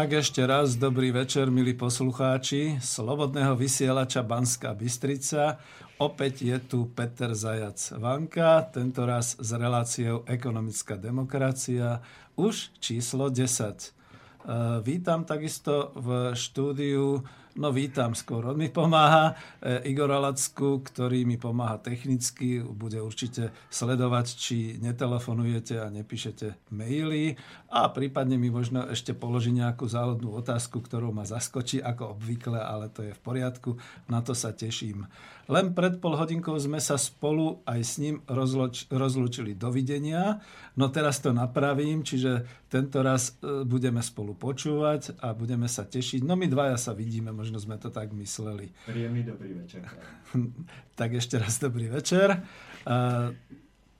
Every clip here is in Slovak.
Tak ešte raz dobrý večer, milí poslucháči Slobodného vysielača Banská Bystrica. Opäť je tu Peter Zajac Vanka, tento raz s reláciou Ekonomická demokracia, už číslo 10. E, vítam takisto v štúdiu No vítam skôr. On mi pomáha e, Igor Alacku, ktorý mi pomáha technicky. Bude určite sledovať, či netelefonujete a nepíšete maily. A prípadne mi možno ešte položí nejakú záhodnú otázku, ktorú ma zaskočí ako obvykle, ale to je v poriadku. Na to sa teším. Len pred pol hodinkou sme sa spolu aj s ním rozloč, rozlúčili. Dovidenia. No teraz to napravím, čiže tento raz e, budeme spolu počúvať a budeme sa tešiť. No my dvaja sa vidíme, možno sme to tak mysleli. Príjemný dobrý večer. tak ešte raz dobrý večer. A,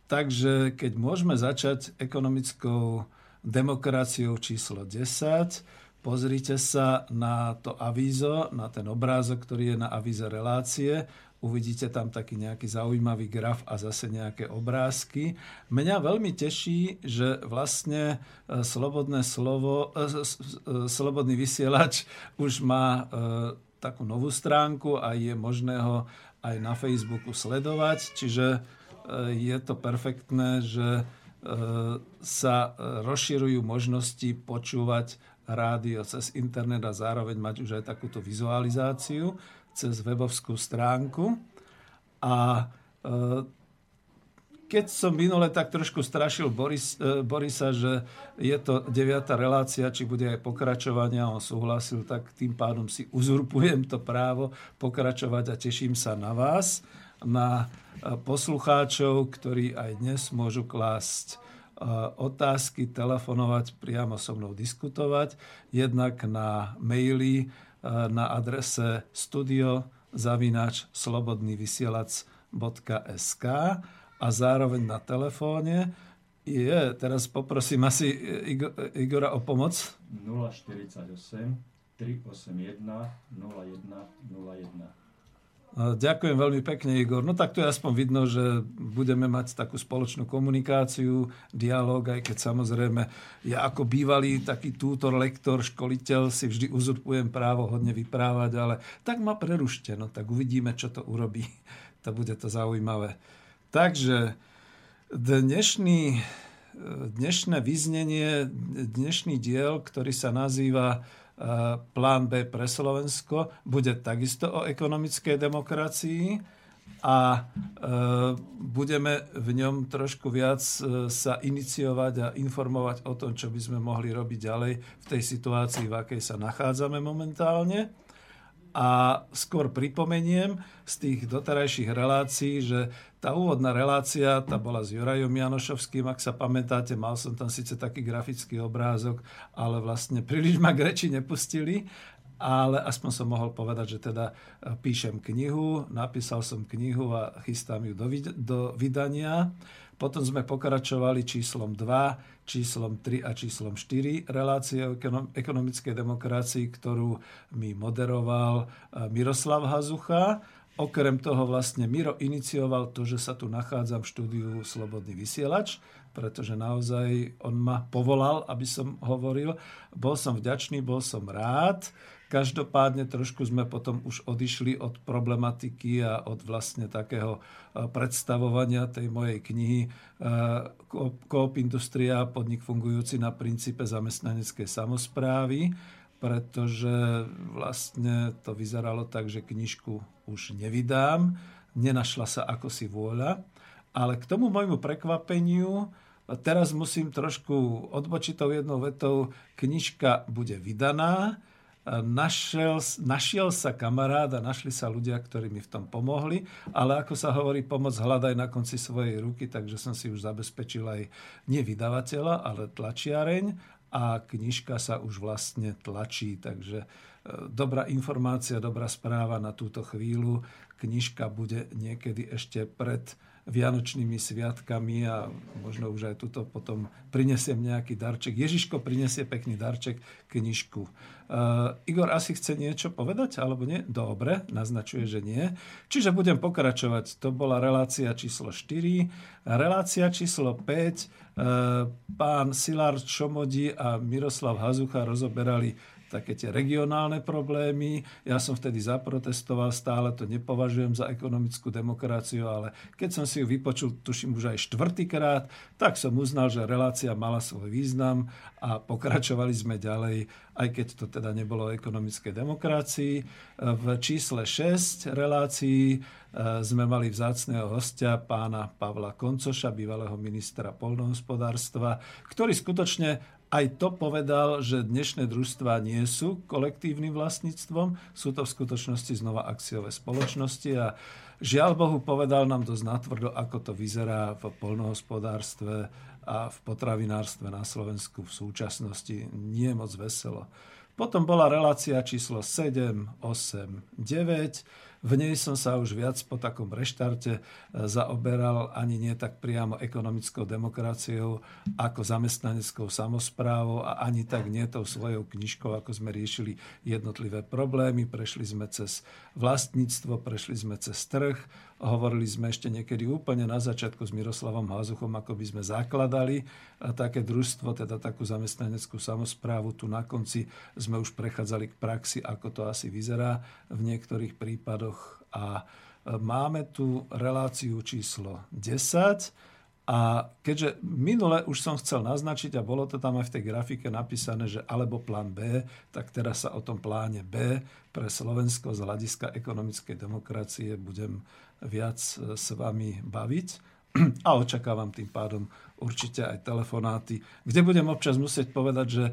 takže keď môžeme začať ekonomickou demokraciou číslo 10, pozrite sa na to avízo, na ten obrázok, ktorý je na avíze relácie uvidíte tam taký nejaký zaujímavý graf a zase nejaké obrázky. Mňa veľmi teší, že vlastne e, slobodné slovo, e, e, slobodný vysielač už má takú novú stránku a je možné ho aj na Facebooku sledovať, čiže je to perfektné, že sa rozširujú možnosti počúvať rádio cez internet a zároveň mať už aj takúto vizualizáciu cez webovskú stránku. A e, keď som minule tak trošku strašil Boris, e, Borisa, že je to deviatá relácia, či bude aj pokračovania, on súhlasil, tak tým pádom si uzurpujem to právo pokračovať a teším sa na vás, na e, poslucháčov, ktorí aj dnes môžu klásť otázky, telefonovať, priamo so mnou diskutovať, jednak na maily na adrese studio zavinač slobodnývysielac.sk a zároveň na telefóne je, teraz poprosím asi Igora o pomoc. 048 381 0101. Ďakujem veľmi pekne, Igor. No tak to je aspoň vidno, že budeme mať takú spoločnú komunikáciu, dialog, aj keď samozrejme ja ako bývalý taký tútor, lektor, školiteľ si vždy uzurpujem právo hodne vyprávať, ale tak ma prerušte, no tak uvidíme, čo to urobí. To bude to zaujímavé. Takže dnešný, dnešné vyznenie, dnešný diel, ktorý sa nazýva plán B pre Slovensko bude takisto o ekonomickej demokracii a e, budeme v ňom trošku viac e, sa iniciovať a informovať o tom, čo by sme mohli robiť ďalej v tej situácii, v akej sa nachádzame momentálne. A skôr pripomeniem z tých doterajších relácií, že tá úvodná relácia, tá bola s Jurajom Janošovským, ak sa pamätáte, mal som tam síce taký grafický obrázok, ale vlastne príliš ma k reči nepustili, ale aspoň som mohol povedať, že teda e, píšem knihu, napísal som knihu a chystám ju do, do vydania. Potom sme pokračovali číslom 2, číslom 3 a číslom 4 relácie o ekonomickej demokracii, ktorú mi moderoval e, Miroslav Hazucha. Okrem toho vlastne Miro inicioval to, že sa tu nachádzam v štúdiu Slobodný vysielač, pretože naozaj on ma povolal, aby som hovoril. Bol som vďačný, bol som rád. Každopádne trošku sme potom už odišli od problematiky a od vlastne takého e, predstavovania tej mojej knihy e, Coop Industria, podnik fungujúci na princípe zamestnaneckej samozprávy. Pretože vlastne to vyzeralo tak, že knižku už nevydám, nenašla sa ako si vôľa, ale k tomu môjmu prekvapeniu teraz musím trošku odbočiť jednou vetou, knižka bude vydaná, našiel, našiel sa kamarát a našli sa ľudia, ktorí mi v tom pomohli, ale ako sa hovorí, pomoc hľadaj na konci svojej ruky, takže som si už zabezpečil aj nie vydavateľa, ale tlačiareň a knižka sa už vlastne tlačí. Takže e, dobrá informácia, dobrá správa na túto chvíľu. Knižka bude niekedy ešte pred Vianočnými sviatkami a možno už aj tuto potom prinesiem nejaký darček. Ježiško prinesie pekný darček, knižku. Uh, Igor asi chce niečo povedať, alebo nie? Dobre, naznačuje, že nie. Čiže budem pokračovať. To bola relácia číslo 4. Relácia číslo 5. Uh, pán Silár Čomodi a Miroslav Hazucha rozoberali také tie regionálne problémy. Ja som vtedy zaprotestoval, stále to nepovažujem za ekonomickú demokraciu, ale keď som si ju vypočul, tuším už aj štvrtýkrát, tak som uznal, že relácia mala svoj význam a pokračovali sme ďalej, aj keď to teda nebolo o ekonomickej demokracii. V čísle 6 relácií e, sme mali vzácného hostia pána Pavla Koncoša, bývalého ministra polnohospodárstva, ktorý skutočne aj to povedal, že dnešné družstvá nie sú kolektívnym vlastníctvom, sú to v skutočnosti znova akciové spoločnosti a žiaľ Bohu povedal nám dosť natvrdo, ako to vyzerá v polnohospodárstve a v potravinárstve na Slovensku v súčasnosti. Nie moc veselo. Potom bola relácia číslo 7, 8, 9 v nej som sa už viac po takom reštarte e, zaoberal ani nie tak priamo ekonomickou demokraciou ako zamestnaneckou samozprávou a ani tak nie tou svojou knižkou, ako sme riešili jednotlivé problémy. Prešli sme cez vlastníctvo, prešli sme cez trh, Hovorili sme ešte niekedy úplne na začiatku s Miroslavom Hazuchom, ako by sme zakladali také družstvo, teda takú zamestnaneckú samozprávu. Tu na konci sme už prechádzali k praxi, ako to asi vyzerá v niektorých prípadoch. A e, máme tu reláciu číslo 10, a keďže minule už som chcel naznačiť, a bolo to tam aj v tej grafike napísané, že alebo plán B, tak teraz sa o tom pláne B pre Slovensko z hľadiska ekonomickej demokracie budem viac s vami baviť. A očakávam tým pádom určite aj telefonáty, kde budem občas musieť povedať, že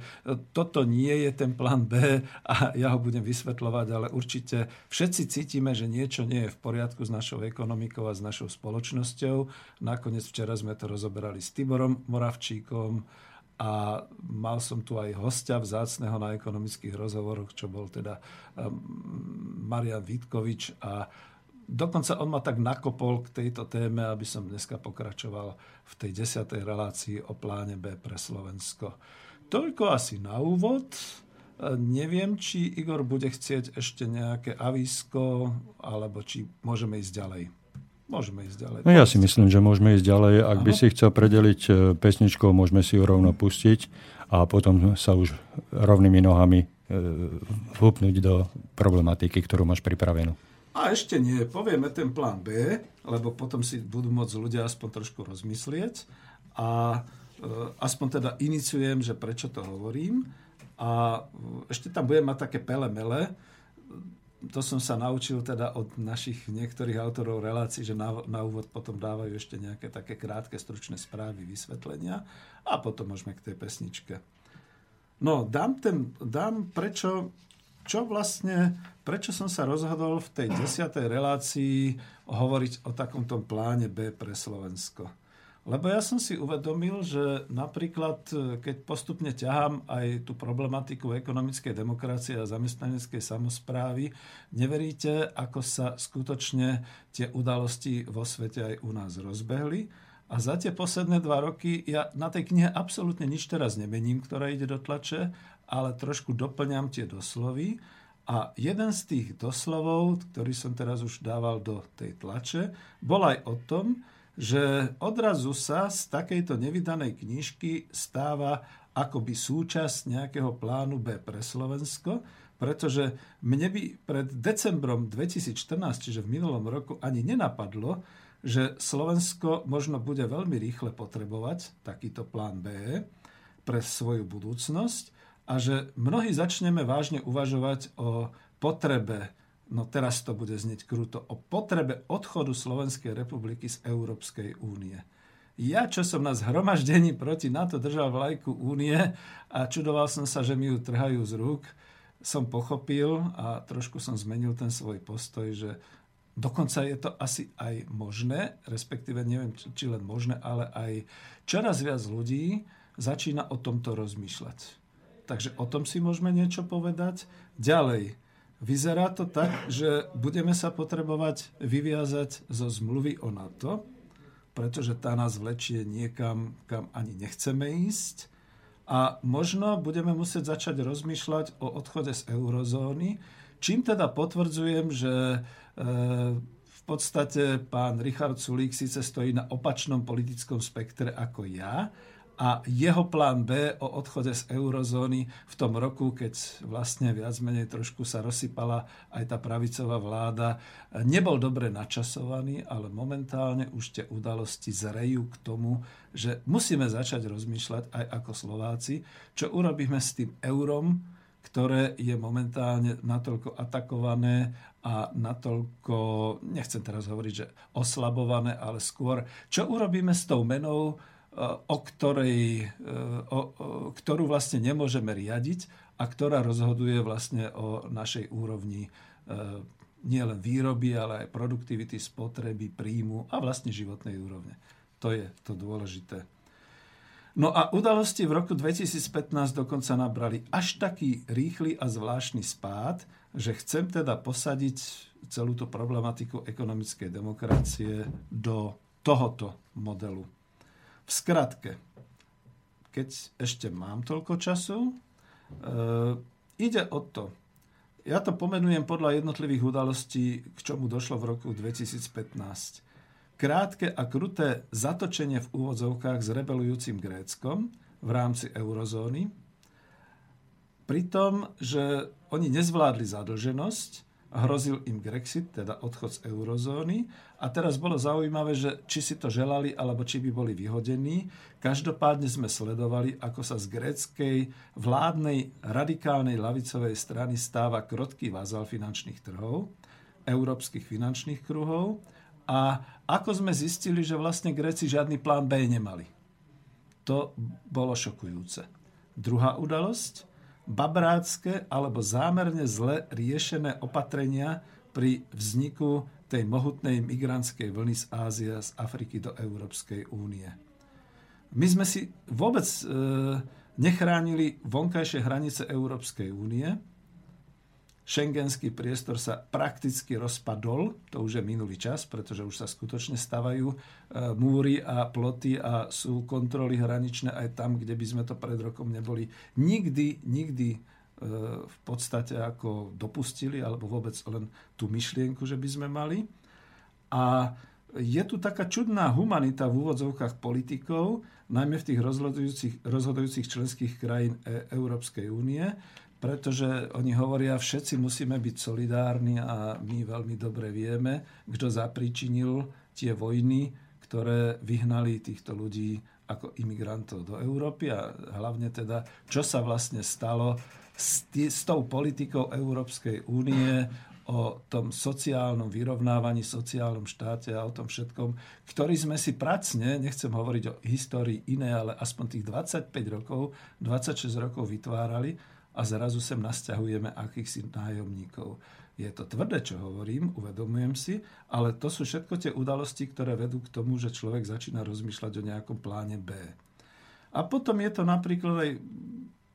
toto nie je ten plán B a ja ho budem vysvetľovať, ale určite všetci cítime, že niečo nie je v poriadku s našou ekonomikou a s našou spoločnosťou. Nakoniec včera sme to rozoberali s Tiborom Moravčíkom a mal som tu aj hostia vzácného na ekonomických rozhovoroch, čo bol teda um, Marian Vítkovič a Dokonca on ma tak nakopol k tejto téme, aby som dneska pokračoval v tej desiatej relácii o pláne B pre Slovensko. Toľko asi na úvod. Neviem, či Igor bude chcieť ešte nejaké avísko, alebo či môžeme ísť ďalej. Môžeme ísť ďalej. No ja si myslím, že môžeme ísť ďalej. Ak Aha. by si chcel predeliť e, pesničkou, môžeme si ju rovno pustiť a potom sa už rovnými nohami e, vhupnúť do problematiky, ktorú máš pripravenú. A ešte nie, povieme ten plán B, lebo potom si budú môcť ľudia aspoň trošku rozmyslieť a e, aspoň teda iniciujem, že prečo to hovorím. A e, ešte tam budem mať také pele-mele. To som sa naučil teda od našich niektorých autorov relácií, že na, na úvod potom dávajú ešte nejaké také krátke, stručné správy, vysvetlenia a potom môžeme k tej pesničke. No, dám, ten, dám prečo čo vlastne, prečo som sa rozhodol v tej desiatej relácii hovoriť o takomto pláne B pre Slovensko. Lebo ja som si uvedomil, že napríklad, keď postupne ťahám aj tú problematiku ekonomickej demokracie a zamestnaneckej samozprávy, neveríte, ako sa skutočne tie udalosti vo svete aj u nás rozbehli. A za tie posledné dva roky ja na tej knihe absolútne nič teraz nemením, ktorá ide do tlače, ale trošku doplňam tie doslovy. A jeden z tých doslovov, ktorý som teraz už dával do tej tlače, bol aj o tom, že odrazu sa z takejto nevydanej knižky stáva akoby súčasť nejakého plánu B pre Slovensko, pretože mne by pred decembrom 2014, čiže v minulom roku, ani nenapadlo, že Slovensko možno bude veľmi rýchle potrebovať takýto plán B pre svoju budúcnosť a že mnohí začneme vážne uvažovať o potrebe, no teraz to bude znieť kruto, o potrebe odchodu Slovenskej republiky z Európskej únie. Ja, čo som na zhromaždení proti NATO držal vlajku únie a čudoval som sa, že mi ju trhajú z rúk, som pochopil a trošku som zmenil ten svoj postoj, že dokonca je to asi aj možné, respektíve neviem, či len možné, ale aj čoraz viac ľudí začína o tomto rozmýšľať. Takže o tom si môžeme niečo povedať. Ďalej, vyzerá to tak, že budeme sa potrebovať vyviazať zo zmluvy o NATO, pretože tá nás vlečie niekam, kam ani nechceme ísť a možno budeme musieť začať rozmýšľať o odchode z eurozóny, čím teda potvrdzujem, že e, v podstate pán Richard Sulík síce stojí na opačnom politickom spektre ako ja, a jeho plán B o odchode z eurozóny v tom roku, keď vlastne viac menej trošku sa rozsypala aj tá pravicová vláda, nebol dobre načasovaný, ale momentálne už tie udalosti zrejú k tomu, že musíme začať rozmýšľať aj ako Slováci, čo urobíme s tým eurom, ktoré je momentálne natoľko atakované a natoľko, nechcem teraz hovoriť, že oslabované, ale skôr, čo urobíme s tou menou, o, ktorej, e, o, o, ktorú vlastne nemôžeme riadiť a ktorá rozhoduje vlastne o našej úrovni e, nielen výroby, ale aj produktivity, spotreby, príjmu a vlastne životnej úrovne. To je to dôležité. No a udalosti v roku 2015 dokonca nabrali až taký rýchly a zvláštny spád, že chcem teda posadiť celú tú problematiku ekonomickej demokracie do tohoto modelu. V skratke, keď ešte mám toľko času, e, ide o to, ja to pomenujem podľa jednotlivých udalostí, k čomu došlo v roku 2015. Krátke a kruté zatočenie v úvodzovkách s rebelujúcim Gréckom v rámci eurozóny, pri tom, že oni nezvládli zadlženosť, hrozil im Grexit, teda odchod z eurozóny. A teraz bolo zaujímavé, že či si to želali, alebo či by boli vyhodení. Každopádne sme sledovali, ako sa z gréckej vládnej radikálnej lavicovej strany stáva krotký vázal finančných trhov, európskych finančných kruhov. A ako sme zistili, že vlastne Gréci žiadny plán B nemali. To bolo šokujúce. Druhá udalosť babrácké alebo zámerne zle riešené opatrenia pri vzniku tej mohutnej migrantskej vlny z Ázie z Afriky do Európskej únie. My sme si vôbec e, nechránili vonkajšie hranice Európskej únie, Schengenský priestor sa prakticky rozpadol, to už je minulý čas, pretože už sa skutočne stavajú e, múry a ploty a sú kontroly hraničné aj tam, kde by sme to pred rokom neboli nikdy, nikdy e, v podstate ako dopustili, alebo vôbec len tú myšlienku, že by sme mali. A je tu taká čudná humanita v úvodzovkách politikov, najmä v tých rozhodujúcich, rozhodujúcich členských krajín e- Európskej únie, pretože oni hovoria, všetci musíme byť solidárni a my veľmi dobre vieme, kto zapričinil tie vojny, ktoré vyhnali týchto ľudí ako imigrantov do Európy a hlavne teda, čo sa vlastne stalo s, tý, s tou politikou Európskej únie o tom sociálnom vyrovnávaní, sociálnom štáte a o tom všetkom, ktorý sme si pracne, nechcem hovoriť o histórii iné, ale aspoň tých 25 rokov, 26 rokov vytvárali a zrazu sem nasťahujeme akýchsi nájomníkov. Je to tvrdé, čo hovorím, uvedomujem si, ale to sú všetko tie udalosti, ktoré vedú k tomu, že človek začína rozmýšľať o nejakom pláne B. A potom je to napríklad aj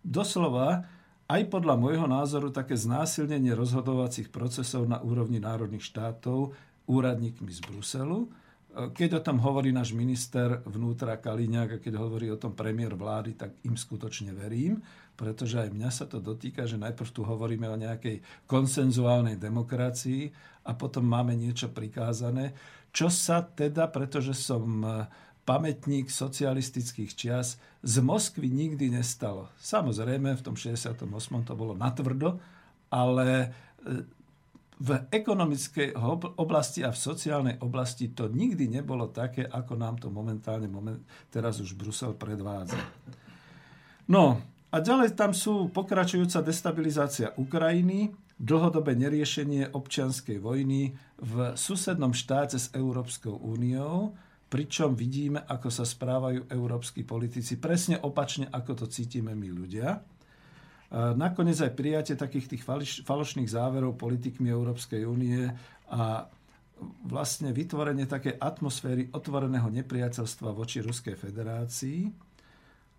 doslova, aj podľa môjho názoru, také znásilnenie rozhodovacích procesov na úrovni národných štátov úradníkmi z Bruselu, keď o tom hovorí náš minister vnútra Kaliňák a keď hovorí o tom premiér vlády, tak im skutočne verím, pretože aj mňa sa to dotýka, že najprv tu hovoríme o nejakej konsenzuálnej demokracii a potom máme niečo prikázané. Čo sa teda, pretože som e, pamätník socialistických čias, z Moskvy nikdy nestalo. Samozrejme, v tom 68. to bolo natvrdo, ale e, v ekonomickej oblasti a v sociálnej oblasti to nikdy nebolo také, ako nám to momentálne moment, teraz už Brusel predvádza. No A ďalej tam sú pokračujúca destabilizácia Ukrajiny, dlhodobé neriešenie občianskej vojny v susednom štáte s Európskou úniou, pričom vidíme, ako sa správajú európsky politici presne opačne, ako to cítime my ľudia. Nakoniec aj prijatie takých tých falošných záverov politikmi Európskej únie a vlastne vytvorenie takej atmosféry otvoreného nepriateľstva voči Ruskej federácii,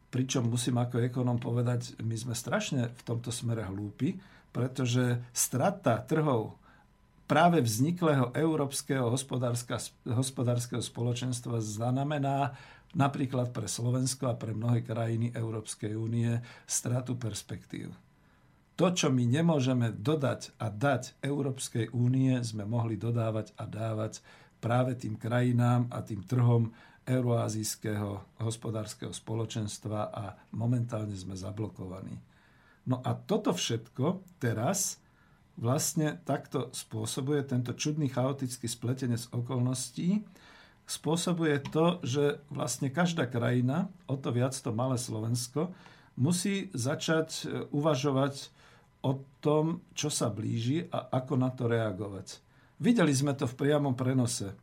pričom musím ako ekonom povedať, my sme strašne v tomto smere hlúpi, pretože strata trhov práve vzniklého európskeho hospodárskeho spoločenstva znamená napríklad pre Slovensko a pre mnohé krajiny Európskej únie stratu perspektív. To, čo my nemôžeme dodať a dať Európskej únie, sme mohli dodávať a dávať práve tým krajinám a tým trhom euroazijského hospodárskeho spoločenstva a momentálne sme zablokovaní. No a toto všetko teraz vlastne takto spôsobuje tento čudný chaotický spletenie z okolností, spôsobuje to, že vlastne každá krajina, o to viac to malé Slovensko, musí začať e, uvažovať o tom, čo sa blíži a ako na to reagovať. Videli sme to v priamom prenose.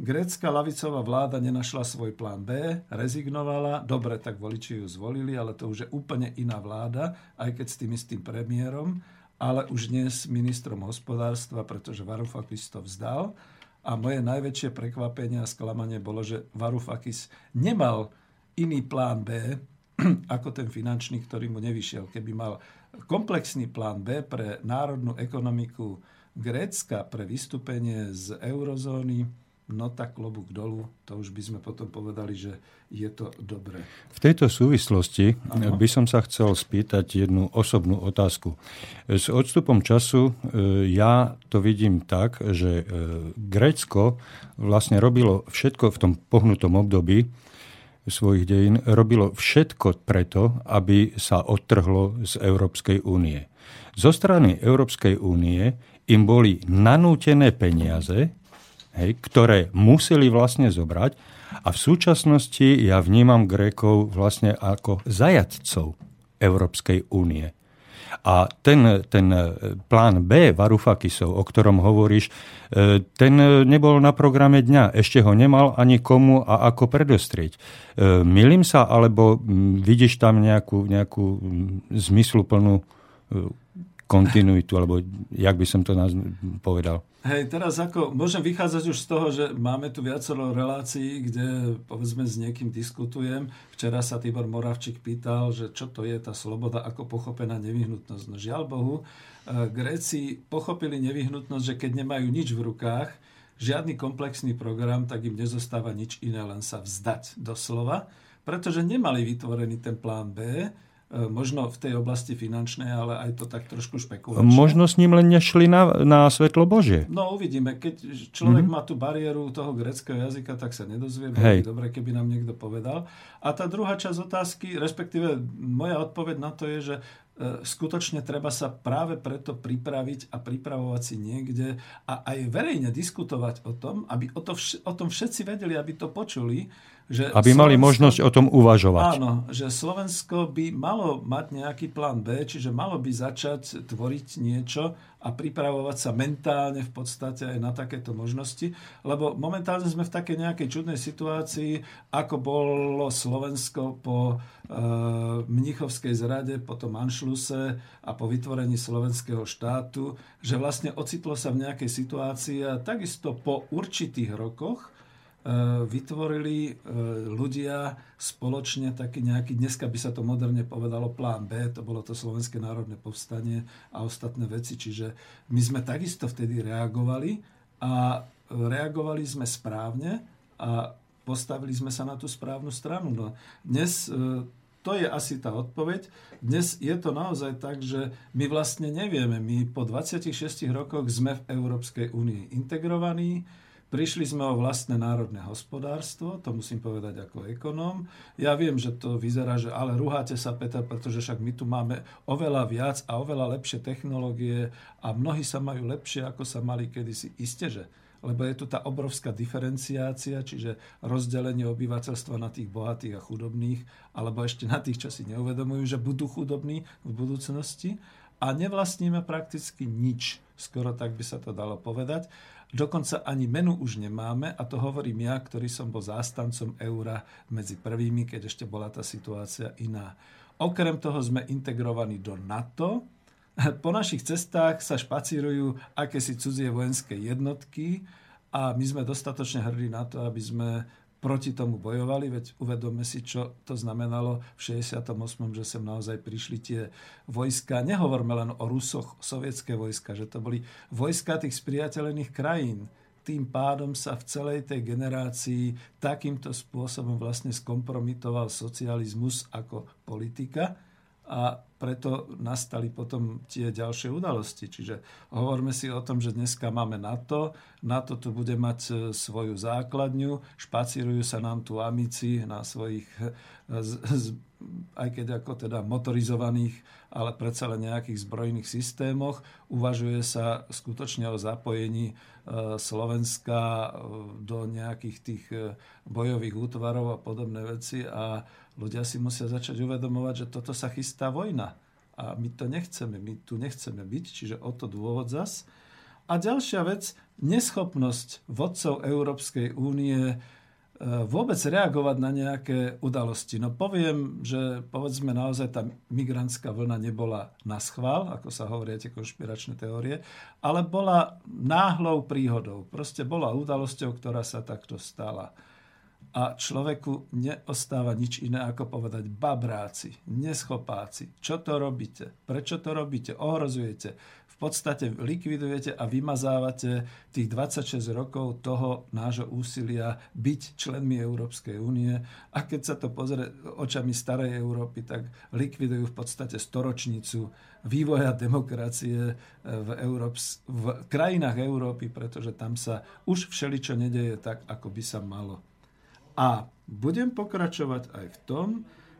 Grécka lavicová vláda nenašla svoj plán B, rezignovala, dobre, tak voliči ju zvolili, ale to už je úplne iná vláda, aj keď s tým istým premiérom, ale už dnes ministrom hospodárstva, pretože Varoufakis to vzdal a moje najväčšie prekvapenie a sklamanie bolo, že Varoufakis nemal iný plán B ako ten finančný, ktorý mu nevyšiel. Keby mal komplexný plán B pre národnú ekonomiku Grécka, pre vystúpenie z eurozóny, no tak klobúk dolu, to už by sme potom povedali, že je to dobré. V tejto súvislosti ano. by som sa chcel spýtať jednu osobnú otázku. S odstupom času e, ja to vidím tak, že Grécko vlastne robilo všetko v tom pohnutom období svojich dejín, robilo všetko preto, aby sa odtrhlo z Európskej únie. Zo strany Európskej únie im boli nanútené peniaze, hej, ktoré museli vlastne zobrať. A v súčasnosti ja vnímam Grékov vlastne ako zajadcov Európskej únie. A ten, ten plán B Varufakisov, o ktorom hovoríš, e, ten nebol na programe dňa. Ešte ho nemal ani komu a ako predostrieť. E, milím sa, alebo vidíš tam nejakú, nejakú zmysluplnú e, kontinuitu, alebo jak by som to povedal? Hej, teraz ako, môžem vychádzať už z toho, že máme tu viacero relácií, kde povedzme s niekým diskutujem. Včera sa Tibor Moravčík pýtal, že čo to je tá sloboda, ako pochopená nevyhnutnosť. No žiaľ Bohu, e, Gréci pochopili nevyhnutnosť, že keď nemajú nič v rukách, žiadny komplexný program, tak im nezostáva nič iné, len sa vzdať doslova, pretože nemali vytvorený ten plán B, možno v tej oblasti finančnej, ale aj to tak trošku špekulačné. Možno s ním len nešli na, na svetlo Božie. No uvidíme. Keď človek mm-hmm. má tú bariéru toho greckého jazyka, tak sa nedozvie. Bolo dobre, keby nám niekto povedal. A tá druhá časť otázky, respektíve moja odpoveď na to je, že E, skutočne treba sa práve preto pripraviť a pripravovať si niekde a aj verejne diskutovať o tom, aby o, to vš- o tom všetci vedeli, aby to počuli. Že aby Slovensko, mali možnosť o tom uvažovať. Áno, že Slovensko by malo mať nejaký plán B, čiže malo by začať tvoriť niečo a pripravovať sa mentálne v podstate aj na takéto možnosti, lebo momentálne sme v takej nejakej čudnej situácii, ako bolo Slovensko po e, Mnichovskej zrade, po tom Anšlu Anšluse a po vytvorení slovenského štátu, že vlastne ocitlo sa v nejakej situácii a takisto po určitých rokoch vytvorili e, ľudia spoločne taký nejaký, dneska by sa to moderne povedalo plán B, to bolo to Slovenské národné povstanie a ostatné veci, čiže my sme takisto vtedy reagovali a reagovali sme správne a postavili sme sa na tú správnu stranu. No, dnes e, to je asi tá odpoveď. Dnes je to naozaj tak, že my vlastne nevieme. My po 26 rokoch sme v Európskej únii integrovaní. Prišli sme o vlastné národné hospodárstvo, to musím povedať ako ekonóm. Ja viem, že to vyzerá, že ale rúhate sa, Peter, pretože však my tu máme oveľa viac a oveľa lepšie technológie a mnohí sa majú lepšie, ako sa mali kedysi. Isté, že lebo je tu tá obrovská diferenciácia, čiže rozdelenie obyvateľstva na tých bohatých a chudobných, alebo ešte na tých, čo si neuvedomujú, že budú chudobní v budúcnosti a nevlastníme prakticky nič. Skoro tak by sa to dalo povedať. Dokonca ani menu už nemáme a to hovorím ja, ktorý som bol zástancom eura medzi prvými, keď ešte bola tá situácia iná. Okrem toho sme integrovaní do NATO. Po našich cestách sa špacírujú akési cudzie vojenské jednotky a my sme dostatočne hrdí na to, aby sme proti tomu bojovali, veď uvedome si, čo to znamenalo v 68., že sem naozaj prišli tie vojska. Nehovorme len o Rusoch, sovietské vojska, že to boli vojska tých spriateľených krajín. Tým pádom sa v celej tej generácii takýmto spôsobom vlastne skompromitoval socializmus ako politika a preto nastali potom tie ďalšie udalosti. Čiže hovorme si o tom, že dneska máme NATO, NATO tu bude mať e, svoju základňu, špacírujú sa nám tu amici na svojich, e, aj keď ako teda motorizovaných, ale predsa len nejakých zbrojných systémoch. Uvažuje sa skutočne o zapojení e, Slovenska do nejakých tých bojových útvarov a podobné veci a ľudia si musia začať uvedomovať, že toto sa chystá vojna. A my to nechceme, my tu nechceme byť, čiže o to dôvod zas. A ďalšia vec, neschopnosť vodcov Európskej únie e, vôbec reagovať na nejaké udalosti. No poviem, že povedzme naozaj tá migrantská vlna nebola na schvál, ako sa hovoria tie konšpiračné teórie, ale bola náhlou príhodou. Proste bola udalosťou, ktorá sa takto stala a človeku neostáva nič iné ako povedať babráci, neschopáci, čo to robíte, prečo to robíte, ohrozujete, v podstate likvidujete a vymazávate tých 26 rokov toho nášho úsilia byť členmi Európskej únie. A keď sa to pozrie očami starej Európy, tak likvidujú v podstate storočnicu vývoja demokracie v, Európs- v krajinách Európy, pretože tam sa už všeličo nedeje tak, ako by sa malo. A budem pokračovať aj v tom,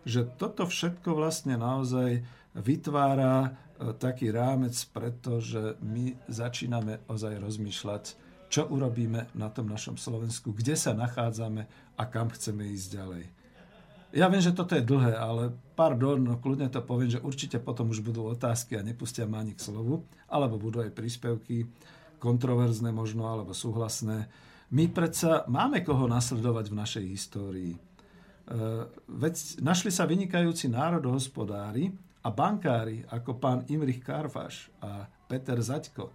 že toto všetko vlastne naozaj vytvára e, taký rámec, pretože my začíname ozaj rozmýšľať, čo urobíme na tom našom Slovensku, kde sa nachádzame a kam chceme ísť ďalej. Ja viem, že toto je dlhé, ale pardon, no kľudne to poviem, že určite potom už budú otázky a nepustia ma ani k slovu, alebo budú aj príspevky, kontroverzné možno, alebo súhlasné. My predsa máme koho nasledovať v našej histórii. E, veď našli sa vynikajúci národohospodári a bankári ako pán Imrich Karfaš a Peter Zaďko.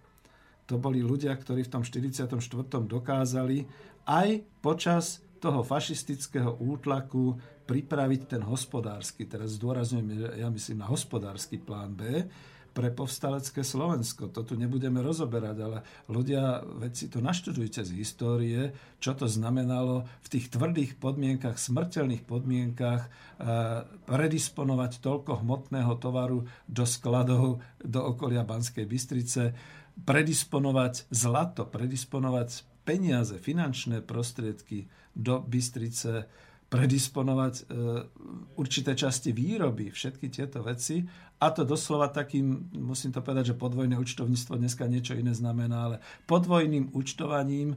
To boli ľudia, ktorí v tom 44. dokázali aj počas toho fašistického útlaku pripraviť ten hospodársky, teraz zdôrazňujem, ja myslím na hospodársky plán B, pre povstalecké Slovensko. To tu nebudeme rozoberať, ale ľudia, veď si to naštudujte z histórie, čo to znamenalo v tých tvrdých podmienkach, smrteľných podmienkach eh, predisponovať toľko hmotného tovaru do skladov do okolia Banskej Bystrice, predisponovať zlato, predisponovať peniaze, finančné prostriedky do Bystrice, predisponovať e, určité časti výroby, všetky tieto veci. A to doslova takým, musím to povedať, že podvojné účtovníctvo dneska niečo iné znamená, ale podvojným účtovaním, e,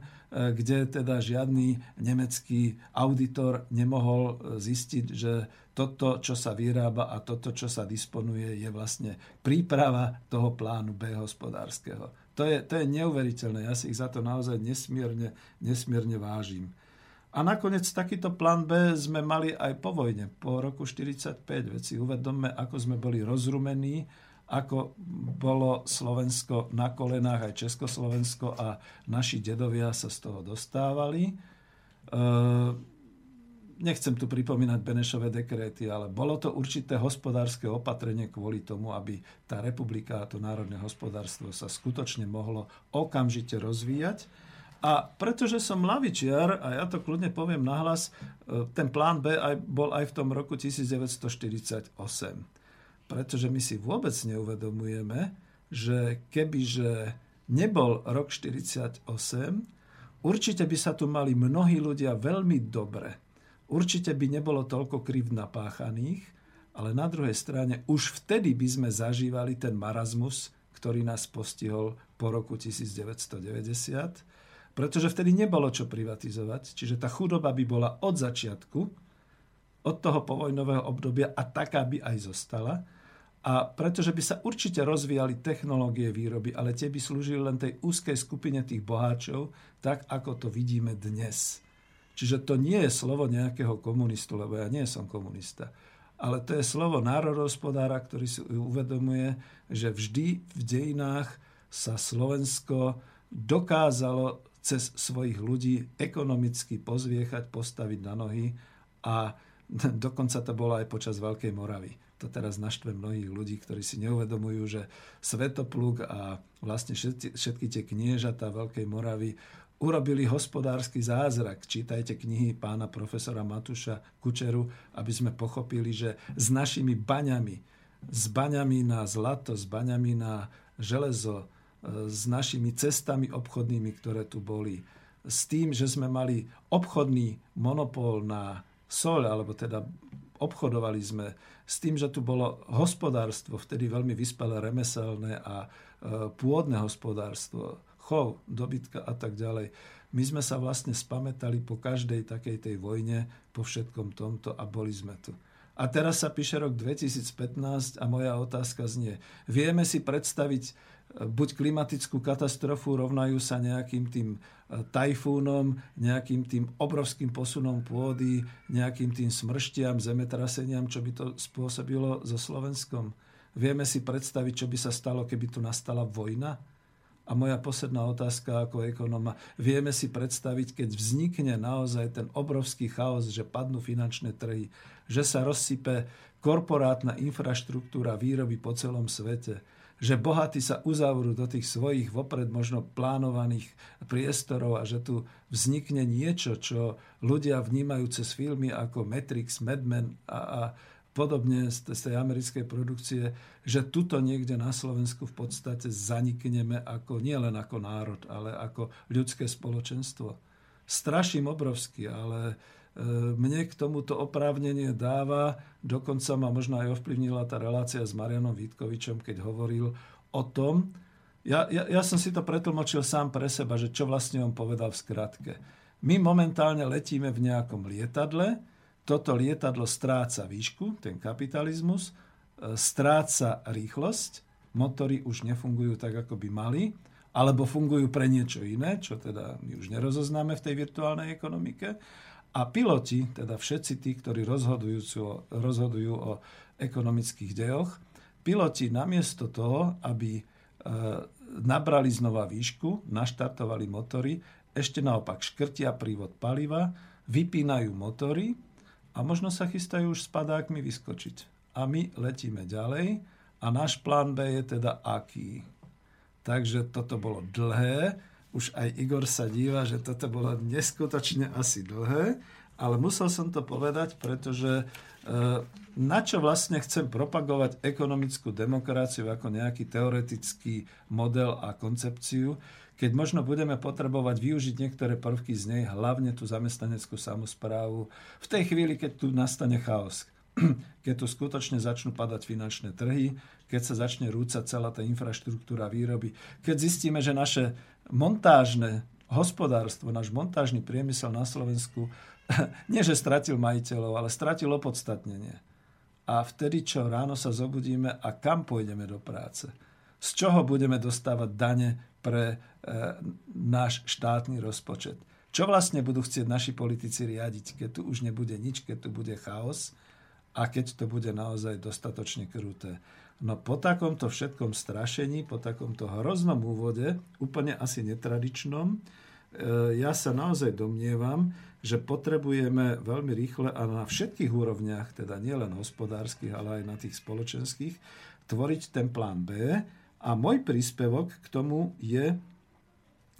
kde teda žiadny nemecký auditor nemohol e, zistiť, že toto, čo sa vyrába a toto, čo sa disponuje, je vlastne príprava toho plánu B hospodárskeho. To je, to je neuveriteľné. Ja si ich za to naozaj nesmierne, nesmierne vážim. A nakoniec takýto plán B sme mali aj po vojne, po roku 1945. Veci uvedomme, ako sme boli rozrumení, ako bolo Slovensko na kolenách, aj Československo a naši dedovia sa z toho dostávali. E, nechcem tu pripomínať Benešové dekréty, ale bolo to určité hospodárske opatrenie kvôli tomu, aby tá republika a to národné hospodárstvo sa skutočne mohlo okamžite rozvíjať a pretože som lavičiar, a ja to kľudne poviem nahlas, e, ten plán B aj, bol aj v tom roku 1948. Pretože my si vôbec neuvedomujeme, že kebyže nebol rok 1948, Určite by sa tu mali mnohí ľudia veľmi dobre. Určite by nebolo toľko kriv napáchaných, ale na druhej strane už vtedy by sme zažívali ten marazmus, ktorý nás postihol po roku 1990, pretože vtedy nebolo čo privatizovať, čiže tá chudoba by bola od začiatku, od toho povojnového obdobia a taká by aj zostala. A pretože by sa určite rozvíjali technológie výroby, ale tie by slúžili len tej úzkej skupine tých boháčov, tak ako to vidíme dnes. Čiže to nie je slovo nejakého komunistu, lebo ja nie som komunista. Ale to je slovo národohospodára, ktorý si uvedomuje, že vždy v dejinách sa Slovensko dokázalo cez svojich ľudí ekonomicky pozviechať, postaviť na nohy a dokonca to bolo aj počas Veľkej Moravy to teraz naštve mnohých ľudí, ktorí si neuvedomujú, že Svetopluk a vlastne všetky, všetky tie kniežatá Veľkej Moravy urobili hospodársky zázrak. Čítajte knihy pána profesora Matuša Kučeru, aby sme pochopili, že s našimi baňami, s baňami na zlato, s baňami na železo, s našimi cestami obchodnými, ktoré tu boli, s tým, že sme mali obchodný monopol na sol, alebo teda obchodovali sme s tým, že tu bolo hospodárstvo, vtedy veľmi vyspelé remeselné a e, pôdne hospodárstvo, chov, dobytka a tak ďalej. My sme sa vlastne spametali po každej takej tej vojne, po všetkom tomto a boli sme tu. A teraz sa píše rok 2015 a moja otázka znie, vieme si predstaviť buď klimatickú katastrofu, rovnajú sa nejakým tým e, tajfúnom, nejakým tým obrovským posunom pôdy, nejakým tým smrštiam, zemetraseniam, čo by to spôsobilo so Slovenskom. Vieme si predstaviť, čo by sa stalo, keby tu nastala vojna? A moja posledná otázka ako ekonóma. Vieme si predstaviť, keď vznikne naozaj ten obrovský chaos, že padnú finančné trhy, že sa rozsype korporátna infraštruktúra výroby po celom svete, že bohatí sa uzavrú do tých svojich vopred možno plánovaných priestorov a že tu vznikne niečo, čo ľudia vnímajú cez filmy ako Matrix, Mad Men a, a podobne z, z tej americkej produkcie, že tuto niekde na Slovensku v podstate zanikneme ako, nie len ako národ, ale ako ľudské spoločenstvo. Straším obrovsky, ale mne k tomuto oprávnenie dáva, dokonca ma možno aj ovplyvnila tá relácia s Marianom Vítkovičom, keď hovoril o tom, ja, ja, ja som si to pretlmočil sám pre seba, že čo vlastne on povedal v skratke. My momentálne letíme v nejakom lietadle, toto lietadlo stráca výšku, ten kapitalizmus, e, stráca rýchlosť, motory už nefungujú tak, ako by mali, alebo fungujú pre niečo iné, čo teda my už nerozoznáme v tej virtuálnej ekonomike. A piloti, teda všetci tí, ktorí rozhodujú, o ekonomických dejoch, piloti namiesto toho, aby e, nabrali znova výšku, naštartovali motory, ešte naopak škrtia prívod paliva, vypínajú motory a možno sa chystajú už s vyskočiť. A my letíme ďalej a náš plán B je teda aký. Takže toto bolo dlhé, už aj Igor sa díva, že toto bolo neskutočne asi dlhé, ale musel som to povedať, pretože e, na čo vlastne chcem propagovať ekonomickú demokraciu ako nejaký teoretický model a koncepciu, keď možno budeme potrebovať využiť niektoré prvky z nej, hlavne tú zamestnaneckú samozprávu, v tej chvíli, keď tu nastane chaos keď tu skutočne začnú padať finančné trhy, keď sa začne rúcať celá tá infraštruktúra výroby, keď zistíme, že naše montážne hospodárstvo, náš montážny priemysel na Slovensku nie, že stratil majiteľov, ale stratil opodstatnenie. A vtedy, čo ráno sa zobudíme a kam pôjdeme do práce? Z čoho budeme dostávať dane pre e, náš štátny rozpočet? Čo vlastne budú chcieť naši politici riadiť, keď tu už nebude nič, keď tu bude chaos a keď to bude naozaj dostatočne kruté. No po takomto všetkom strašení, po takomto hroznom úvode, úplne asi netradičnom, e, ja sa naozaj domnievam, že potrebujeme veľmi rýchle a na všetkých úrovniach, teda nielen hospodárskych, ale aj na tých spoločenských, tvoriť ten plán B. A môj príspevok k tomu je,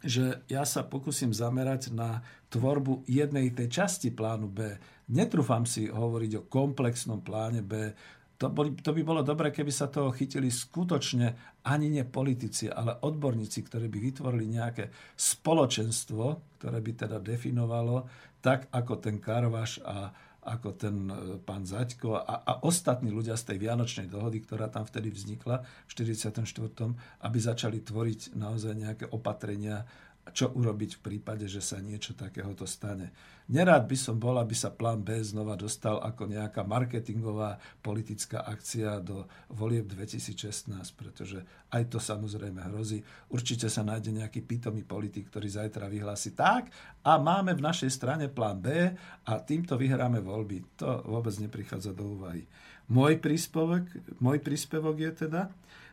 že ja sa pokúsim zamerať na tvorbu jednej tej časti plánu B. Netrúfam si hovoriť o komplexnom pláne B, to, boli, to by bolo dobre, keby sa toho chytili skutočne ani nie politici, ale odborníci, ktorí by vytvorili nejaké spoločenstvo, ktoré by teda definovalo tak, ako ten Karvaš a ako ten e, pán Zaďko a, a ostatní ľudia z tej Vianočnej dohody, ktorá tam vtedy vznikla v 44., aby začali tvoriť naozaj nejaké opatrenia, čo urobiť v prípade, že sa niečo takéhoto stane. Nerád by som bol, aby sa plán B znova dostal ako nejaká marketingová politická akcia do volieb 2016, pretože aj to samozrejme hrozí. Určite sa nájde nejaký pitomý politik, ktorý zajtra vyhlási tak a máme v našej strane plán B a týmto vyhráme voľby. To vôbec neprichádza do úvahy. Môj príspevok, môj príspevok je teda,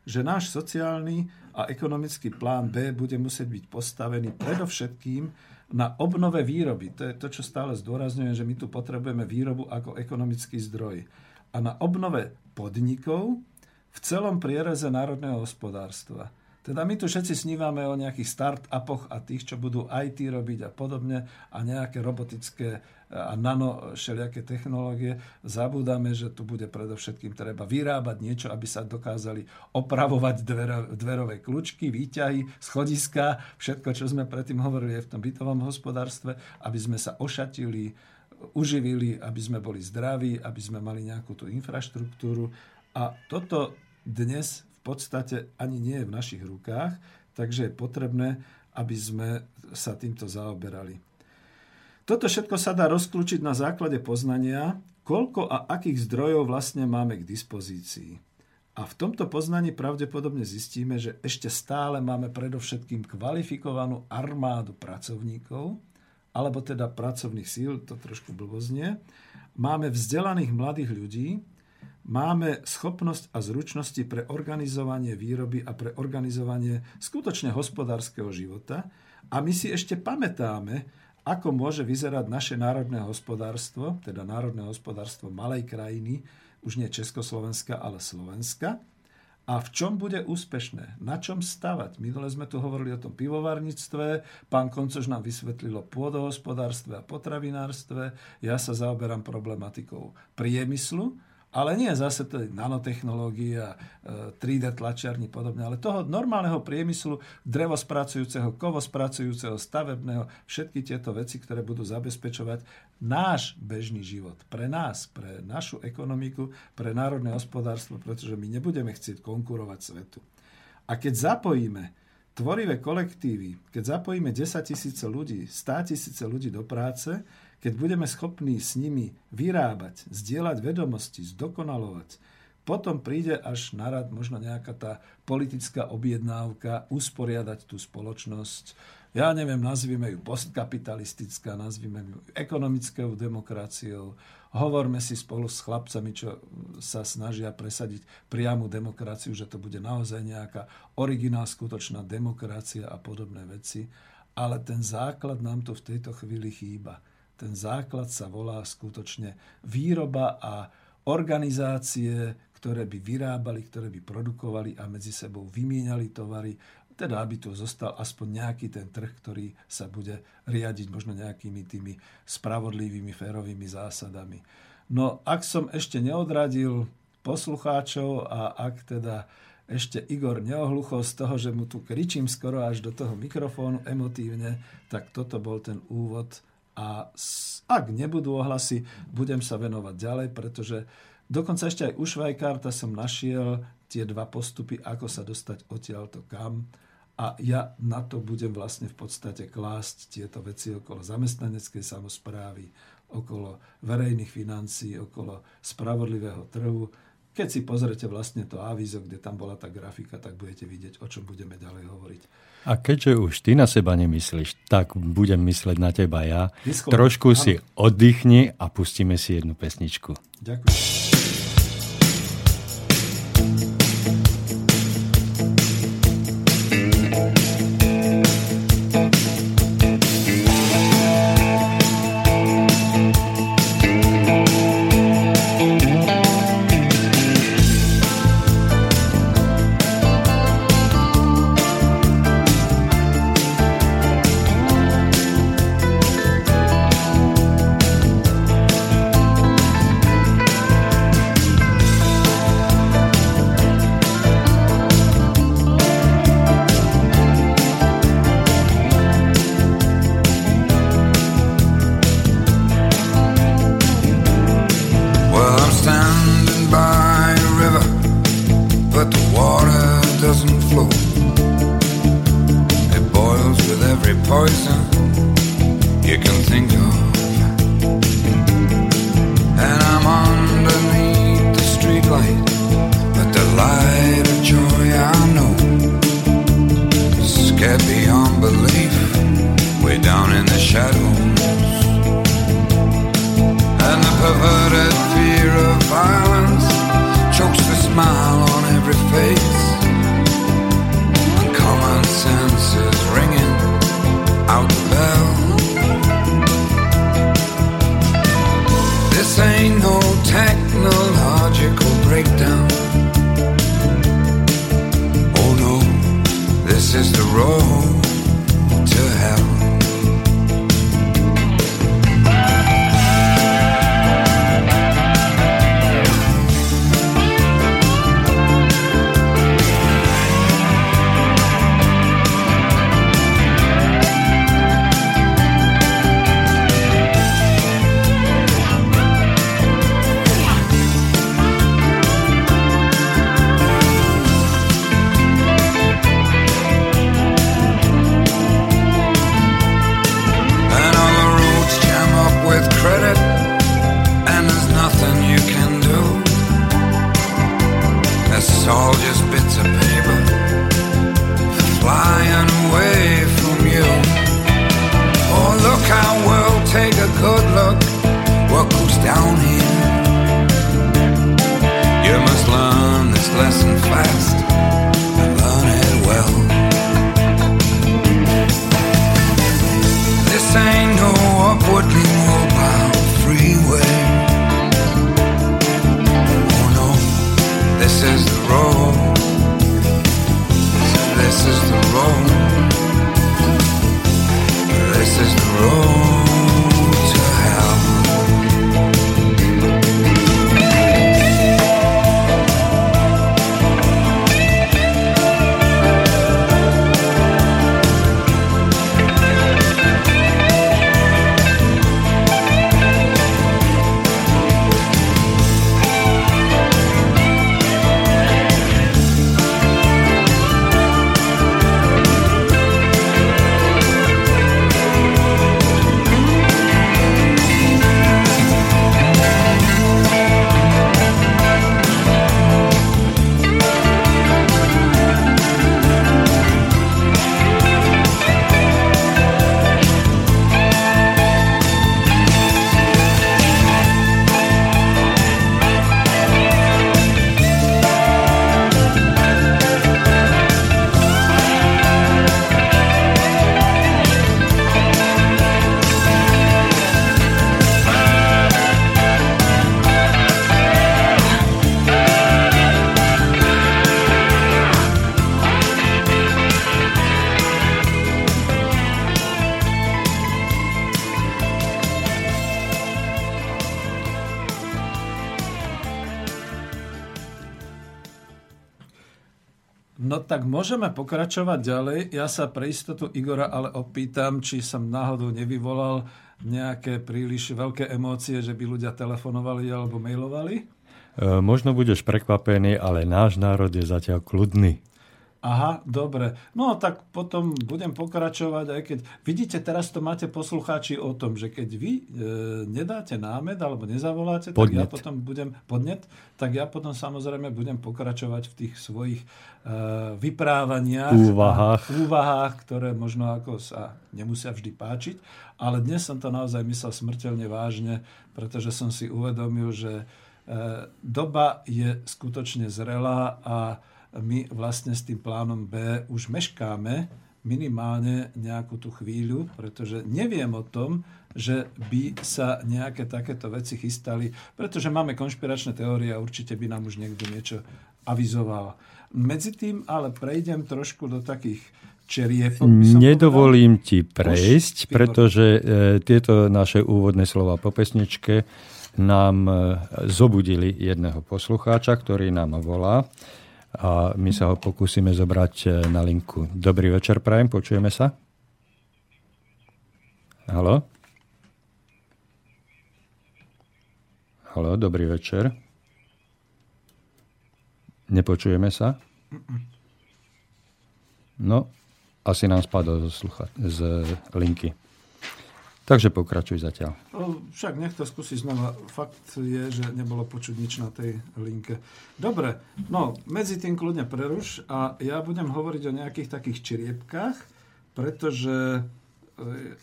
že náš sociálny a ekonomický plán B bude musieť byť postavený predovšetkým na obnove výroby. To je to, čo stále zdôrazňujem, že my tu potrebujeme výrobu ako ekonomický zdroj. A na obnove podnikov v celom priereze národného hospodárstva. Teda my tu všetci snívame o nejakých start-upoch a tých, čo budú IT robiť a podobne a nejaké robotické a nano všelijaké technológie. Zabúdame, že tu bude predovšetkým treba vyrábať niečo, aby sa dokázali opravovať dvero, dverové kľúčky, výťahy, schodiska, všetko, čo sme predtým hovorili aj v tom bytovom hospodárstve, aby sme sa ošatili, uživili, aby sme boli zdraví, aby sme mali nejakú tú infraštruktúru. A toto dnes podstate ani nie je v našich rukách, takže je potrebné, aby sme sa týmto zaoberali. Toto všetko sa dá rozklúčiť na základe poznania, koľko a akých zdrojov vlastne máme k dispozícii. A v tomto poznaní pravdepodobne zistíme, že ešte stále máme predovšetkým kvalifikovanú armádu pracovníkov, alebo teda pracovných síl, to trošku blboznie. Máme vzdelaných mladých ľudí, máme schopnosť a zručnosti pre organizovanie výroby a pre organizovanie skutočne hospodárskeho života. A my si ešte pamätáme, ako môže vyzerať naše národné hospodárstvo, teda národné hospodárstvo malej krajiny, už nie Československa, ale Slovenska, a v čom bude úspešné, na čom stavať. Minule sme tu hovorili o tom pivovarníctve, pán Koncož nám vysvetlilo pôdohospodárstve a potravinárstve, ja sa zaoberám problematikou priemyslu, ale nie zase to nanotechnológie a 3D e, tlačiarní podobne, ale toho normálneho priemyslu, drevospracujúceho, kovospracujúceho, stavebného, všetky tieto veci, ktoré budú zabezpečovať náš bežný život. Pre nás, pre našu ekonomiku, pre národné hospodárstvo, pretože my nebudeme chcieť konkurovať svetu. A keď zapojíme tvorivé kolektívy, keď zapojíme 10 tisíce ľudí, 100 tisíce ľudí do práce, keď budeme schopní s nimi vyrábať, zdieľať vedomosti, zdokonalovať, potom príde až na rad možno nejaká tá politická objednávka usporiadať tú spoločnosť. Ja neviem, nazvime ju postkapitalistická, nazvime ju ekonomickou demokraciou. Hovorme si spolu s chlapcami, čo sa snažia presadiť priamu demokraciu, že to bude naozaj nejaká originál, skutočná demokracia a podobné veci. Ale ten základ nám to v tejto chvíli chýba ten základ sa volá skutočne výroba a organizácie, ktoré by vyrábali, ktoré by produkovali a medzi sebou vymieniali tovary, teda aby tu zostal aspoň nejaký ten trh, ktorý sa bude riadiť možno nejakými tými spravodlivými, férovými zásadami. No ak som ešte neodradil poslucháčov a ak teda ešte Igor neohluchol z toho, že mu tu kričím skoro až do toho mikrofónu emotívne, tak toto bol ten úvod a ak nebudú ohlasy, budem sa venovať ďalej, pretože dokonca ešte aj u Švajkárta som našiel tie dva postupy, ako sa dostať odtiaľto kam. A ja na to budem vlastne v podstate klásť tieto veci okolo zamestnaneckej samozprávy, okolo verejných financií, okolo spravodlivého trhu, keď si pozrete vlastne to avízo, kde tam bola tá grafika, tak budete vidieť, o čom budeme ďalej hovoriť. A keďže už ty na seba nemyslíš, tak budem mysleť na teba ja. Disko, Trošku áno. si oddychni a pustíme si jednu pesničku. Ďakujem. Tak môžeme pokračovať ďalej. Ja sa pre istotu Igora ale opýtam, či som náhodou nevyvolal nejaké príliš veľké emócie, že by ľudia telefonovali alebo mailovali. E, Možno budeš prekvapený, ale náš národ je zatiaľ kľudný. Aha, dobre. No tak potom budem pokračovať, aj keď... Vidíte, teraz to máte poslucháči o tom, že keď vy e, nedáte námed alebo nezavoláte, tak ja Podnet. potom budem... Podnet? Tak ja potom samozrejme budem pokračovať v tých svojich e, vyprávaniach. Úvahách. Úvahách, ktoré možno ako sa nemusia vždy páčiť. Ale dnes som to naozaj myslel smrteľne vážne, pretože som si uvedomil, že e, doba je skutočne zrelá a my vlastne s tým plánom B už meškáme minimálne nejakú tú chvíľu, pretože neviem o tom, že by sa nejaké takéto veci chystali, pretože máme konšpiračné teórie a určite by nám už niekto niečo avizoval. Medzi tým ale prejdem trošku do takých čeriepok. Nedovolím ti prejsť, výborne. pretože e, tieto naše úvodné slova po pesničke nám e, zobudili jedného poslucháča, ktorý nám volá a my sa ho pokúsime zobrať e, na linku. Dobrý večer, prajem, počujeme sa? Halo? Halo, dobrý večer. Nepočujeme sa? No, asi nám spadol slucha- z linky. Takže pokračuj zatiaľ. Však nech to skúsi znova. Fakt je, že nebolo počuť nič na tej linke. Dobre, no medzi tým kľudne preruš a ja budem hovoriť o nejakých takých čiriepkách, pretože e,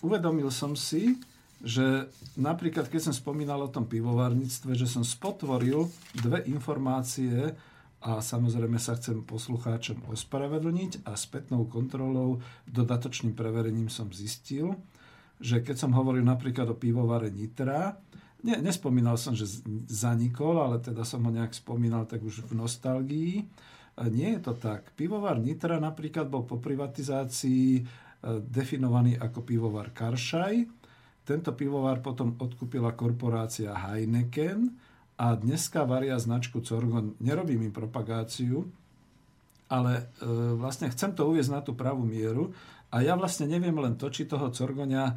uvedomil som si, že napríklad, keď som spomínal o tom pivovarníctve, že som spotvoril dve informácie a samozrejme sa chcem poslucháčom ospravedlniť a spätnou kontrolou, dodatočným preverením som zistil, že keď som hovoril napríklad o pivovare Nitra, ne, nespomínal som, že zanikol, ale teda som ho nejak spomínal tak už v nostalgii. Nie je to tak. Pivovar Nitra napríklad bol po privatizácii e, definovaný ako pivovar Karšaj, tento pivovar potom odkúpila korporácia Heineken a dneska varia značku Corgon. Nerobím im propagáciu, ale e, vlastne chcem to uviezť na tú pravú mieru a ja vlastne neviem len to, či toho Corgonia e,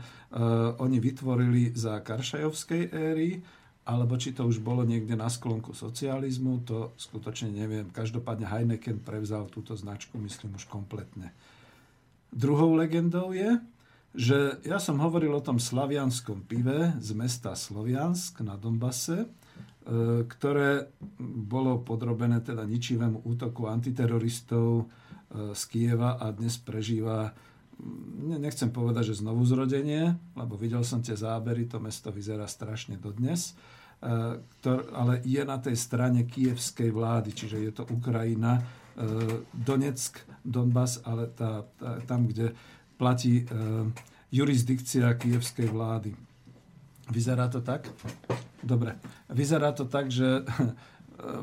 oni vytvorili za Karšajovskej éry, alebo či to už bolo niekde na sklonku socializmu, to skutočne neviem. Každopádne Heineken prevzal túto značku, myslím, už kompletne. Druhou legendou je, že ja som hovoril o tom slavianskom pive z mesta Sloviansk na Donbase, e, ktoré bolo podrobené teda ničivému útoku antiteroristov e, z Kieva a dnes prežíva, nechcem povedať, že znovu zrodenie, lebo videl som tie zábery, to mesto vyzerá strašne dodnes, e, ale je na tej strane kievskej vlády, čiže je to Ukrajina, Donetsk, Donbass, ale tá, tá, tam, kde platí e, jurisdikcia kievskej vlády. Vyzerá to tak? Dobre. Vyzerá to tak, že e,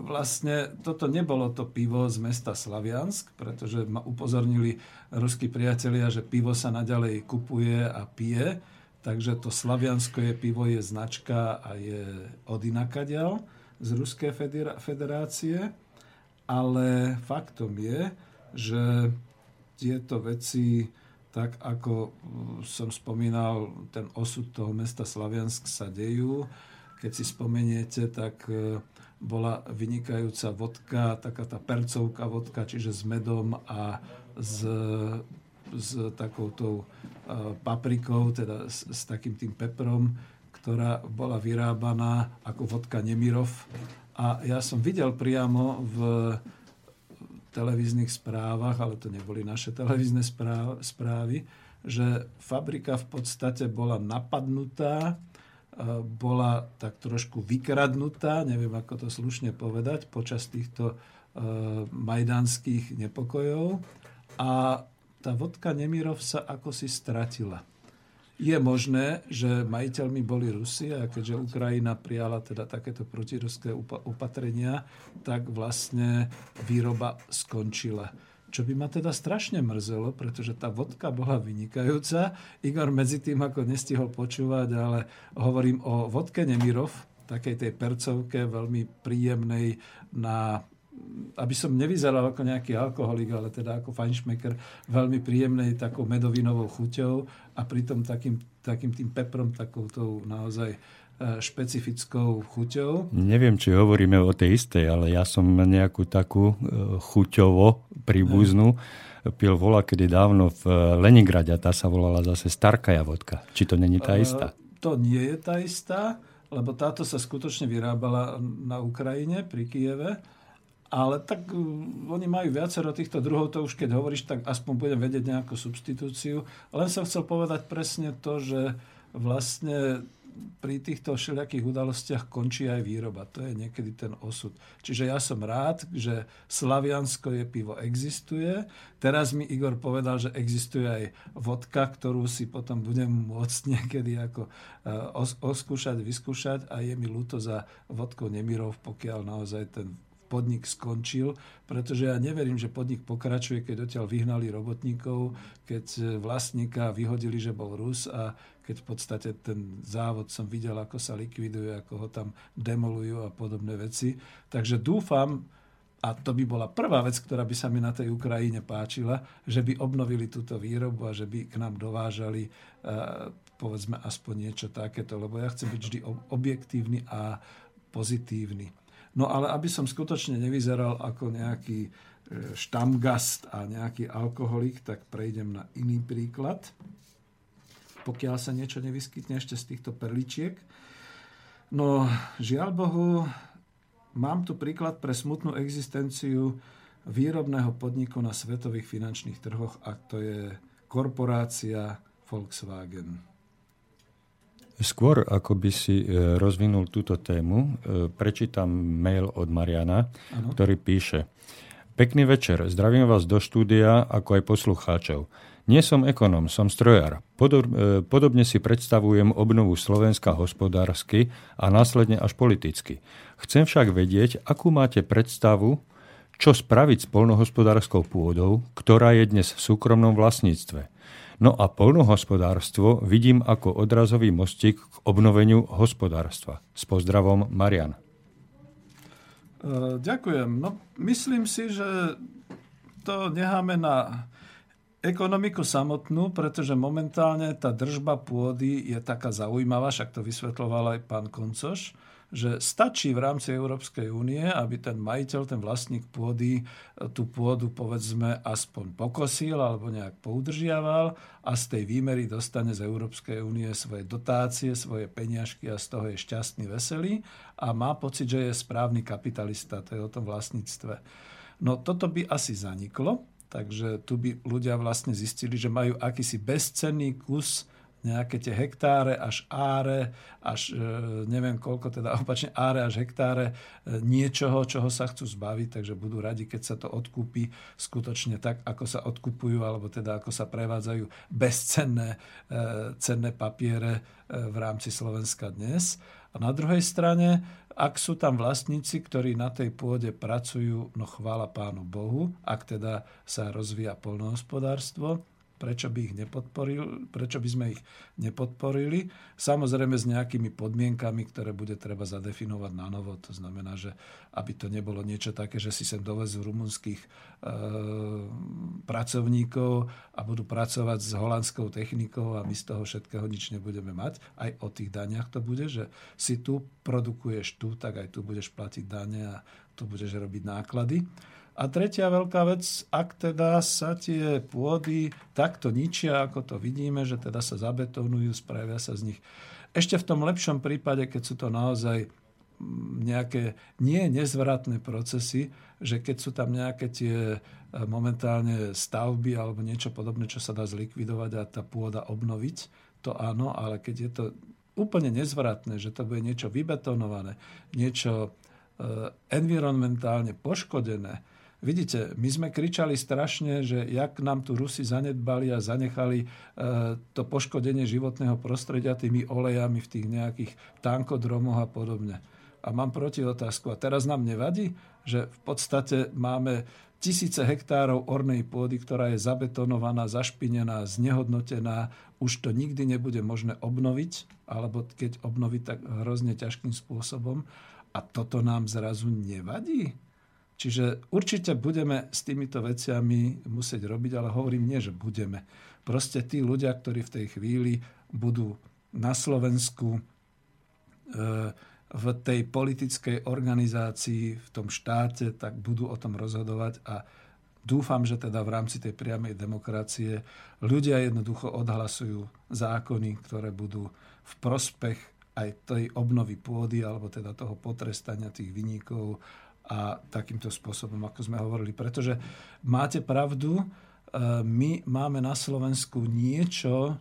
vlastne toto nebolo to pivo z mesta Slaviansk, pretože ma upozornili ruskí priatelia, že pivo sa naďalej kupuje a pije, takže to Slaviansko je pivo, je značka a je od inakadiaľ z Ruskej federácie, ale faktom je, že tieto veci tak ako mm, som spomínal, ten osud toho mesta Slaviansk sa dejú. Keď si spomeniete, tak e, bola vynikajúca vodka, taká tá percovká vodka, čiže s medom a s, s takoutou e, paprikou, teda s, s takým tým peprom, ktorá bola vyrábaná ako vodka Nemirov. A ja som videl priamo v televíznych správach, ale to neboli naše televízne správy, že fabrika v podstate bola napadnutá, bola tak trošku vykradnutá, neviem ako to slušne povedať, počas týchto e, majdanských nepokojov a tá vodka Nemirov sa ako si stratila. Je možné, že majiteľmi boli Rusi a keďže Ukrajina prijala teda takéto protiruské opatrenia, tak vlastne výroba skončila. Čo by ma teda strašne mrzelo, pretože tá vodka bola vynikajúca. Igor medzi tým ako nestihol počúvať, ale hovorím o vodke Nemirov, takej tej percovke, veľmi príjemnej na aby som nevyzeral ako nejaký alkoholik, ale teda ako fajnšmeker, veľmi príjemnej takou medovinovou chuťou a pritom takým, takým tým peprom, takoutou naozaj e, špecifickou chuťou. Neviem, či hovoríme o tej istej, ale ja som nejakú takú e, chuťovo príbuznú pil vola kedy dávno v Leningrade a tá sa volala zase Starkaja vodka. Či to není tá istá? To nie je tá istá, lebo táto sa skutočne vyrábala na Ukrajine pri Kieve ale tak oni majú viacero týchto druhov, to už keď hovoríš, tak aspoň budem vedieť nejakú substitúciu. Len som chcel povedať presne to, že vlastne pri týchto všelijakých udalostiach končí aj výroba. To je niekedy ten osud. Čiže ja som rád, že Slaviansko je pivo existuje. Teraz mi Igor povedal, že existuje aj vodka, ktorú si potom budem môcť niekedy ako uh, oskúšať, vyskúšať a je mi ľúto za vodkou Nemirov, pokiaľ naozaj ten podnik skončil, pretože ja neverím, že podnik pokračuje, keď odtiaľ vyhnali robotníkov, keď vlastníka vyhodili, že bol Rus a keď v podstate ten závod som videl, ako sa likviduje, ako ho tam demolujú a podobné veci. Takže dúfam, a to by bola prvá vec, ktorá by sa mi na tej Ukrajine páčila, že by obnovili túto výrobu a že by k nám dovážali povedzme aspoň niečo takéto, lebo ja chcem byť vždy objektívny a pozitívny. No ale aby som skutočne nevyzeral ako nejaký e, štamgast a nejaký alkoholik, tak prejdem na iný príklad. Pokiaľ sa niečo nevyskytne ešte z týchto perličiek. No, žiaľ Bohu, mám tu príklad pre smutnú existenciu výrobného podniku na svetových finančných trhoch a to je korporácia Volkswagen. Skôr, ako by si e, rozvinul túto tému, e, prečítam mail od Mariana, ano. ktorý píše Pekný večer, zdravím vás do štúdia, ako aj poslucháčov. Nie som ekonom, som strojar. Podob, e, podobne si predstavujem obnovu Slovenska hospodársky a následne až politicky. Chcem však vedieť, akú máte predstavu, čo spraviť s polnohospodárskou pôdou, ktorá je dnes v súkromnom vlastníctve. No a polnohospodárstvo vidím ako odrazový mostík k obnoveniu hospodárstva. S pozdravom Marian. E, ďakujem. No, myslím si, že to necháme na ekonomiku samotnú, pretože momentálne tá držba pôdy je taká zaujímavá, však to vysvetloval aj pán Koncoš že stačí v rámci Európskej únie, aby ten majiteľ, ten vlastník pôdy tú pôdu povedzme aspoň pokosil alebo nejak poudržiaval a z tej výmery dostane z Európskej únie svoje dotácie, svoje peniažky a z toho je šťastný, veselý a má pocit, že je správny kapitalista, to je o tom vlastníctve. No toto by asi zaniklo, takže tu by ľudia vlastne zistili, že majú akýsi bezcenný kus nejaké tie hektáre až áre, až e, neviem koľko, teda opačne áre až hektáre e, niečoho, čoho sa chcú zbaviť, takže budú radi, keď sa to odkúpi skutočne tak, ako sa odkupujú, alebo teda ako sa prevádzajú bezcenné e, cenné papiere v rámci Slovenska dnes. A na druhej strane, ak sú tam vlastníci, ktorí na tej pôde pracujú, no chvála pánu Bohu, ak teda sa rozvíja polnohospodárstvo, prečo by ich nepodporil, prečo by sme ich nepodporili. Samozrejme s nejakými podmienkami, ktoré bude treba zadefinovať na novo. To znamená, že aby to nebolo niečo také, že si sem dovezú rumunských e, pracovníkov a budú pracovať s holandskou technikou a my z toho všetkého nič nebudeme mať. Aj o tých daniach to bude, že si tu produkuješ tu, tak aj tu budeš platiť dane a tu budeš robiť náklady. A tretia veľká vec, ak teda sa tie pôdy takto ničia, ako to vidíme, že teda sa zabetonujú, spravia sa z nich. Ešte v tom lepšom prípade, keď sú to naozaj mm, nejaké nie nezvratné procesy, že keď sú tam nejaké tie e, momentálne stavby alebo niečo podobné, čo sa dá zlikvidovať a tá pôda obnoviť, to áno, ale keď je to úplne nezvratné, že to bude niečo vybetonované, niečo e, environmentálne poškodené, Vidíte, my sme kričali strašne, že jak nám tu Rusi zanedbali a zanechali e, to poškodenie životného prostredia tými olejami v tých nejakých tankodromoch a podobne. A mám proti otázku. A teraz nám nevadí, že v podstate máme tisíce hektárov ornej pôdy, ktorá je zabetonovaná, zašpinená, znehodnotená, už to nikdy nebude možné obnoviť, alebo keď obnoviť, tak hrozne ťažkým spôsobom. A toto nám zrazu nevadí? Čiže určite budeme s týmito veciami musieť robiť, ale hovorím nie, že budeme. Proste tí ľudia, ktorí v tej chvíli budú na Slovensku e, v tej politickej organizácii, v tom štáte, tak budú o tom rozhodovať a dúfam, že teda v rámci tej priamej demokracie ľudia jednoducho odhlasujú zákony, ktoré budú v prospech aj tej obnovy pôdy, alebo teda toho potrestania tých vyníkov a takýmto spôsobom, ako sme hovorili. Pretože máte pravdu, e, my máme na Slovensku niečo,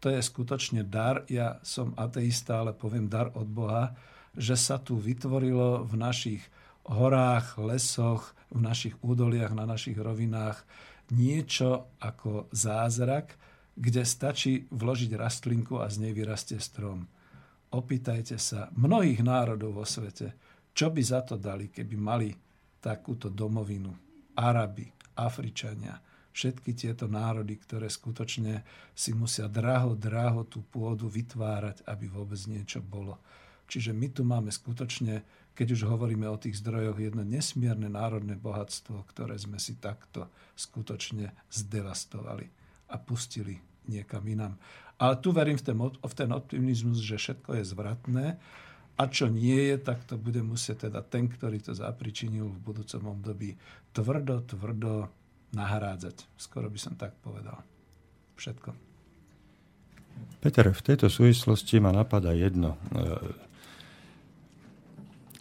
to je skutočne dar, ja som ateista, ale poviem dar od Boha, že sa tu vytvorilo v našich horách, lesoch, v našich údoliach, na našich rovinách niečo ako zázrak, kde stačí vložiť rastlinku a z nej vyrastie strom. Opýtajte sa mnohých národov vo svete, čo by za to dali, keby mali takúto domovinu? Arabi, Afričania, všetky tieto národy, ktoré skutočne si musia draho, draho tú pôdu vytvárať, aby vôbec niečo bolo. Čiže my tu máme skutočne, keď už hovoríme o tých zdrojoch, jedno nesmierne národné bohatstvo, ktoré sme si takto skutočne zdevastovali a pustili niekam inám. Ale tu verím v ten, v ten optimizmus, že všetko je zvratné a čo nie je, tak to bude musieť teda ten, ktorý to zapričinil v budúcom období tvrdo, tvrdo nahrádzať. Skoro by som tak povedal. Všetko. Peter, v tejto súvislosti ma napadá jedno.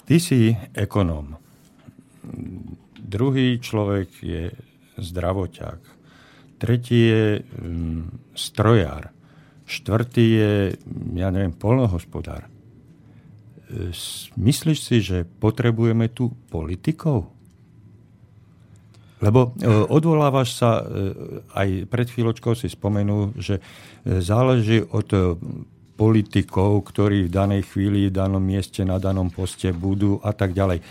Ty si ekonóm. Druhý človek je zdravoťák. Tretí je mm, strojár. Štvrtý je, ja neviem, polnohospodár. E, myslíš si, že potrebujeme tu politikov? Lebo e, odvolávaš sa, e, aj pred chvíľočkou si spomenul, že záleží od politikov, ktorí v danej chvíli, v danom mieste, na danom poste budú a tak ďalej.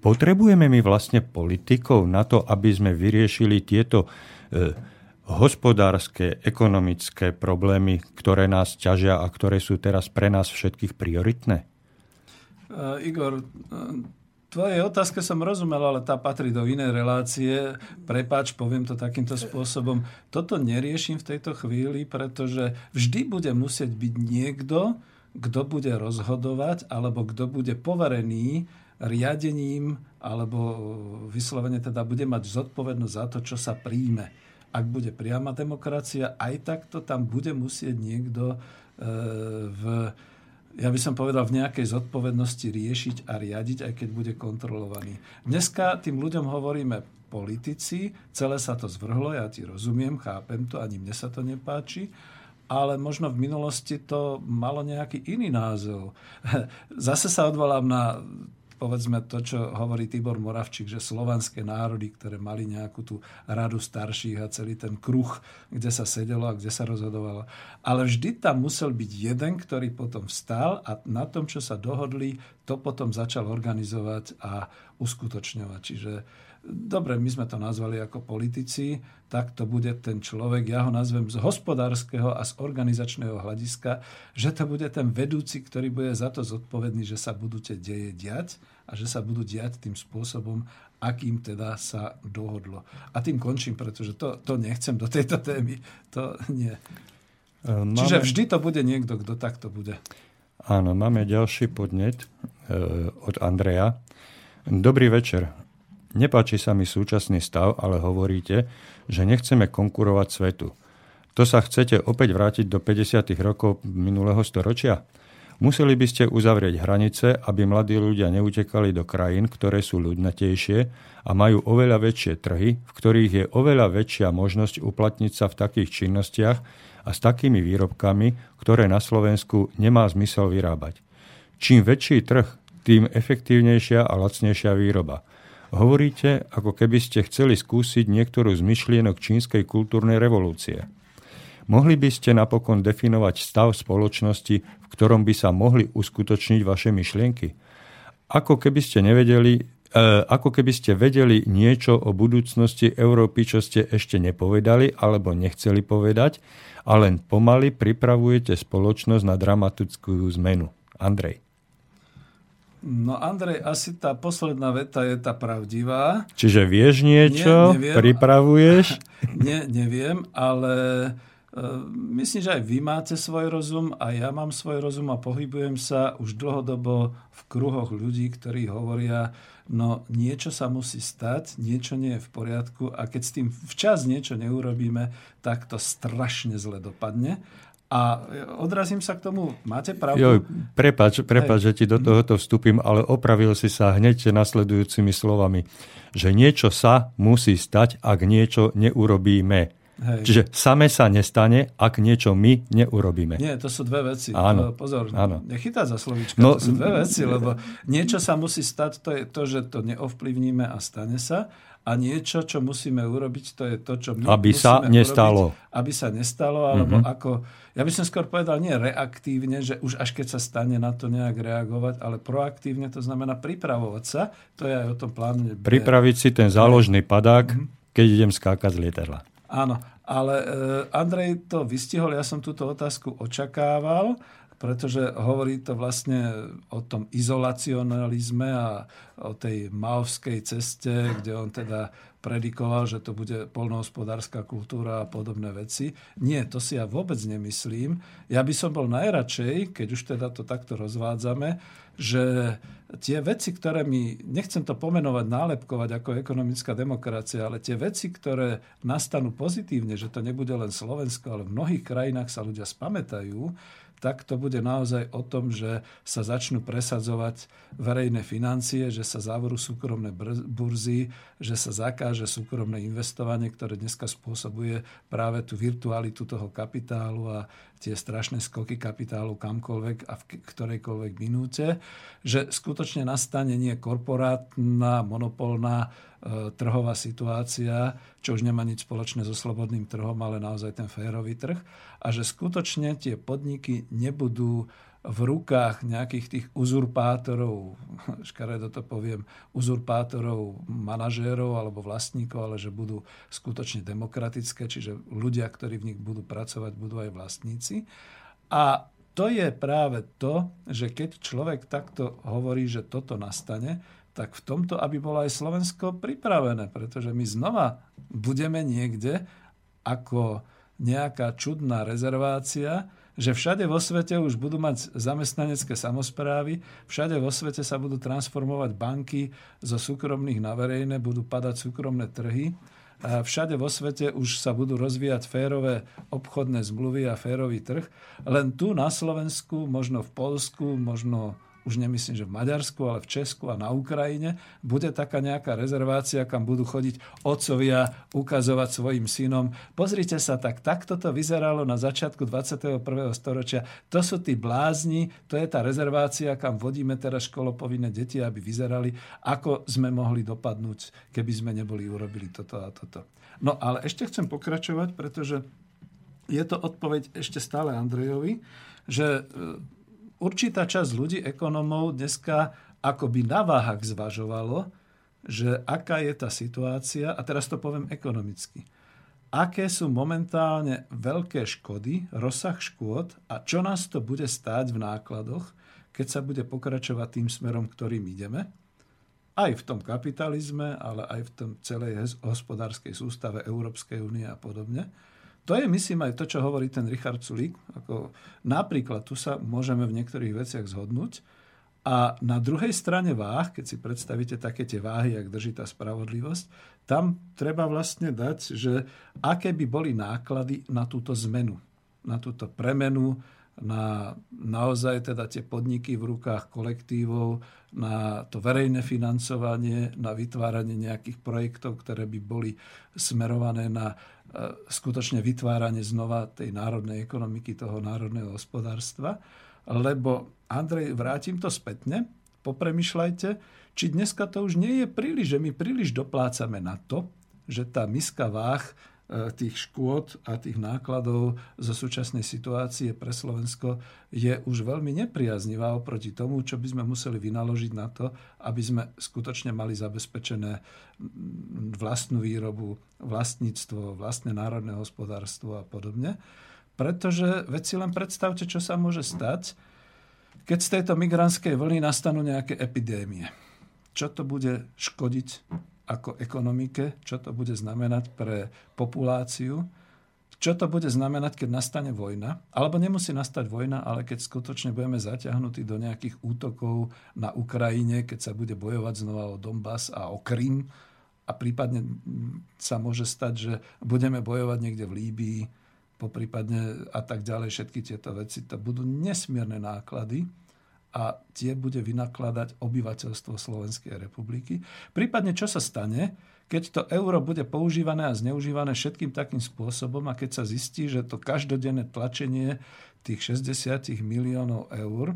Potrebujeme my vlastne politikov na to, aby sme vyriešili tieto hospodárske, ekonomické problémy, ktoré nás ťažia a ktoré sú teraz pre nás všetkých prioritné? Uh, Igor, uh, otázke som rozumel, ale tá patrí do inej relácie. Prepač, poviem to takýmto spôsobom. Toto neriešim v tejto chvíli, pretože vždy bude musieť byť niekto, kto bude rozhodovať, alebo kto bude poverený riadením, alebo vyslovene teda bude mať zodpovednosť za to, čo sa príjme. Ak bude priama demokracia, aj tak to tam bude musieť niekto e, v ja by som povedal, v nejakej zodpovednosti riešiť a riadiť, aj keď bude kontrolovaný. Dneska tým ľuďom hovoríme politici, celé sa to zvrhlo, ja ti rozumiem, chápem to, ani mne sa to nepáči, ale možno v minulosti to malo nejaký iný názov. Zase sa odvolám na povedzme to, čo hovorí Tibor Moravčík, že slovanské národy, ktoré mali nejakú tú radu starších a celý ten kruh, kde sa sedelo a kde sa rozhodovalo. Ale vždy tam musel byť jeden, ktorý potom vstal a na tom, čo sa dohodli, to potom začal organizovať a uskutočňovať. Čiže dobre, my sme to nazvali ako politici, tak to bude ten človek, ja ho nazvem z hospodárskeho a z organizačného hľadiska, že to bude ten vedúci, ktorý bude za to zodpovedný, že sa budú tie deje diať a že sa budú diať tým spôsobom, akým teda sa dohodlo. A tým končím, pretože to, to nechcem do tejto témy. To nie. E, máme... Čiže vždy to bude niekto, kto takto bude. Áno, máme ďalší podnet e, od Andreja. Dobrý večer. Nepáči sa mi súčasný stav, ale hovoríte, že nechceme konkurovať svetu. To sa chcete opäť vrátiť do 50. rokov minulého storočia? Museli by ste uzavrieť hranice, aby mladí ľudia neutekali do krajín, ktoré sú ľudnatejšie a majú oveľa väčšie trhy, v ktorých je oveľa väčšia možnosť uplatniť sa v takých činnostiach a s takými výrobkami, ktoré na Slovensku nemá zmysel vyrábať. Čím väčší trh, tým efektívnejšia a lacnejšia výroba. Hovoríte, ako keby ste chceli skúsiť niektorú z myšlienok čínskej kultúrnej revolúcie. Mohli by ste napokon definovať stav spoločnosti, ktorom by sa mohli uskutočniť vaše myšlienky? Ako keby ste nevedeli, e, ako keby ste vedeli niečo o budúcnosti Európy, čo ste ešte nepovedali alebo nechceli povedať, a len pomaly pripravujete spoločnosť na dramatickú zmenu. Andrej. No Andrej, asi tá posledná veta je tá pravdivá. Čiže vieš niečo, Nie, neviem, pripravuješ? Nie, neviem, ale myslím, že aj vy máte svoj rozum a ja mám svoj rozum a pohybujem sa už dlhodobo v kruhoch ľudí, ktorí hovoria, no niečo sa musí stať, niečo nie je v poriadku a keď s tým včas niečo neurobíme, tak to strašne zle dopadne. A odrazím sa k tomu, máte pravdu? Jo, prepač, prepač, že ti do tohoto vstúpim, ale opravil si sa hneď nasledujúcimi slovami, že niečo sa musí stať, ak niečo neurobíme. Hej. Čiže same sa nestane, ak niečo my neurobíme. Nie, to sú dve veci. Áno. Pozor, áno. nechytá za slovička, no, to sú dve veci, lebo niečo sa musí stať, to je to, že to neovplyvníme a stane sa a niečo, čo musíme urobiť, to je to, čo my aby sa nestalo. Urobiť, aby sa nestalo, alebo mm-hmm. ako, ja by som skôr povedal nie reaktívne, že už až keď sa stane na to nejak reagovať, ale proaktívne, to znamená pripravovať sa, to je aj o tom pláne. Pripraviť si ten záložný padák, mm-hmm. keď idem skákať z lietadla. Áno, ale e, Andrej to vystihol, ja som túto otázku očakával, pretože hovorí to vlastne o tom izolacionalizme a o tej maovskej ceste, kde on teda predikoval, že to bude polnohospodárska kultúra a podobné veci. Nie, to si ja vôbec nemyslím. Ja by som bol najradšej, keď už teda to takto rozvádzame, že tie veci, ktoré mi, nechcem to pomenovať, nálepkovať ako ekonomická demokracia, ale tie veci, ktoré nastanú pozitívne, že to nebude len Slovensko, ale v mnohých krajinách sa ľudia spamätajú, tak to bude naozaj o tom, že sa začnú presadzovať verejné financie, že sa zavorú súkromné burzy, že sa zakáže súkromné investovanie, ktoré dneska spôsobuje práve tú virtualitu toho kapitálu a tie strašné skoky kapitálu kamkoľvek a v ktorejkoľvek minúte, že skutočne nastane nie korporátna, monopolná E, trhová situácia, čo už nemá nič spoločné so slobodným trhom, ale naozaj ten férový trh. A že skutočne tie podniky nebudú v rukách nejakých tých uzurpátorov, škaredo to poviem, uzurpátorov, manažérov alebo vlastníkov, ale že budú skutočne demokratické, čiže ľudia, ktorí v nich budú pracovať, budú aj vlastníci. A to je práve to, že keď človek takto hovorí, že toto nastane, tak v tomto, aby bolo aj Slovensko pripravené, pretože my znova budeme niekde ako nejaká čudná rezervácia, že všade vo svete už budú mať zamestnanecké samozprávy, všade vo svete sa budú transformovať banky zo súkromných na verejné, budú padať súkromné trhy. A všade vo svete už sa budú rozvíjať férové obchodné zmluvy a férový trh. Len tu na Slovensku, možno v Polsku, možno už nemyslím, že v Maďarsku, ale v Česku a na Ukrajine, bude taká nejaká rezervácia, kam budú chodiť otcovia ukazovať svojim synom. Pozrite sa, tak takto to vyzeralo na začiatku 21. storočia. To sú tí blázni, to je tá rezervácia, kam vodíme teraz školopovinné deti, aby vyzerali, ako sme mohli dopadnúť, keby sme neboli urobili toto a toto. No ale ešte chcem pokračovať, pretože je to odpoveď ešte stále Andrejovi, že určitá časť ľudí, ekonomov dneska akoby na váhach zvažovalo, že aká je tá situácia, a teraz to poviem ekonomicky, aké sú momentálne veľké škody, rozsah škôd a čo nás to bude stáť v nákladoch, keď sa bude pokračovať tým smerom, ktorým ideme, aj v tom kapitalizme, ale aj v tom celej hospodárskej sústave Európskej únie a podobne. To je, myslím, aj to, čo hovorí ten Richard Sulík. Ako, napríklad tu sa môžeme v niektorých veciach zhodnúť. A na druhej strane váh, keď si predstavíte také tie váhy, ak drží tá spravodlivosť, tam treba vlastne dať, že aké by boli náklady na túto zmenu, na túto premenu, na naozaj teda tie podniky v rukách kolektívov, na to verejné financovanie, na vytváranie nejakých projektov, ktoré by boli smerované na skutočne vytváranie znova tej národnej ekonomiky, toho národného hospodárstva. Lebo, Andrej, vrátim to spätne, popremýšľajte, či dneska to už nie je príliš, že my príliš doplácame na to, že tá miska váh E, tých škôd a tých nákladov zo súčasnej situácie pre Slovensko je už veľmi nepriaznivá oproti tomu, čo by sme museli vynaložiť na to, aby sme skutočne mali zabezpečené vlastnú výrobu, vlastníctvo, vlastné národné hospodárstvo a podobne. Pretože veď si len predstavte, čo sa môže stať, keď z tejto migrantskej vlny nastanú nejaké epidémie. Čo to bude škodiť ako ekonomike, čo to bude znamenať pre populáciu, čo to bude znamenať, keď nastane vojna, alebo nemusí nastať vojna, ale keď skutočne budeme zaťahnutí do nejakých útokov na Ukrajine, keď sa bude bojovať znova o Donbass a o Krym a prípadne sa môže stať, že budeme bojovať niekde v Líbii, poprípadne a tak ďalej, všetky tieto veci, to budú nesmierne náklady a tie bude vynakladať obyvateľstvo Slovenskej republiky. Prípadne, čo sa stane, keď to euro bude používané a zneužívané všetkým takým spôsobom a keď sa zistí, že to každodenné tlačenie tých 60 miliónov eur,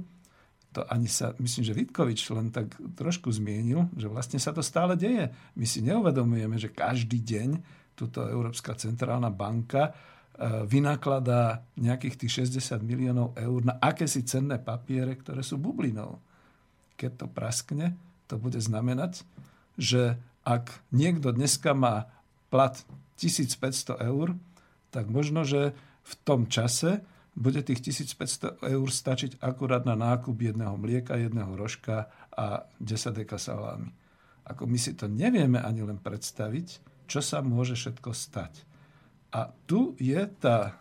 to ani sa, myslím, že Vitkovič len tak trošku zmienil, že vlastne sa to stále deje. My si neuvedomujeme, že každý deň túto Európska centrálna banka vynakladá nejakých tých 60 miliónov eur na akési cenné papiere, ktoré sú bublinou. Keď to praskne, to bude znamenať, že ak niekto dneska má plat 1500 eur, tak možno, že v tom čase bude tých 1500 eur stačiť akurát na nákup jedného mlieka, jedného rožka a 10 deka salámy. Ako my si to nevieme ani len predstaviť, čo sa môže všetko stať. A tu je tá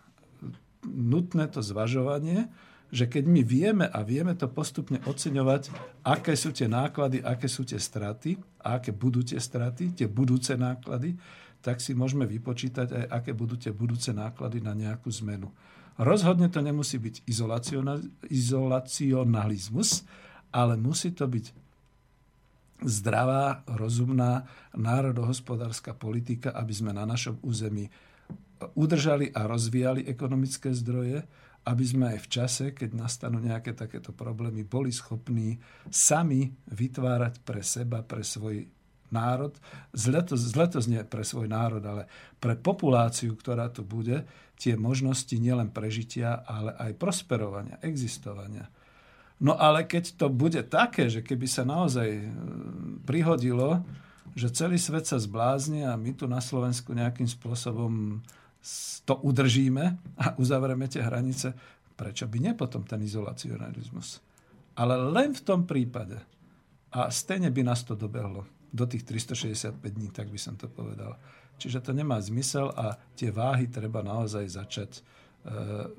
nutné to zvažovanie, že keď my vieme a vieme to postupne oceňovať, aké sú tie náklady, aké sú tie straty a aké budú tie straty, tie budúce náklady, tak si môžeme vypočítať aj, aké budú tie budúce náklady na nejakú zmenu. Rozhodne to nemusí byť izolacionalizmus, ale musí to byť zdravá, rozumná národohospodárska politika, aby sme na našom území udržali a rozvíjali ekonomické zdroje, aby sme aj v čase, keď nastanú nejaké takéto problémy, boli schopní sami vytvárať pre seba, pre svoj národ. Zle to, znie pre svoj národ, ale pre populáciu, ktorá tu bude, tie možnosti nielen prežitia, ale aj prosperovania, existovania. No ale keď to bude také, že keby sa naozaj e, prihodilo, že celý svet sa zblázni a my tu na Slovensku nejakým spôsobom to udržíme a uzavrieme tie hranice, prečo by nie potom ten izolacionalizmus? Ale len v tom prípade. A stejne by nás to dobehlo do tých 365 dní, tak by som to povedal. Čiže to nemá zmysel a tie váhy treba naozaj začať e,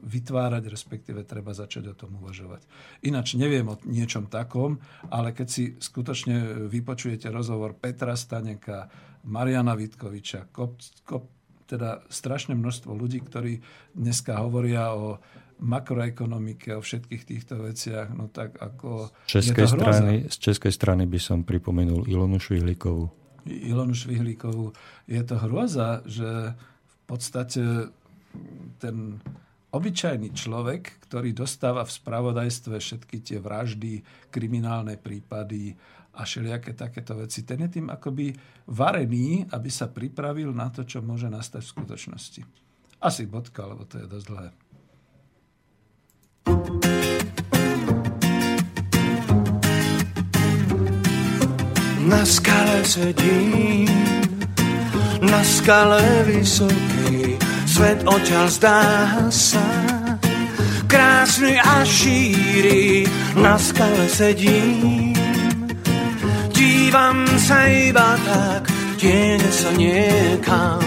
vytvárať, respektíve treba začať o tom uvažovať. Ináč neviem o niečom takom, ale keď si skutočne vypočujete rozhovor Petra Staneka, Mariana Vitkoviča, kop, kop, teda strašné množstvo ľudí, ktorí dneska hovoria o makroekonomike, o všetkých týchto veciach, no tak ako... Z českej, strany, z českej strany by som pripomenul Ilonu Švihlíkovú. Ilonu Švihlíkovú. Je to hroza, že v podstate ten obyčajný človek, ktorý dostáva v spravodajstve všetky tie vraždy, kriminálne prípady a všelijaké takéto veci, ten je tým akoby varený, aby sa pripravil na to, čo môže nastať v skutočnosti. Asi bodka, lebo to je dosť dlhé. Na skale sedím, na skale vysoký, svet odtiaľ zdá sa. Krásny a šíri, na skale sedím. Dívam sa iba tak, tiene sa niekam.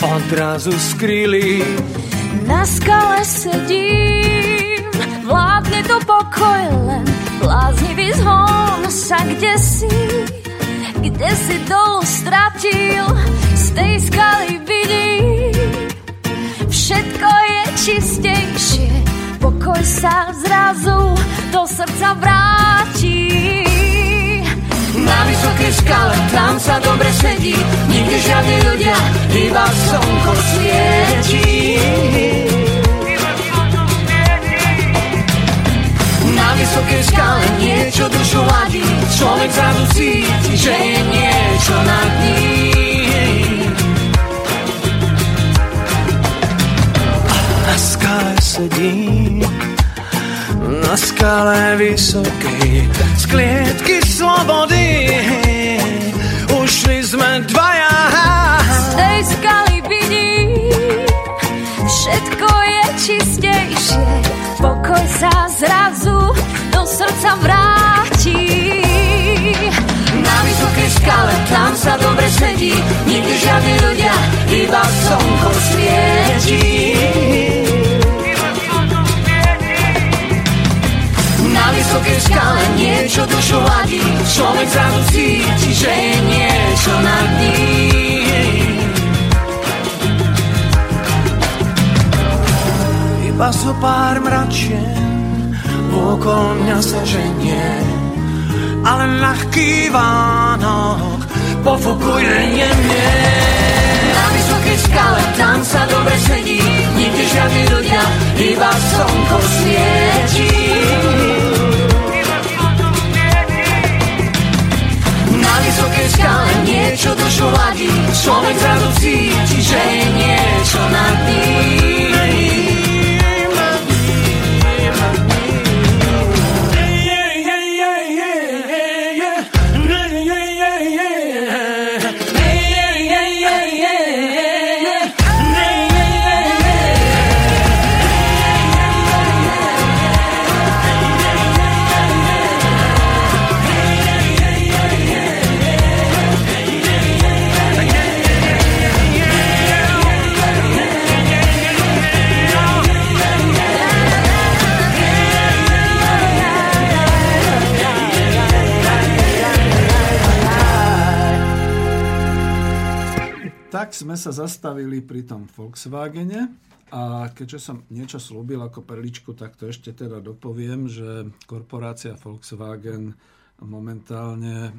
Odrazu skryli. Na skale sedím, vládne to pokoj len, bláznivý zhon sa kde si, kde si dolu stratil, z tej skaly vidím, všetko je čistejšie, pokoj sa zrazu do srdca vráti. Na vysokej skale, tam sa dobre sedí, nikde žiadni ľudia, iba slnko svietí. Na vysokej skale niečo dušu ladí, človek cíti, že je niečo nad ním. Na skale sedím, na skale vysokej, z klietky slobody. Ušli sme dvaja. Z tej skaly vidím, všetko je čistejšie. Pokoj sa zrazu do srdca vráti. Na vysokej skale, tam sa dobre sedí, nikdy žiadni ľudia, iba slnko svietí. Vysokej skale niečo dušu ladí, človek zrazu cíti, že je niečo nad ním. Iba so pár mračien okolo mňa sa ženie, ale ľahký Vánok pofukuje jemne. Na vysokej skale, tam sa dobre sedí, nikde žiadni ľudia, iba slnko svietí. Vysokej skale niečo dušu ladí, človek zrazu cíti, že je niečo nad ním. Sme sa zastavili pri tom Volkswagene a keďže som niečo slúbil ako perličku, tak to ešte teda dopoviem, že korporácia Volkswagen momentálne e,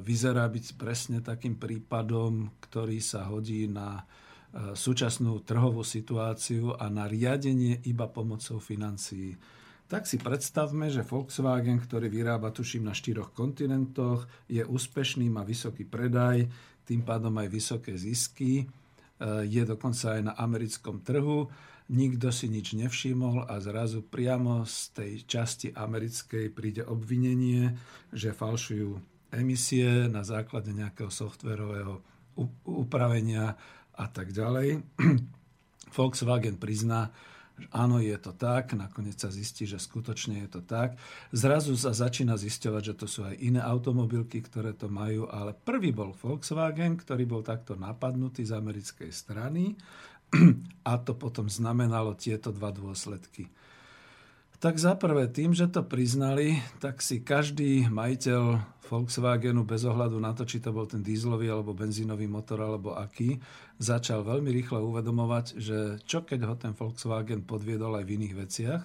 vyzerá byť presne takým prípadom, ktorý sa hodí na e, súčasnú trhovú situáciu a na riadenie iba pomocou financií. Tak si predstavme, že Volkswagen, ktorý vyrába tuším na štyroch kontinentoch, je úspešný, má vysoký predaj, tým pádom aj vysoké zisky Eh, je dokonca aj na americkom trhu. Nikto si nič nevšimol a zrazu priamo z tej časti americkej príde obvinenie, že falšujú emisie na základe nejakého softverového upravenia a tak ďalej. Volkswagen prizná, áno, je to tak, nakoniec sa zistí, že skutočne je to tak. Zrazu sa začína zisťovať, že to sú aj iné automobilky, ktoré to majú, ale prvý bol Volkswagen, ktorý bol takto napadnutý z americkej strany a to potom znamenalo tieto dva dôsledky. Tak za prvé, tým, že to priznali, tak si každý majiteľ Volkswagenu bez ohľadu na to, či to bol ten dízlový alebo benzínový motor alebo aký, začal veľmi rýchle uvedomovať, že čo keď ho ten Volkswagen podviedol aj v iných veciach,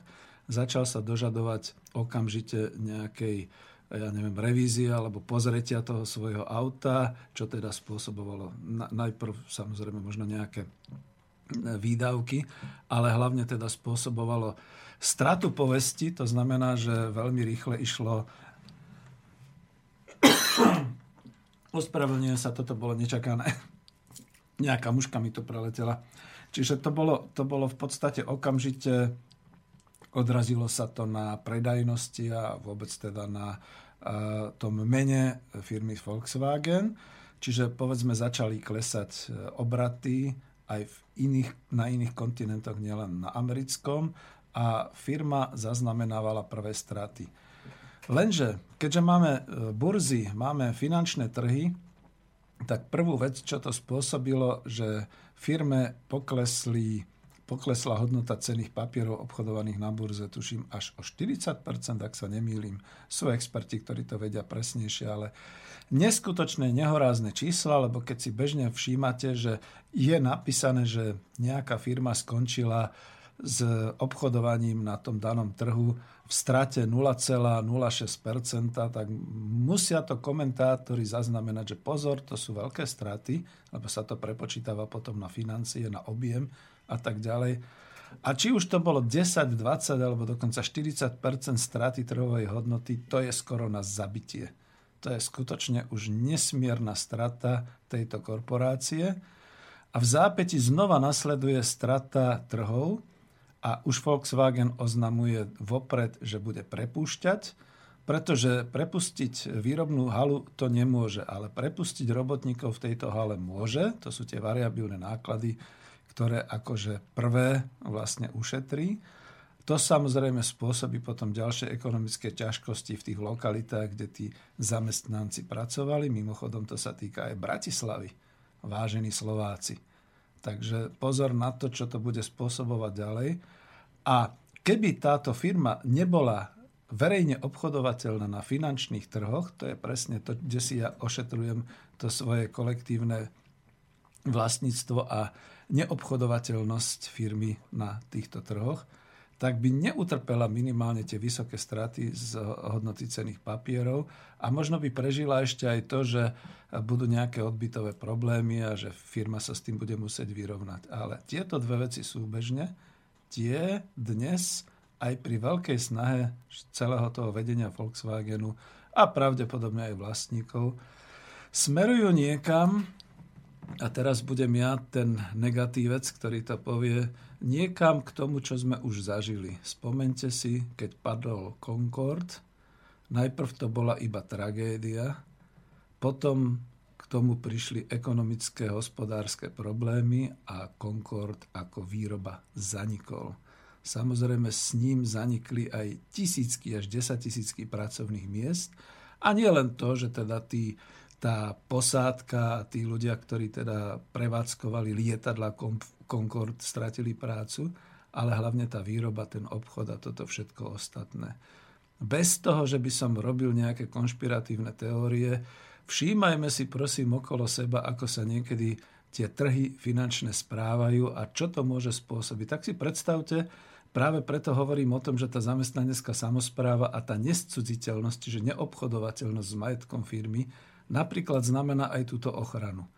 začal sa dožadovať okamžite nejakej ja neviem, revízie alebo pozretia toho svojho auta, čo teda spôsobovalo najprv samozrejme možno nejaké výdavky, ale hlavne teda spôsobovalo stratu povesti, to znamená, že veľmi rýchle išlo ospravedlňujem sa, toto bolo nečakané. Nejaká muška mi to preletela. Čiže to bolo, to bolo v podstate okamžite, odrazilo sa to na predajnosti a vôbec teda na uh, tom mene firmy Volkswagen. Čiže povedzme začali klesať e, obraty aj v iných, na iných kontinentoch, nielen na americkom a firma zaznamenávala prvé straty. Lenže, keďže máme e, burzy, máme finančné trhy, tak prvú vec, čo to spôsobilo, že firme poklesli, poklesla hodnota cených papierov obchodovaných na burze, tuším, až o 40%, ak sa nemýlim. Sú experti, ktorí to vedia presnejšie, ale neskutočné, nehorázne čísla, lebo keď si bežne všímate, že je napísané, že nejaká firma skončila s obchodovaním na tom danom trhu v strate 0,06%, tak musia to komentátori zaznamenať, že pozor, to sú veľké straty, lebo sa to prepočítava potom na financie, na objem a tak ďalej. A či už to bolo 10, 20 alebo dokonca 40% straty trhovej hodnoty, to je skoro na zabitie. To je skutočne už nesmierna strata tejto korporácie. A v zápäti znova nasleduje strata trhov, a už Volkswagen oznamuje vopred, že bude prepúšťať, pretože prepustiť výrobnú halu to nemôže, ale prepustiť robotníkov v tejto hale môže, to sú tie variabilné náklady, ktoré akože prvé vlastne ušetrí. To samozrejme spôsobí potom ďalšie ekonomické ťažkosti v tých lokalitách, kde tí zamestnanci pracovali. Mimochodom to sa týka aj Bratislavy, vážení Slováci. Takže pozor na to, čo to bude spôsobovať ďalej. A keby táto firma nebola verejne obchodovateľná na finančných trhoch, to je presne to, kde si ja ošetrujem to svoje kolektívne vlastníctvo a neobchodovateľnosť firmy na týchto trhoch, tak by neutrpela minimálne tie vysoké straty z hodnoty cených papierov a možno by prežila ešte aj to, že budú nejaké odbytové problémy a že firma sa s tým bude musieť vyrovnať. Ale tieto dve veci súbežne, tie dnes aj pri veľkej snahe celého toho vedenia Volkswagenu a pravdepodobne aj vlastníkov smerujú niekam, a teraz budem ja ten negatívec, ktorý to povie, niekam k tomu, čo sme už zažili. Spomente si, keď padol Concorde, najprv to bola iba tragédia, potom k tomu prišli ekonomické, hospodárske problémy a Concorde ako výroba zanikol. Samozrejme s ním zanikli aj tisícky až desatisícky pracovných miest a nie len to, že teda tí tá posádka a tí ľudia, ktorí teda prevádzkovali lietadla Concorde, stratili prácu, ale hlavne tá výroba, ten obchod a toto všetko ostatné. Bez toho, že by som robil nejaké konšpiratívne teórie, všímajme si prosím okolo seba, ako sa niekedy tie trhy finančné správajú a čo to môže spôsobiť. Tak si predstavte, práve preto hovorím o tom, že tá zamestnanecká samozpráva a tá nescudziteľnosť, čiže neobchodovateľnosť s majetkom firmy, napríklad znamená aj túto ochranu.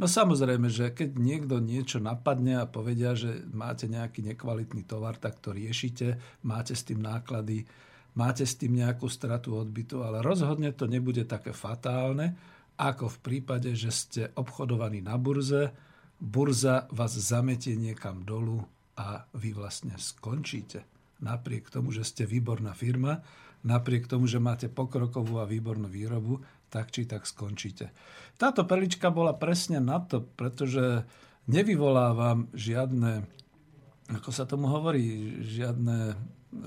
No samozrejme, že keď niekto niečo napadne a povedia, že máte nejaký nekvalitný tovar, tak to riešite, máte s tým náklady, máte s tým nejakú stratu odbytu, ale rozhodne to nebude také fatálne, ako v prípade, že ste obchodovaní na burze, burza vás zametie niekam dolu a vy vlastne skončíte. Napriek tomu, že ste výborná firma, napriek tomu, že máte pokrokovú a výbornú výrobu, tak či tak skončíte. Táto perlička bola presne na to, pretože nevyvolávam žiadne, ako sa tomu hovorí, žiadne, e,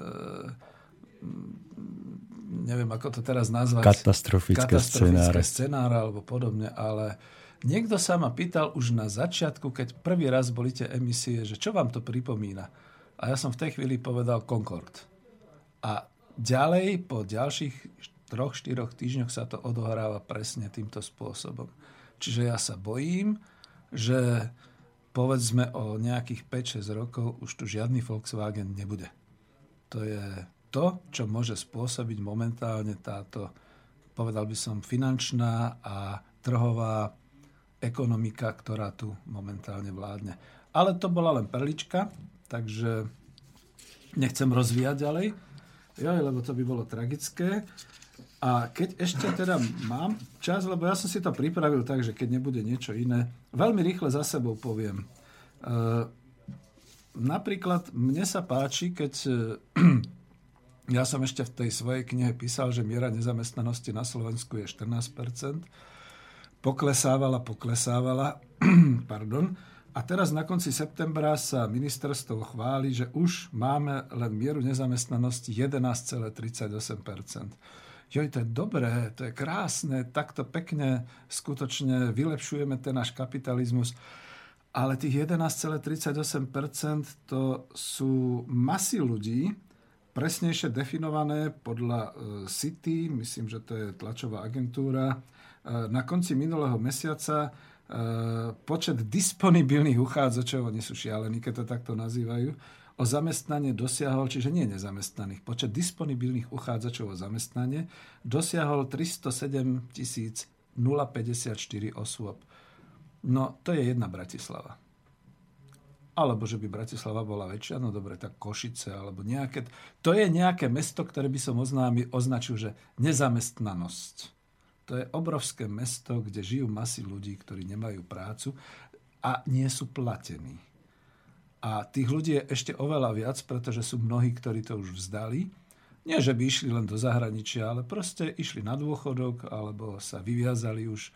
neviem, ako to teraz nazvať. Katastrofické, katastrofické scenáre. scenáre alebo podobne, ale niekto sa ma pýtal už na začiatku, keď prvý raz boli tie emisie, že čo vám to pripomína. A ja som v tej chvíli povedal Concord. A ďalej, po ďalších troch, štyroch týždňoch sa to odohráva presne týmto spôsobom. Čiže ja sa bojím, že povedzme o nejakých 5-6 rokov už tu žiadny Volkswagen nebude. To je to, čo môže spôsobiť momentálne táto, povedal by som, finančná a trhová ekonomika, ktorá tu momentálne vládne. Ale to bola len perlička, takže nechcem rozvíjať ďalej, jo, lebo to by bolo tragické. A keď ešte teda mám čas, lebo ja som si to pripravil tak, že keď nebude niečo iné, veľmi rýchle za sebou poviem. E, napríklad mne sa páči, keď e, ja som ešte v tej svojej knihe písal, že miera nezamestnanosti na Slovensku je 14%, poklesávala, poklesávala, pardon, a teraz na konci septembra sa ministerstvo chváli, že už máme len mieru nezamestnanosti 11,38% joj, to je dobré, to je krásne, takto pekne skutočne vylepšujeme ten náš kapitalizmus. Ale tých 11,38% to sú masy ľudí, presnejšie definované podľa e, City, myslím, že to je tlačová agentúra, e, na konci minulého mesiaca e, počet disponibilných uchádzačov, oni sú šialení, keď to takto nazývajú, o zamestnanie dosiahol, čiže nie nezamestnaných, počet disponibilných uchádzačov o zamestnanie dosiahol 307 054 osôb. No, to je jedna Bratislava. Alebo že by Bratislava bola väčšia, no dobre, tak Košice, alebo nejaké... To je nejaké mesto, ktoré by som oznámil, označil, že nezamestnanosť. To je obrovské mesto, kde žijú masy ľudí, ktorí nemajú prácu a nie sú platení. A tých ľudí je ešte oveľa viac, pretože sú mnohí, ktorí to už vzdali. Nie, že by išli len do zahraničia, ale proste išli na dôchodok alebo sa vyviazali už e,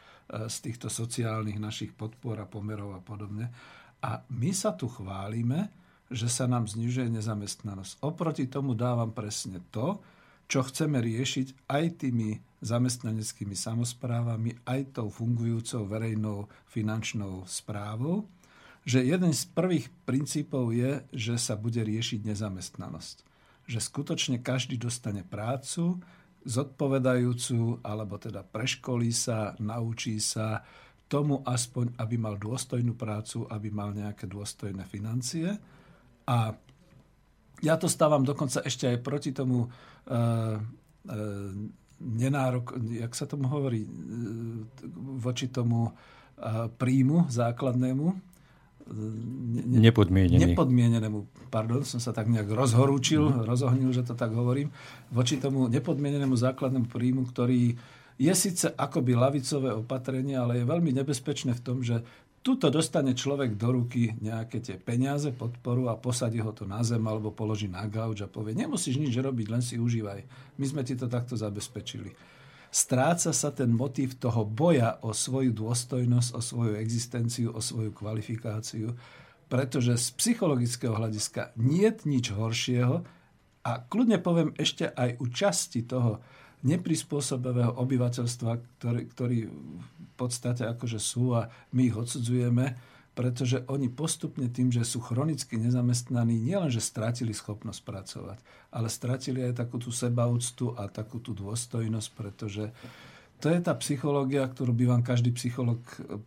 z týchto sociálnych našich podpor a pomerov a podobne. A my sa tu chválime, že sa nám znižuje nezamestnanosť. Oproti tomu dávam presne to, čo chceme riešiť aj tými zamestnaneckými samozprávami, aj tou fungujúcou verejnou finančnou správou že jeden z prvých princípov je, že sa bude riešiť nezamestnanosť. Že skutočne každý dostane prácu, zodpovedajúcu, alebo teda preškolí sa, naučí sa tomu aspoň, aby mal dôstojnú prácu, aby mal nejaké dôstojné financie. A ja to stávam dokonca ešte aj proti tomu e, e, nenárok, jak sa tomu hovorí, e, voči tomu e, príjmu základnému, ne, nepodmienený. nepodmienenému, pardon, som sa tak nejak rozhorúčil, mm. rozohnil, že to tak hovorím, voči tomu nepodmienenému základnému príjmu, ktorý je síce akoby lavicové opatrenie, ale je veľmi nebezpečné v tom, že tuto dostane človek do ruky nejaké tie peniaze, podporu a posadí ho to na zem alebo položí na gauč a povie, nemusíš nič robiť, len si užívaj. My sme ti to takto zabezpečili stráca sa ten motív toho boja o svoju dôstojnosť, o svoju existenciu, o svoju kvalifikáciu, pretože z psychologického hľadiska nie je nič horšieho a kľudne poviem ešte aj u časti toho neprispôsobového obyvateľstva, ktorý, ktorý v podstate akože sú a my ich odsudzujeme, pretože oni postupne tým, že sú chronicky nezamestnaní, nielenže stratili schopnosť pracovať, ale stratili aj takú tú sebaúctu a takú tú dôstojnosť, pretože to je tá psychológia, ktorú by vám každý psycholog e,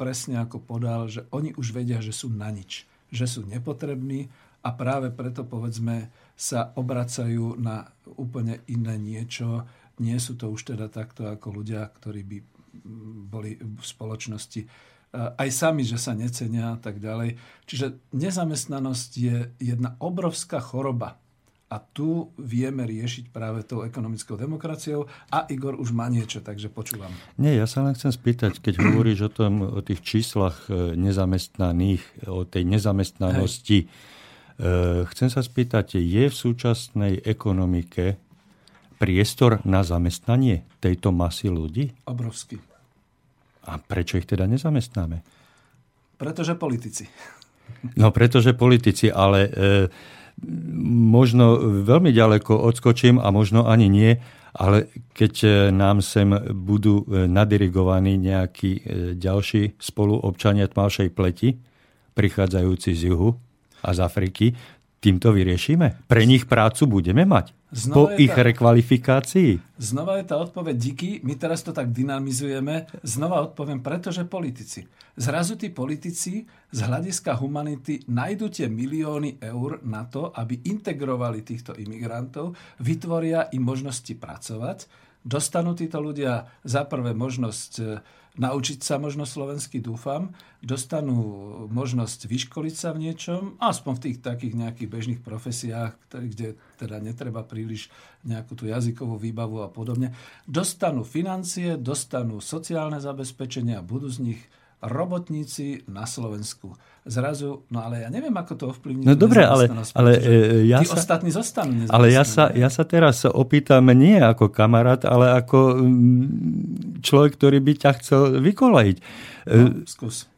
presne ako podal, že oni už vedia, že sú na nič, že sú nepotrební a práve preto, povedzme, sa obracajú na úplne iné niečo. Nie sú to už teda takto ako ľudia, ktorí by boli v spoločnosti aj sami, že sa necenia a tak ďalej. Čiže nezamestnanosť je jedna obrovská choroba. A tu vieme riešiť práve tou ekonomickou demokraciou. A Igor už má niečo, takže počúvam. Nie, ja sa len chcem spýtať, keď hovoríš o, tom, o tých číslach e, nezamestnaných, o tej nezamestnanosti, Hej. chcem sa spýtať, je v súčasnej ekonomike priestor na zamestnanie tejto masy ľudí? Obrovský. A prečo ich teda nezamestnáme? Pretože politici. No pretože politici, ale e, možno veľmi ďaleko odskočím a možno ani nie, ale keď e, nám sem budú e, nadirigovaní nejakí e, ďalší spoluobčania tmavšej pleti, prichádzajúci z juhu a z Afriky, týmto vyriešime? Pre nich prácu budeme mať? Znova po ich tá, rekvalifikácii? Znova je tá odpoveď díky, my teraz to tak dynamizujeme, znova odpoviem, pretože politici. Zrazu tí politici z hľadiska humanity nájdú tie milióny eur na to, aby integrovali týchto imigrantov, vytvoria im možnosti pracovať, dostanú títo ľudia za prvé možnosť naučiť sa možno slovensky, dúfam, dostanú možnosť vyškoliť sa v niečom, aspoň v tých takých nejakých bežných profesiách, kde teda netreba príliš nejakú tú jazykovú výbavu a podobne. Dostanú financie, dostanú sociálne zabezpečenia a budú z nich robotníci na Slovensku. Zrazu, no ale ja neviem, ako to ovplyvní. No dobre, ale, ale e, ja tí sa, ostatní zostanú Ale ja sa, ja sa teraz opýtam nie ako kamarát, ale ako mm, človek, ktorý by ťa chcel vykolejiť. E, no, skús.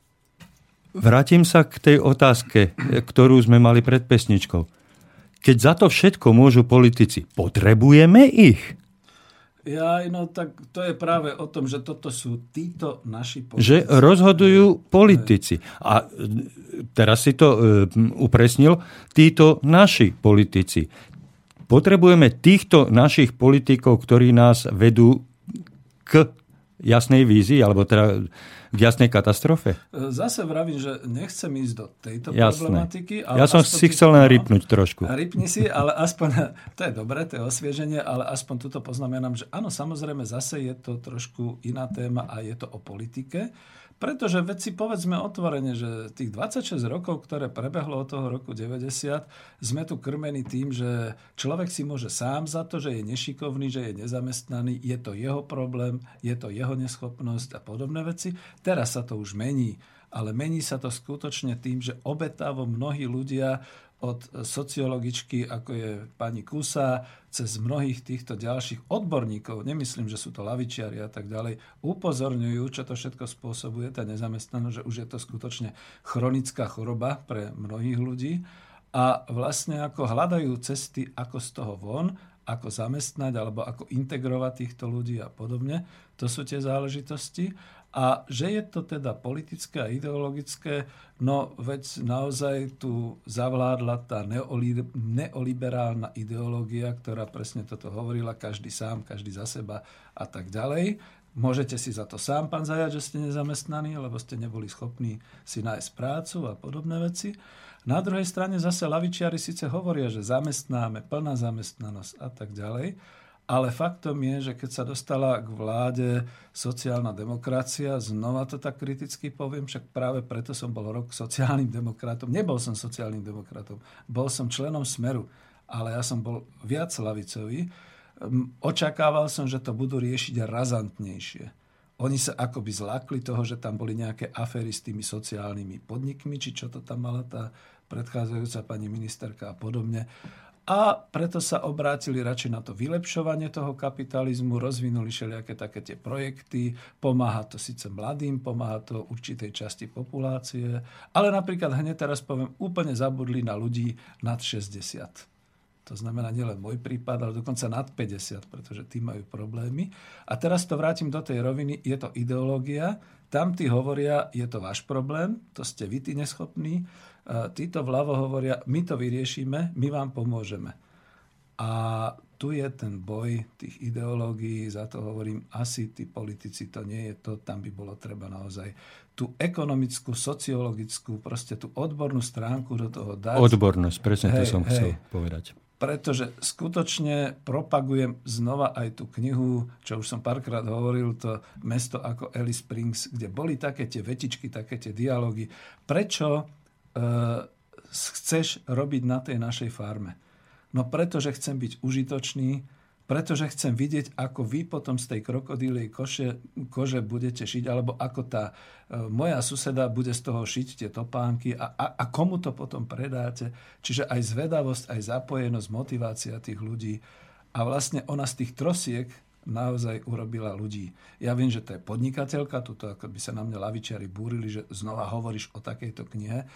Vrátim sa k tej otázke, ktorú sme mali pred pesničkou. Keď za to všetko môžu politici, potrebujeme ich? Ja, no tak to je práve o tom, že toto sú títo naši politici. Že rozhodujú politici. A teraz si to e, upresnil, títo naši politici. Potrebujeme týchto našich politikov, ktorí nás vedú k jasnej vízii, alebo teda k jasnej katastrofe? Zase vravím, že nechcem ísť do tejto Jasné. problematiky. Ale ja som si chcel len rypnúť trošku. Rypni si, ale aspoň, to je dobré, to je osvieženie, ale aspoň tuto poznamenám, že áno, samozrejme zase je to trošku iná téma a je to o politike. Pretože veci povedzme otvorene, že tých 26 rokov, ktoré prebehlo od toho roku 90, sme tu krmení tým, že človek si môže sám za to, že je nešikovný, že je nezamestnaný, je to jeho problém, je to jeho neschopnosť a podobné veci. Teraz sa to už mení, ale mení sa to skutočne tým, že obetavo mnohí ľudia od sociologičky, ako je pani Kusa, cez mnohých týchto ďalších odborníkov, nemyslím, že sú to lavičiari a tak ďalej, upozorňujú, čo to všetko spôsobuje, tá nezamestnanosť, že už je to skutočne chronická choroba pre mnohých ľudí a vlastne ako hľadajú cesty, ako z toho von, ako zamestnať alebo ako integrovať týchto ľudí a podobne. To sú tie záležitosti. A že je to teda politické a ideologické, no veď naozaj tu zavládla tá neoliberálna ideológia, ktorá presne toto hovorila, každý sám, každý za seba a tak ďalej. Môžete si za to sám, pán Zajac, že ste nezamestnaní, lebo ste neboli schopní si nájsť prácu a podobné veci. Na druhej strane zase lavičiari síce hovoria, že zamestnáme, plná zamestnanosť a tak ďalej, ale faktom je, že keď sa dostala k vláde sociálna demokracia, znova to tak kriticky poviem, však práve preto som bol rok sociálnym demokratom. Nebol som sociálnym demokratom, bol som členom Smeru, ale ja som bol viac lavicový. Očakával som, že to budú riešiť razantnejšie. Oni sa akoby zlákli toho, že tam boli nejaké aféry s tými sociálnymi podnikmi, či čo to tam mala tá predchádzajúca pani ministerka a podobne a preto sa obrátili radšej na to vylepšovanie toho kapitalizmu, rozvinuli všelijaké také tie projekty, pomáha to síce mladým, pomáha to určitej časti populácie, ale napríklad hneď teraz poviem, úplne zabudli na ľudí nad 60. To znamená nielen môj prípad, ale dokonca nad 50, pretože tí majú problémy. A teraz to vrátim do tej roviny, je to ideológia, tam tí hovoria, je to váš problém, to ste vy tí neschopní, títo vľavo hovoria, my to vyriešime, my vám pomôžeme. A tu je ten boj tých ideológií, za to hovorím, asi tí politici to nie je to, tam by bolo treba naozaj tú ekonomickú, sociologickú, proste tú odbornú stránku do toho dať. Odbornosť, presne hej, to som hej. chcel povedať. Pretože skutočne propagujem znova aj tú knihu, čo už som párkrát hovoril, to mesto ako Alice Springs, kde boli také tie vetičky, také tie dialógy. Prečo e, chceš robiť na tej našej farme? No pretože chcem byť užitočný, pretože chcem vidieť, ako vy potom z tej krokodílej koše, kože budete šiť, alebo ako tá e, moja suseda bude z toho šiť tie topánky a, a, a komu to potom predáte. Čiže aj zvedavosť, aj zapojenosť, motivácia tých ľudí. A vlastne ona z tých trosiek naozaj urobila ľudí. Ja viem, že to je podnikateľka, tuto ako by sa na mňa lavičiari búrili, že znova hovoríš o takejto knihe.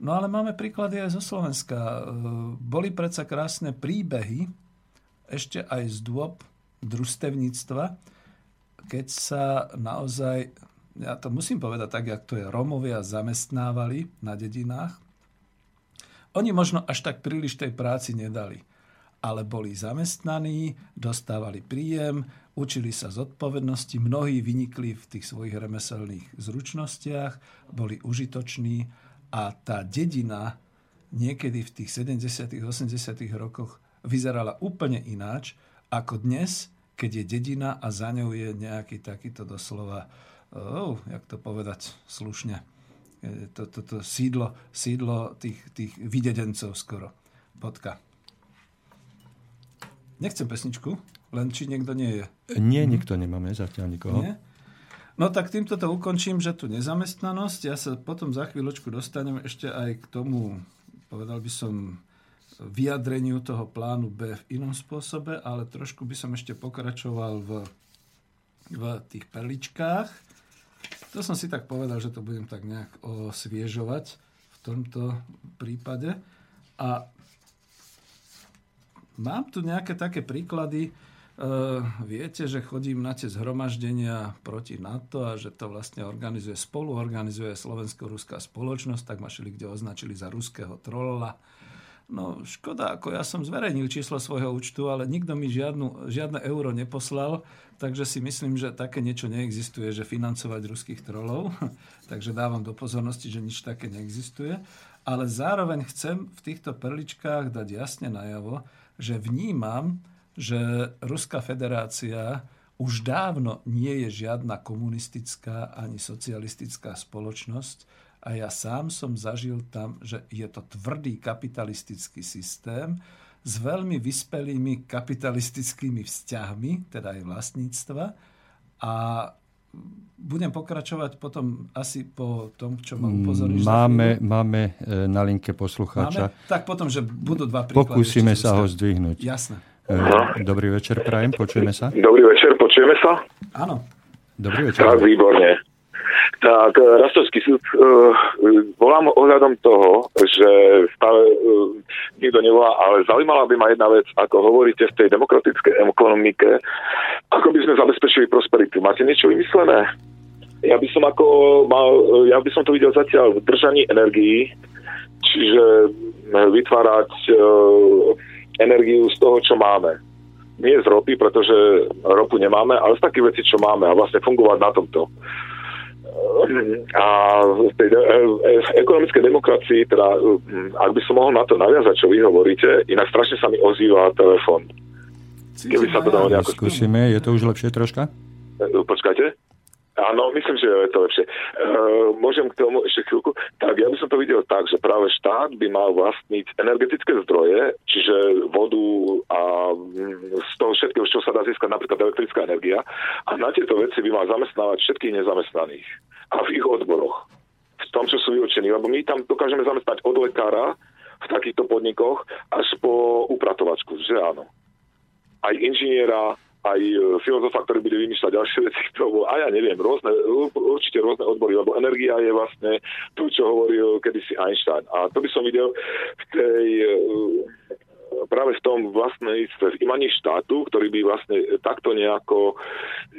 No ale máme príklady aj zo Slovenska. E, boli predsa krásne príbehy, ešte aj z dôb družstevníctva, keď sa naozaj, ja to musím povedať tak, jak to je, Romovia zamestnávali na dedinách. Oni možno až tak príliš tej práci nedali, ale boli zamestnaní, dostávali príjem, učili sa zodpovednosti, mnohí vynikli v tých svojich remeselných zručnostiach, boli užitoční a tá dedina niekedy v tých 70. 80. rokoch vyzerala úplne ináč ako dnes, keď je dedina a za ňou je nejaký takýto doslova, oh, jak to povedať slušne, to, to, to sídlo, sídlo tých, tých videdencov skoro. Bodka. Nechcem pesničku, len či niekto nie je. Nie, nikto nemáme zatiaľ nikoho. Nie? No tak týmto to ukončím, že tu nezamestnanosť. Ja sa potom za chvíľočku dostanem ešte aj k tomu, povedal by som, vyjadreniu toho plánu B v inom spôsobe, ale trošku by som ešte pokračoval v, v tých perličkách. To som si tak povedal, že to budem tak nejak osviežovať v tomto prípade. A mám tu nejaké také príklady, viete, že chodím na tie zhromaždenia proti NATO a že to vlastne organizuje spolu, organizuje Slovensko-Ruská spoločnosť, tak ma šili kde označili za ruského trolla. No škoda, ako ja som zverejnil číslo svojho účtu, ale nikto mi žiadnu, žiadne euro neposlal, takže si myslím, že také niečo neexistuje, že financovať ruských trolov. takže dávam do pozornosti, že nič také neexistuje. Ale zároveň chcem v týchto perličkách dať jasne najavo, že vnímam, že Ruská federácia už dávno nie je žiadna komunistická ani socialistická spoločnosť a ja sám som zažil tam, že je to tvrdý kapitalistický systém s veľmi vyspelými kapitalistickými vzťahmi, teda aj vlastníctva a budem pokračovať potom asi po tom, čo ma upozorníš. Máme, máme e, na linke poslucháča. Máme? Tak potom, že budú dva príklady. Pokúsime sa ho zdvihnúť. Jasné. No. Dobrý večer, Prajem, počujeme sa? Dobrý večer, počujeme sa? Áno. Dobrý večer. Tak, výborne. Tak, e, Rastovský súd, uh, volám ohľadom toho, že stále uh, nikto nevolá, ale zaujímala by ma jedna vec, ako hovoríte v tej demokratickej ekonomike, ako by sme zabezpečili prosperitu. Máte niečo vymyslené? Ja by som ako mal, ja by som to videl zatiaľ v držaní energií, čiže vytvárať uh, energiu z toho, čo máme. Nie z ropy, pretože ropu nemáme, ale z takých vecí, čo máme a vlastne fungovať na tomto. A v tej e, e, ekonomickej demokracii, teda, ak by som mohol na to naviazať, čo vy hovoríte, inak strašne sa mi ozýva telefon. Keby sa to dalo nejako... Skúsime, je to už lepšie troška? E, počkajte. Áno, myslím, že je to lepšie. E, môžem k tomu ešte chvíľku. Tak ja by som to videl tak, že práve štát by mal vlastniť energetické zdroje, čiže vodu a mm, z toho všetkého, čo sa dá získať, napríklad elektrická energia. A na tieto veci by mal zamestnávať všetkých nezamestnaných a v ich odboroch. V tom, čo sú vyučení. Lebo my tam dokážeme zamestnať od lekára v takýchto podnikoch až po upratovačku, že áno. Aj inžiniera, aj e, filozofa, ktorý bude vymýšľať ďalšie veci k tomu, a ja neviem, rôzne, určite rôzne odbory, lebo energia je vlastne to, čo hovoril kedysi Einstein. A to by som videl v tej e, práve v tom vlastníctve v imaní štátu, ktorý by vlastne takto nejako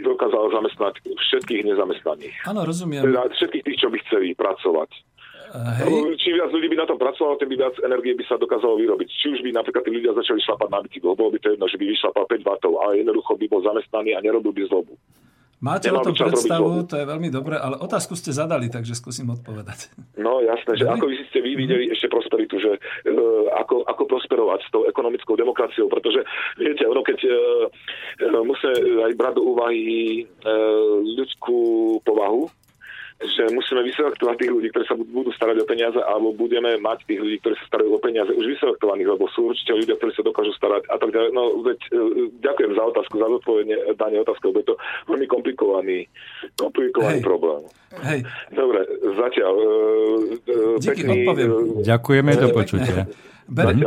dokázal zamestnať všetkých nezamestnaných. Áno, rozumiem. Teda všetkých tých, čo by chceli pracovať. Hej. Čím viac ľudí by na tom pracovalo, tým by viac energie by sa dokázalo vyrobiť. Či už by napríklad tí ľudia začali šlapať na bicyklo, bolo by to jedno, že by vyšlapal 5 W, ale jednoducho by bol zamestnaný a nerobil by zlobu. Máte Nemal o tom predstavu, to je veľmi dobré, ale otázku ste zadali, takže skúsim odpovedať. No jasné, že ako vy ste vy videli ešte prosperitu, že uh, ako, ako prosperovať s tou ekonomickou demokraciou, pretože viete, ono keď uh, musíme aj brať do úvahy uh, ľudskú povahu, že musíme vyselektovať tých ľudí, ktorí sa budú starať o peniaze, alebo budeme mať tých ľudí, ktorí sa starajú o peniaze už vyselektovaných, lebo sú určite ľudia, ktorí sa dokážu starať a tak ďalej. No, veď, e, ďakujem za otázku, za zodpovedne danie otázku, lebo je to veľmi komplikovaný, komplikovaný Hej. problém. Hej. Dobre, zatiaľ. Uh, Díky, pekný, odpoviem. Ďakujeme, do počutia. Beriem,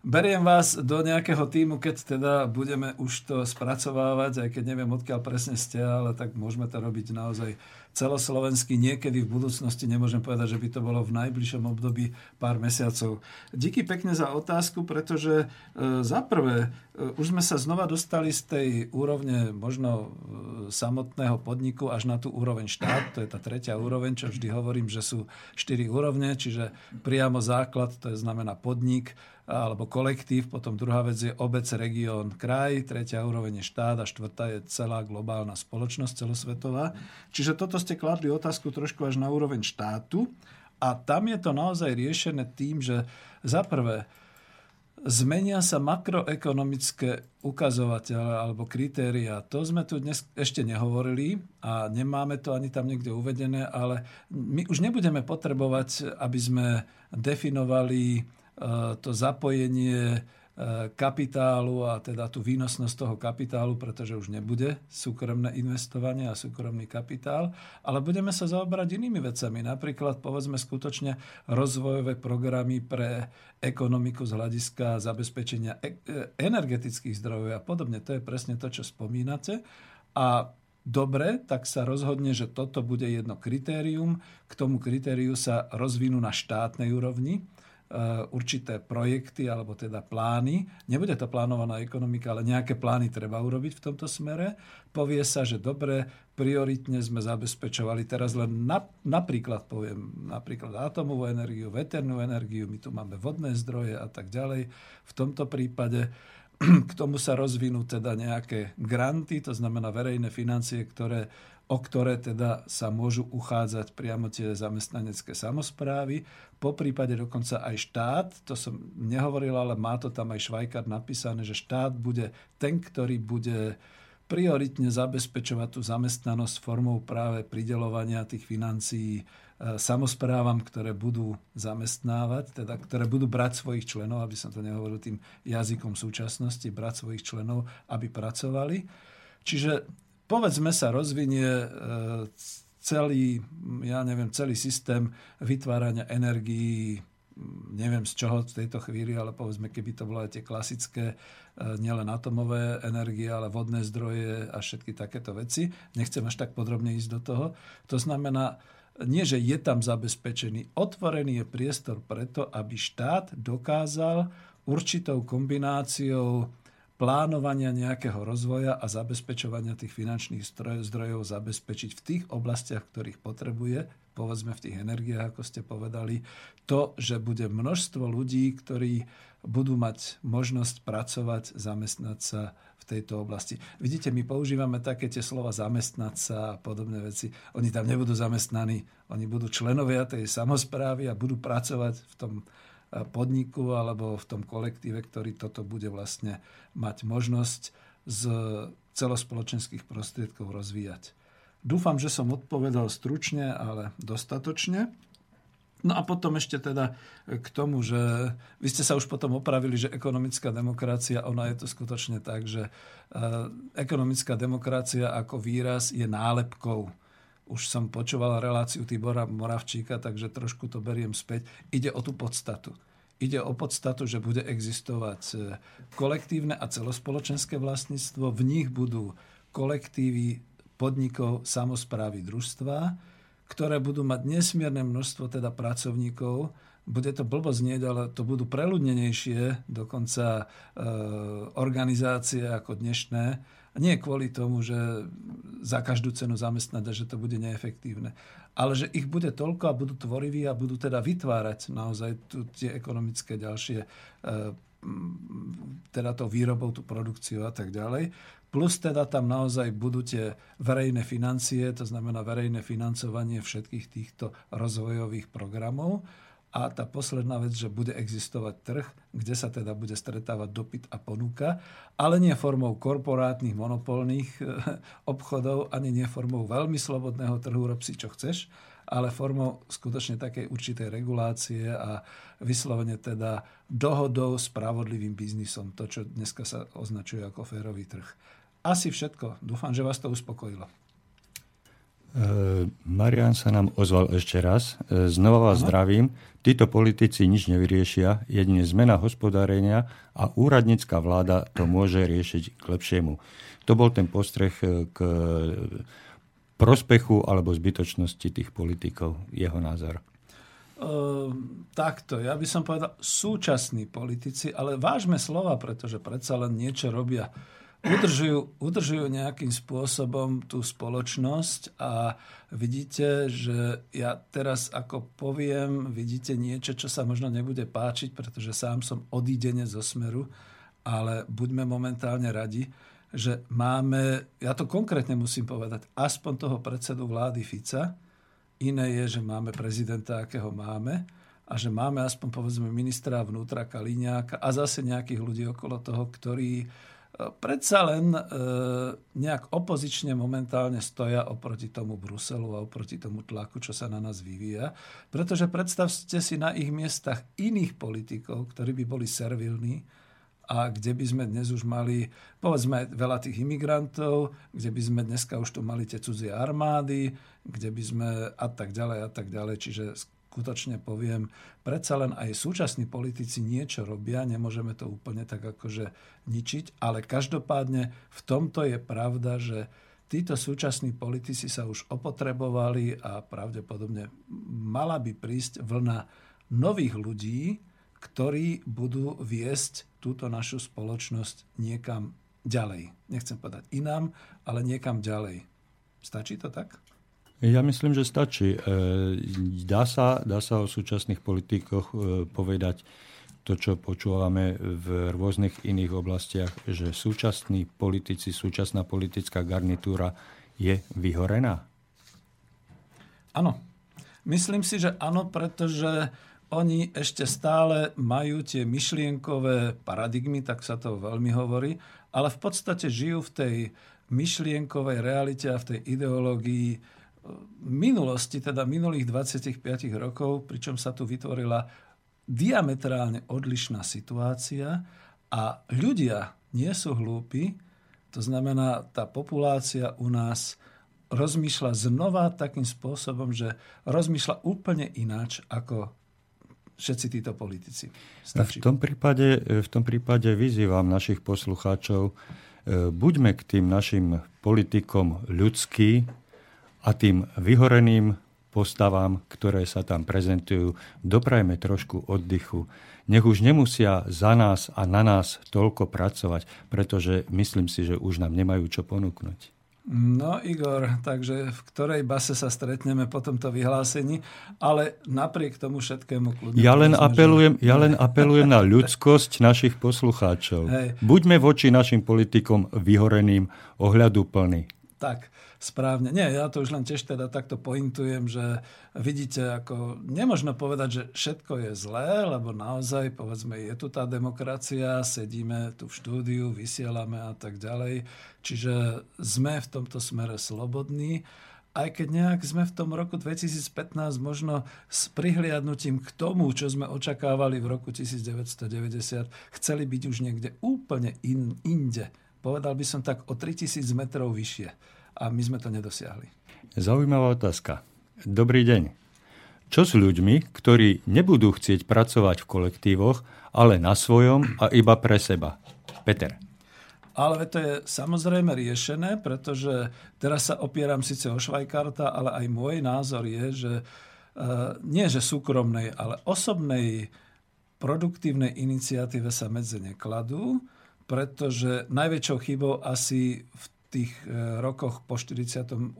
beriem vás do nejakého týmu, keď teda budeme už to spracovávať, aj keď neviem, odkiaľ presne ste, ale tak môžeme to robiť naozaj celoslovensky niekedy v budúcnosti, nemôžem povedať, že by to bolo v najbližšom období pár mesiacov. Díky pekne za otázku, pretože e, za prvé, e, už sme sa znova dostali z tej úrovne možno e, samotného podniku až na tú úroveň štát, to je tá tretia úroveň, čo vždy hovorím, že sú štyri úrovne, čiže priamo základ, to je znamená podnik, alebo kolektív, potom druhá vec je obec, región, kraj, tretia úroveň je štát a štvrtá je celá globálna spoločnosť celosvetová. Čiže toto ste kladli otázku trošku až na úroveň štátu a tam je to naozaj riešené tým, že za prvé zmenia sa makroekonomické ukazovatele alebo kritéria. To sme tu dnes ešte nehovorili a nemáme to ani tam niekde uvedené, ale my už nebudeme potrebovať, aby sme definovali to zapojenie eh, kapitálu a teda tú výnosnosť toho kapitálu, pretože už nebude súkromné investovanie a súkromný kapitál, ale budeme sa zaoberať inými vecami. Napríklad, povedzme, skutočne rozvojové programy pre ekonomiku z hľadiska zabezpečenia e- e- energetických zdrojov a podobne. To je presne to, čo spomínate. A dobre, tak sa rozhodne, že toto bude jedno kritérium. K tomu kritériu sa rozvinú na štátnej úrovni Eh, určité projekty alebo teda plány. Nebude to plánovaná ekonomika, ale nejaké plány treba urobiť v tomto smere. Povie sa, že dobre, prioritne sme zabezpečovali teraz len na, napríklad poviem, napríklad atomovú energiu, veternú energiu, my tu máme vodné zdroje a tak ďalej. V tomto prípade k tomu sa rozvinú teda nejaké granty, to znamená verejné financie, ktoré o ktoré teda sa môžu uchádzať priamo tie zamestnanecké samozprávy. Po prípade dokonca aj štát, to som nehovoril, ale má to tam aj Švajkár napísané, že štát bude ten, ktorý bude prioritne zabezpečovať tú zamestnanosť formou práve pridelovania tých financií e, samozprávam, ktoré budú zamestnávať, teda ktoré budú brať svojich členov, aby som to nehovoril tým jazykom súčasnosti, brať svojich členov, aby pracovali. Čiže povedzme sa rozvinie e, celý, ja neviem, celý systém vytvárania energií, neviem z čoho v tejto chvíli, ale povedzme, keby to bolo aj tie klasické, e, nielen atomové energie, ale vodné zdroje a všetky takéto veci. Nechcem až tak podrobne ísť do toho. To znamená, nie, že je tam zabezpečený. Otvorený je priestor preto, aby štát dokázal určitou kombináciou plánovania nejakého rozvoja a zabezpečovania tých finančných zdrojov zabezpečiť v tých oblastiach, ktorých potrebuje, povedzme v tých energiách, ako ste povedali, to, že bude množstvo ľudí, ktorí budú mať možnosť pracovať, zamestnať sa v tejto oblasti. Vidíte, my používame také tie slova zamestnať sa a podobné veci. Oni tam nebudú zamestnaní, oni budú členovia tej samozprávy a budú pracovať v tom podniku alebo v tom kolektíve, ktorý toto bude vlastne mať možnosť z celospoločenských prostriedkov rozvíjať. Dúfam, že som odpovedal stručne, ale dostatočne. No a potom ešte teda k tomu, že vy ste sa už potom opravili, že ekonomická demokracia, ona je to skutočne tak, že e, ekonomická demokracia ako výraz je nálepkou už som počúval reláciu Tibora Moravčíka, takže trošku to beriem späť. Ide o tú podstatu. Ide o podstatu, že bude existovať e, kolektívne a celospoločenské vlastníctvo. V nich budú kolektívy podnikov, samozprávy, družstva, ktoré budú mať nesmierne množstvo teda pracovníkov. Bude to blbo znieť, ale to budú preľudnenejšie dokonca e, organizácie ako dnešné, nie kvôli tomu, že za každú cenu zamestnať a že to bude neefektívne. Ale že ich bude toľko a budú tvoriví a budú teda vytvárať naozaj tu, tie ekonomické ďalšie e, teda tou výrobou, tú produkciu a tak ďalej. Plus teda tam naozaj budú tie verejné financie, to znamená verejné financovanie všetkých týchto rozvojových programov a tá posledná vec, že bude existovať trh, kde sa teda bude stretávať dopyt a ponuka, ale nie formou korporátnych, monopolných eh, obchodov, ani nie formou veľmi slobodného trhu, rob si čo chceš, ale formou skutočne takej určitej regulácie a vyslovene teda dohodou spravodlivým biznisom. To, čo dneska sa označuje ako férový trh. Asi všetko. Dúfam, že vás to uspokojilo. E, Marian sa nám ozval ešte raz. E, znova vás Aha. zdravím. Títo politici nič nevyriešia, jedine zmena hospodárenia a úradnícka vláda to môže riešiť k lepšiemu. To bol ten postreh e, k prospechu alebo zbytočnosti tých politikov, jeho názor. Uh, takto, ja by som povedal súčasní politici, ale vážme slova, pretože predsa len niečo robia udržujú, udržujú nejakým spôsobom tú spoločnosť a vidíte, že ja teraz ako poviem, vidíte niečo, čo sa možno nebude páčiť, pretože sám som odídene zo smeru, ale buďme momentálne radi, že máme, ja to konkrétne musím povedať, aspoň toho predsedu vlády Fica, iné je, že máme prezidenta, akého máme, a že máme aspoň povedzme ministra vnútra Kaliňáka a zase nejakých ľudí okolo toho, ktorí predsa len e, nejak opozične momentálne stoja oproti tomu Bruselu a oproti tomu tlaku, čo sa na nás vyvíja. Pretože predstavte si na ich miestach iných politikov, ktorí by boli servilní a kde by sme dnes už mali, povedzme, veľa tých imigrantov, kde by sme dneska už tu mali tie cudzie armády, kde by sme a tak ďalej a tak ďalej. Čiže skutočne poviem, predsa len aj súčasní politici niečo robia, nemôžeme to úplne tak akože ničiť, ale každopádne v tomto je pravda, že títo súčasní politici sa už opotrebovali a pravdepodobne mala by prísť vlna nových ľudí, ktorí budú viesť túto našu spoločnosť niekam ďalej. Nechcem povedať inám, ale niekam ďalej. Stačí to tak? Ja myslím, že stačí. E, dá sa, dá sa o súčasných politikoch e, povedať to, čo počúvame v rôznych iných oblastiach, že súčasní politici, súčasná politická garnitúra je vyhorená? Áno. Myslím si, že áno, pretože oni ešte stále majú tie myšlienkové paradigmy, tak sa to veľmi hovorí, ale v podstate žijú v tej myšlienkovej realite a v tej ideológii minulosti, teda minulých 25 rokov, pričom sa tu vytvorila diametrálne odlišná situácia a ľudia nie sú hlúpi, to znamená, tá populácia u nás rozmýšľa znova takým spôsobom, že rozmýšľa úplne ináč ako všetci títo politici. Stačí. V tom prípade, v tom prípade vyzývam našich poslucháčov, e, buďme k tým našim politikom ľudskí, a tým vyhoreným postavám, ktoré sa tam prezentujú, doprajme trošku oddychu. Nech už nemusia za nás a na nás toľko pracovať, pretože myslím si, že už nám nemajú čo ponúknuť. No Igor, takže v ktorej base sa stretneme po tomto vyhlásení, ale napriek tomu všetkému kľudne... Ja len, apelujem, že... ja len apelujem na ľudskosť našich poslucháčov. Hej. Buďme voči našim politikom vyhoreným, ohľadu plný. Tak, správne. Nie, ja to už len tiež teda takto pointujem, že vidíte, ako nemožno povedať, že všetko je zlé, lebo naozaj, povedzme, je tu tá demokracia, sedíme tu v štúdiu, vysielame a tak ďalej. Čiže sme v tomto smere slobodní aj keď nejak sme v tom roku 2015 možno s prihliadnutím k tomu, čo sme očakávali v roku 1990, chceli byť už niekde úplne in, inde. Povedal by som tak o 3000 metrov vyššie a my sme to nedosiahli. Zaujímavá otázka. Dobrý deň. Čo s ľuďmi, ktorí nebudú chcieť pracovať v kolektívoch, ale na svojom a iba pre seba? Peter. Ale to je samozrejme riešené, pretože teraz sa opieram síce o Švajkarta, ale aj môj názor je, že uh, nie že súkromnej, ale osobnej produktívnej iniciatíve sa medze nekladú, pretože najväčšou chybou asi v tých e, rokoch po 48.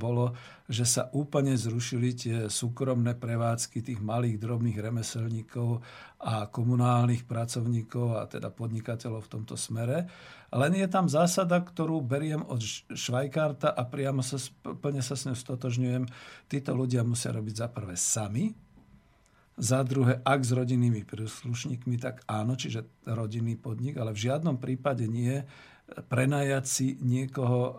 bolo, že sa úplne zrušili tie súkromné prevádzky tých malých, drobných remeselníkov a komunálnych pracovníkov a teda podnikateľov v tomto smere. Len je tam zásada, ktorú beriem od Švajkárta a priamo sa, plne sa s ňou stotožňujem. Títo ľudia musia robiť za prvé sami, za druhé, ak s rodinnými príslušníkmi, tak áno, čiže rodinný podnik, ale v žiadnom prípade nie prenajať si niekoho e,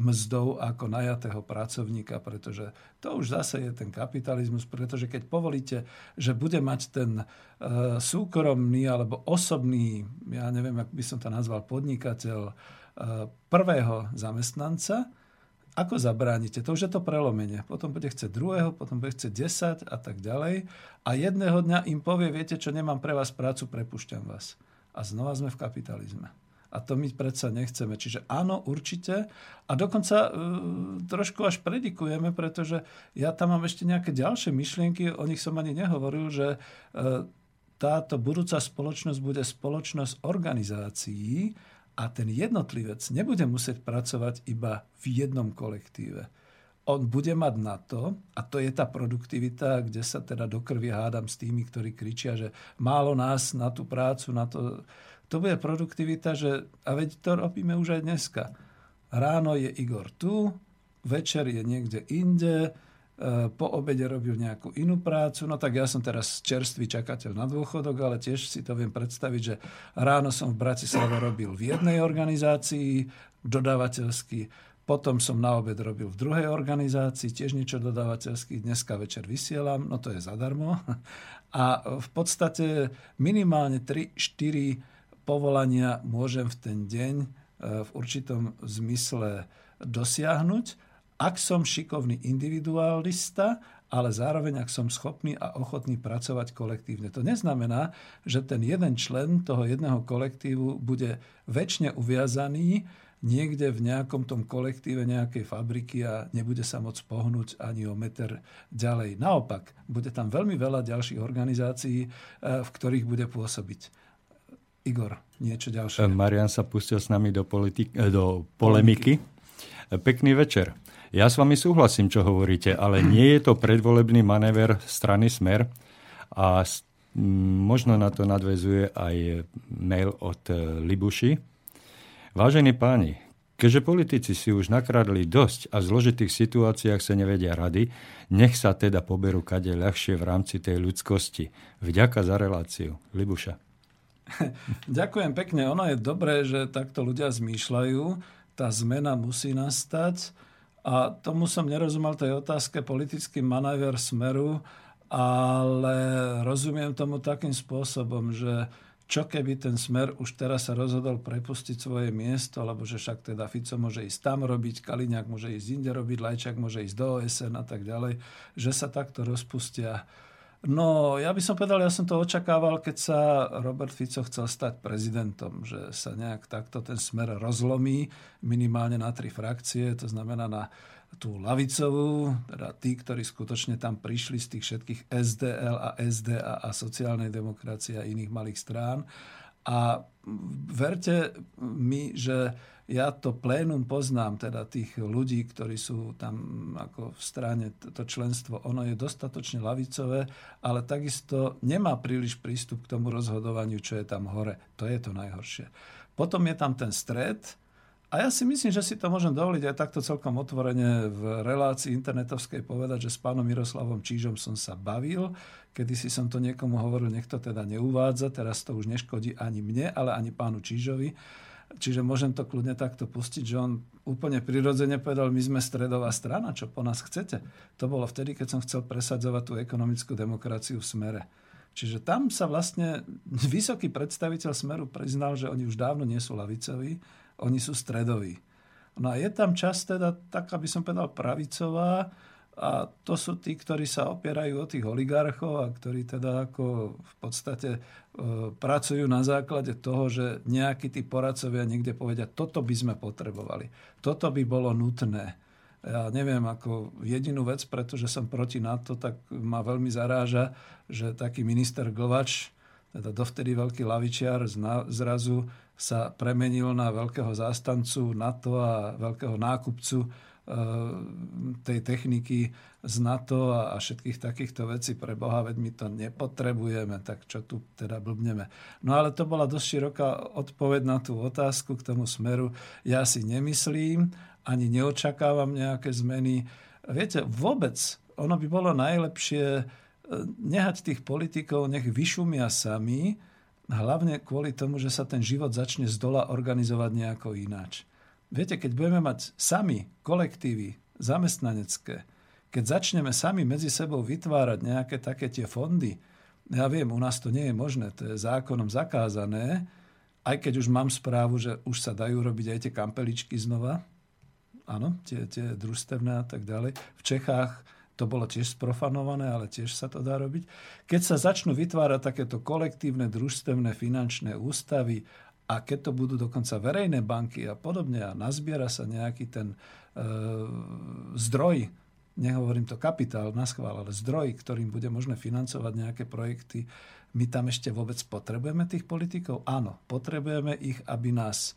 mzdou ako najatého pracovníka, pretože to už zase je ten kapitalizmus, pretože keď povolíte, že bude mať ten e, súkromný alebo osobný, ja neviem, ak by som to nazval, podnikateľ e, prvého zamestnanca, ako zabránite? To už je to prelomenie. Potom bude chcieť druhého, potom bude chcieť 10 a tak ďalej. A jedného dňa im povie, viete čo, nemám pre vás prácu, prepušťam vás. A znova sme v kapitalizme. A to my predsa nechceme. Čiže áno, určite. A dokonca e, trošku až predikujeme, pretože ja tam mám ešte nejaké ďalšie myšlienky, o nich som ani nehovoril, že e, táto budúca spoločnosť bude spoločnosť organizácií, a ten jednotlivec nebude musieť pracovať iba v jednom kolektíve. On bude mať na to, a to je tá produktivita, kde sa teda do krvi hádam s tými, ktorí kričia, že málo nás na tú prácu, na to... To bude produktivita, že... A veď to robíme už aj dneska. Ráno je Igor tu, večer je niekde inde, E, po obede robil nejakú inú prácu. No tak ja som teraz čerstvý čakateľ na dôchodok, ale tiež si to viem predstaviť, že ráno som v Bratislave robil v jednej organizácii dodávateľsky, potom som na obed robil v druhej organizácii, tiež niečo dodávateľský, dneska večer vysielam, no to je zadarmo. A v podstate minimálne 3-4 povolania môžem v ten deň e, v určitom zmysle dosiahnuť ak som šikovný individualista, ale zároveň ak som schopný a ochotný pracovať kolektívne. To neznamená, že ten jeden člen toho jedného kolektívu bude väčšine uviazaný niekde v nejakom tom kolektíve nejakej fabriky a nebude sa môcť pohnúť ani o meter ďalej. Naopak, bude tam veľmi veľa ďalších organizácií, eh, v ktorých bude pôsobiť. Igor, niečo ďalšie. Marian sa pustil s nami do, politik- eh, do polemiky. Pekný večer. Ja s vami súhlasím, čo hovoríte, ale nie je to predvolebný manéver strany Smer a možno na to nadvezuje aj mail od e, Libuši. Vážení páni, keďže politici si už nakradli dosť a v zložitých situáciách sa nevedia rady, nech sa teda poberú kade ľahšie v rámci tej ľudskosti. Vďaka za reláciu. Libuša. Ďakujem pekne. Ono je dobré, že takto ľudia zmýšľajú. Tá zmena musí nastať a tomu som nerozumel tej otázke politický manaver Smeru, ale rozumiem tomu takým spôsobom, že čo keby ten smer už teraz sa rozhodol prepustiť svoje miesto, lebo že však teda Fico môže ísť tam robiť, Kaliňák môže ísť inde robiť, Lajčák môže ísť do OSN a tak ďalej, že sa takto rozpustia No, ja by som povedal, ja som to očakával, keď sa Robert Fico chcel stať prezidentom, že sa nejak takto ten smer rozlomí minimálne na tri frakcie, to znamená na tú lavicovú, teda tí, ktorí skutočne tam prišli z tých všetkých SDL a SDA a sociálnej demokracie a iných malých strán. A verte mi, že ja to plénum poznám, teda tých ľudí, ktorí sú tam ako v strane, to členstvo, ono je dostatočne lavicové, ale takisto nemá príliš prístup k tomu rozhodovaniu, čo je tam hore. To je to najhoršie. Potom je tam ten stred, a ja si myslím, že si to môžem dovoliť aj takto celkom otvorene v relácii internetovskej povedať, že s pánom Miroslavom Čížom som sa bavil, kedy si som to niekomu hovoril, nech to teda neuvádza, teraz to už neškodí ani mne, ale ani pánu Čížovi Čiže môžem to kľudne takto pustiť, že on úplne prirodzene povedal, my sme stredová strana, čo po nás chcete. To bolo vtedy, keď som chcel presadzovať tú ekonomickú demokraciu v smere. Čiže tam sa vlastne vysoký predstaviteľ Smeru priznal, že oni už dávno nie sú lavicoví, oni sú stredoví. No a je tam čas teda, tak aby som povedal, pravicová, a to sú tí, ktorí sa opierajú o tých oligarchov a ktorí teda ako v podstate e, pracujú na základe toho, že nejakí tí poradcovia niekde povedia, toto by sme potrebovali, toto by bolo nutné. Ja neviem, ako jedinú vec, pretože som proti NATO, tak ma veľmi zaráža, že taký minister Glovač teda dovtedy veľký lavičiar zrazu sa premenil na veľkého zástancu NATO a veľkého nákupcu tej techniky z NATO a všetkých takýchto vecí. Pre Boha, veď my to nepotrebujeme, tak čo tu teda blbneme. No ale to bola dosť široká odpoveď na tú otázku k tomu smeru. Ja si nemyslím, ani neočakávam nejaké zmeny. Viete, vôbec ono by bolo najlepšie nehať tých politikov, nech vyšumia sami, hlavne kvôli tomu, že sa ten život začne z dola organizovať nejako ináč. Viete, keď budeme mať sami kolektívy zamestnanecké, keď začneme sami medzi sebou vytvárať nejaké také tie fondy, ja viem, u nás to nie je možné, to je zákonom zakázané, aj keď už mám správu, že už sa dajú robiť aj tie kampeličky znova, áno, tie, tie družstevné a tak ďalej. V Čechách to bolo tiež sprofanované, ale tiež sa to dá robiť. Keď sa začnú vytvárať takéto kolektívne, družstevné finančné ústavy a keď to budú dokonca verejné banky a podobne a nazbiera sa nejaký ten e, zdroj, nehovorím to kapitál na schvál, ale zdroj, ktorým bude možné financovať nejaké projekty, my tam ešte vôbec potrebujeme tých politikov? Áno, potrebujeme ich, aby nás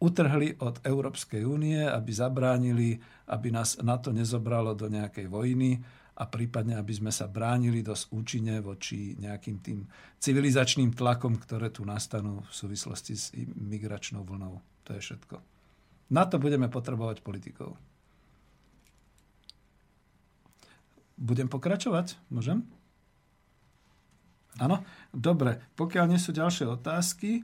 utrhli od Európskej únie, aby zabránili, aby nás na to nezobralo do nejakej vojny a prípadne, aby sme sa bránili dosť účinne voči nejakým tým civilizačným tlakom, ktoré tu nastanú v súvislosti s migračnou vlnou. To je všetko. Na to budeme potrebovať politikov. Budem pokračovať? Môžem? Áno? Dobre. Pokiaľ nie sú ďalšie otázky,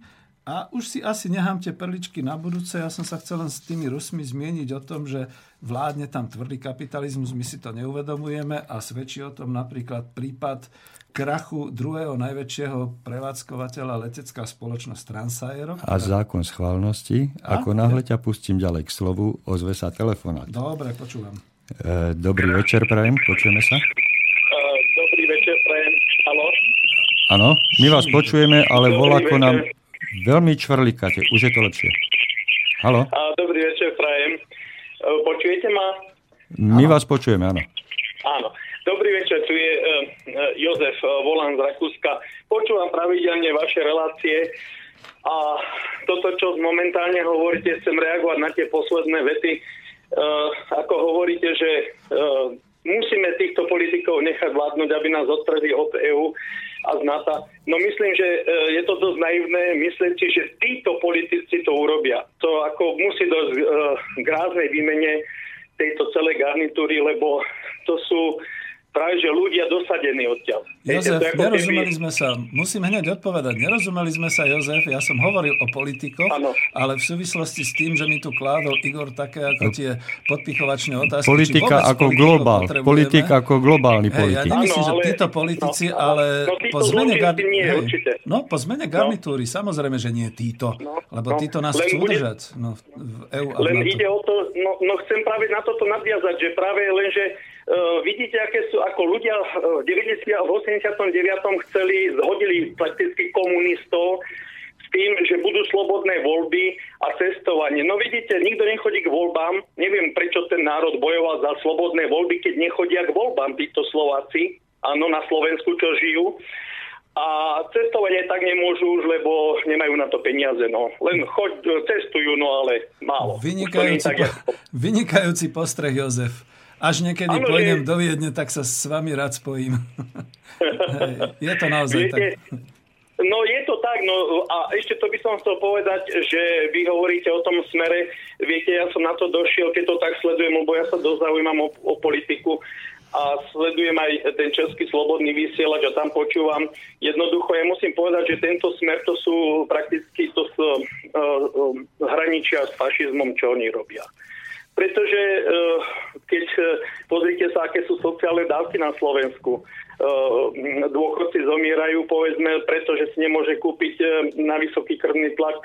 a už si asi nechám tie perličky na budúce. Ja som sa chcel len s tými Rusmi zmieniť o tom, že vládne tam tvrdý kapitalizmus, my si to neuvedomujeme a svedčí o tom napríklad prípad krachu druhého najväčšieho prevádzkovateľa letecká spoločnosť Transaero. A zákon schválnosti. A? Ako náhle ťa pustím ďalej k slovu, ozve sa telefonát. Dobre, počúvam. E, dobrý večer, prajem, počujeme sa. E, dobrý večer, prajem. Halo? Áno, my vás počujeme, ale volako nám Veľmi čvrlikáte, už je to lepšie. Halo? A, dobrý večer, Prajem. E, počujete ma? My áno. vás počujeme, áno. Áno. Dobrý večer, tu je uh, Jozef uh, Volán z Rakúska. Počúvam pravidelne vaše relácie a toto, čo momentálne hovoríte, chcem reagovať na tie posledné vety. Uh, ako hovoríte, že uh, musíme týchto politikov nechať vládnuť, aby nás odtrhli od EÚ a z NATO. No myslím, že e, je to dosť naivné myslieť si, že títo politici to urobia. To ako musí dosť uh, k ráznej výmene tejto celej garnitúry, lebo to sú práve že ľudia dosadení odtiaľ. Jozef, Viete, nerozumeli keby... sme sa, musím hneď odpovedať, nerozumeli sme sa, Jozef, ja som hovoril o politikoch, ano. ale v súvislosti s tým, že mi tu kládol Igor také ako tie podpichovačné otázky. Politika ako globál, politika ako globálny politik. Hey, ja nemyslím, ano, ale... že títo politici, no, ale no, po zmene, gar... nie, hey, no, po zmene no. garnitúry, no. samozrejme, že nie títo, no, lebo no. títo nás chcú bude... držať no, v EU Len ide o to, no, no chcem práve na toto nadviazať, že práve len, že vidíte, aké sú, ako ľudia v 90. a 89. chceli, zhodili prakticky komunistov s tým, že budú slobodné voľby a cestovanie. No vidíte, nikto nechodí k voľbám. Neviem, prečo ten národ bojoval za slobodné voľby, keď nechodia k voľbám títo Slováci, áno, na Slovensku, čo žijú. A cestovanie tak nemôžu už, lebo nemajú na to peniaze. No. Len choď, cestujú, no ale málo. Vynikajúci, po, vynikajúci postreh, Jozef. Až niekedy ano, pôjdem je... do Viedne, tak sa s vami rád spojím. je to naozaj Viete, tak. No je to tak, no a ešte to by som chcel povedať, že vy hovoríte o tom smere, viete, ja som na to došiel, keď to tak sledujem, lebo ja sa dosť zaujímam o, o politiku a sledujem aj ten český slobodný vysielač a tam počúvam. Jednoducho ja musím povedať, že tento smer to sú prakticky to sú, uh, uh, hraničia s fašizmom, čo oni robia pretože eh, keď eh, pozrite sa, aké sú sociálne dávky na Slovensku, eh, dôchodci zomierajú, povedzme, pretože si nemôže kúpiť na vysoký krvný tlak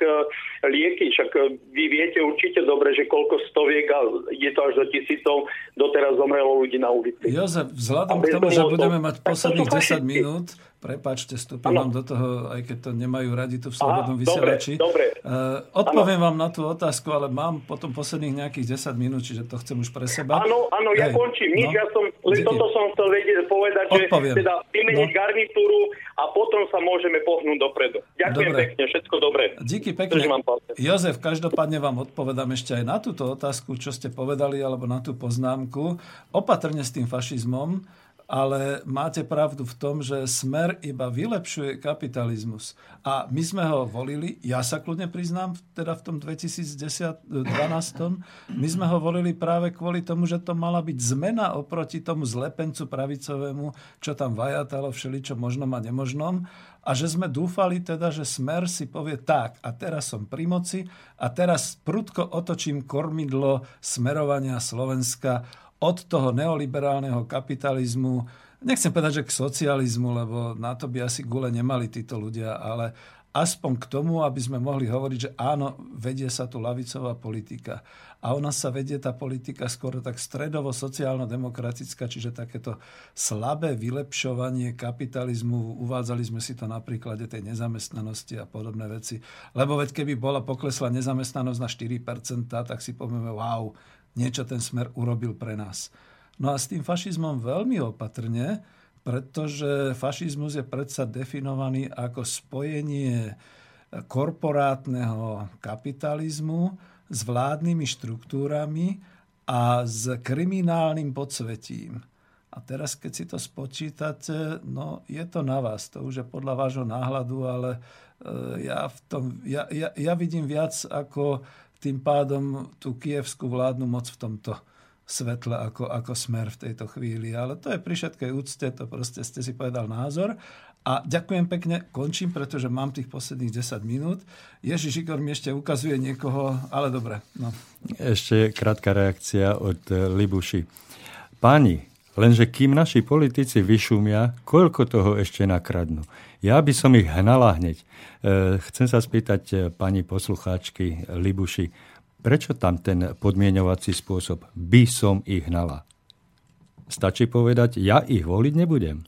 lieky. Však vy viete určite dobre, že koľko stoviek a je to až do tisícov doteraz zomrelo ľudí na ulici. Jozef, vzhľadom k tomu, že budeme mať posledných 10 minút, Prepačte, vstúpim vám do toho, aj keď to nemajú radi tu v Slobodnom Aha, vysielači. dobre, dobre. Uh, odpoviem ano. vám na tú otázku, ale mám potom posledných nejakých 10 minút, čiže to chcem už pre seba. Áno, áno, ja Hej, končím. Nič, no. ja som, len toto som chcel vedieť, povedať, Odpoviem. že teda vymeniť No. garnitúru a potom sa môžeme pohnúť dopredu. Ďakujem Dobre. pekne, všetko dobré. Díky pekne. Jozef, každopádne vám odpovedám ešte aj na túto otázku, čo ste povedali, alebo na tú poznámku. Opatrne s tým fašizmom, ale máte pravdu v tom, že smer iba vylepšuje kapitalizmus. A my sme ho volili, ja sa kľudne priznám, teda v tom 2012, my sme ho volili práve kvôli tomu, že to mala byť zmena oproti tomu zlepencu pravicovému, čo tam vajatalo všeličo možnom a nemožnom. A že sme dúfali teda, že smer si povie tak, a teraz som pri moci a teraz prudko otočím kormidlo smerovania Slovenska od toho neoliberálneho kapitalizmu, nechcem povedať, že k socializmu, lebo na to by asi gule nemali títo ľudia, ale aspoň k tomu, aby sme mohli hovoriť, že áno, vedie sa tu lavicová politika. A ona sa vedie, tá politika, skôr tak stredovo-sociálno-demokratická, čiže takéto slabé vylepšovanie kapitalizmu. Uvádzali sme si to na príklade tej nezamestnanosti a podobné veci. Lebo veď keby bola poklesla nezamestnanosť na 4%, tak si povieme, wow, niečo ten smer urobil pre nás. No a s tým fašizmom veľmi opatrne, pretože fašizmus je predsa definovaný ako spojenie korporátneho kapitalizmu s vládnymi štruktúrami a s kriminálnym podsvetím. A teraz, keď si to spočítate, no je to na vás. To už je podľa vášho náhľadu, ale e, ja, v tom, ja, ja, ja vidím viac ako tým pádom tú kievskú vládnu moc v tomto svetle ako, ako smer v tejto chvíli. Ale to je pri všetkej úcte, to proste ste si povedal názor. A ďakujem pekne, končím, pretože mám tých posledných 10 minút. Ježiš Igor mi ešte ukazuje niekoho, ale dobre. No. Ešte krátka reakcia od eh, Libuši. Páni, lenže kým naši politici vyšumia, koľko toho ešte nakradnú? Ja by som ich hnala hneď. Eh, Chcem sa spýtať eh, pani poslucháčky Libuši, prečo tam ten podmieňovací spôsob by som ich hnala? Stačí povedať, ja ich voliť nebudem.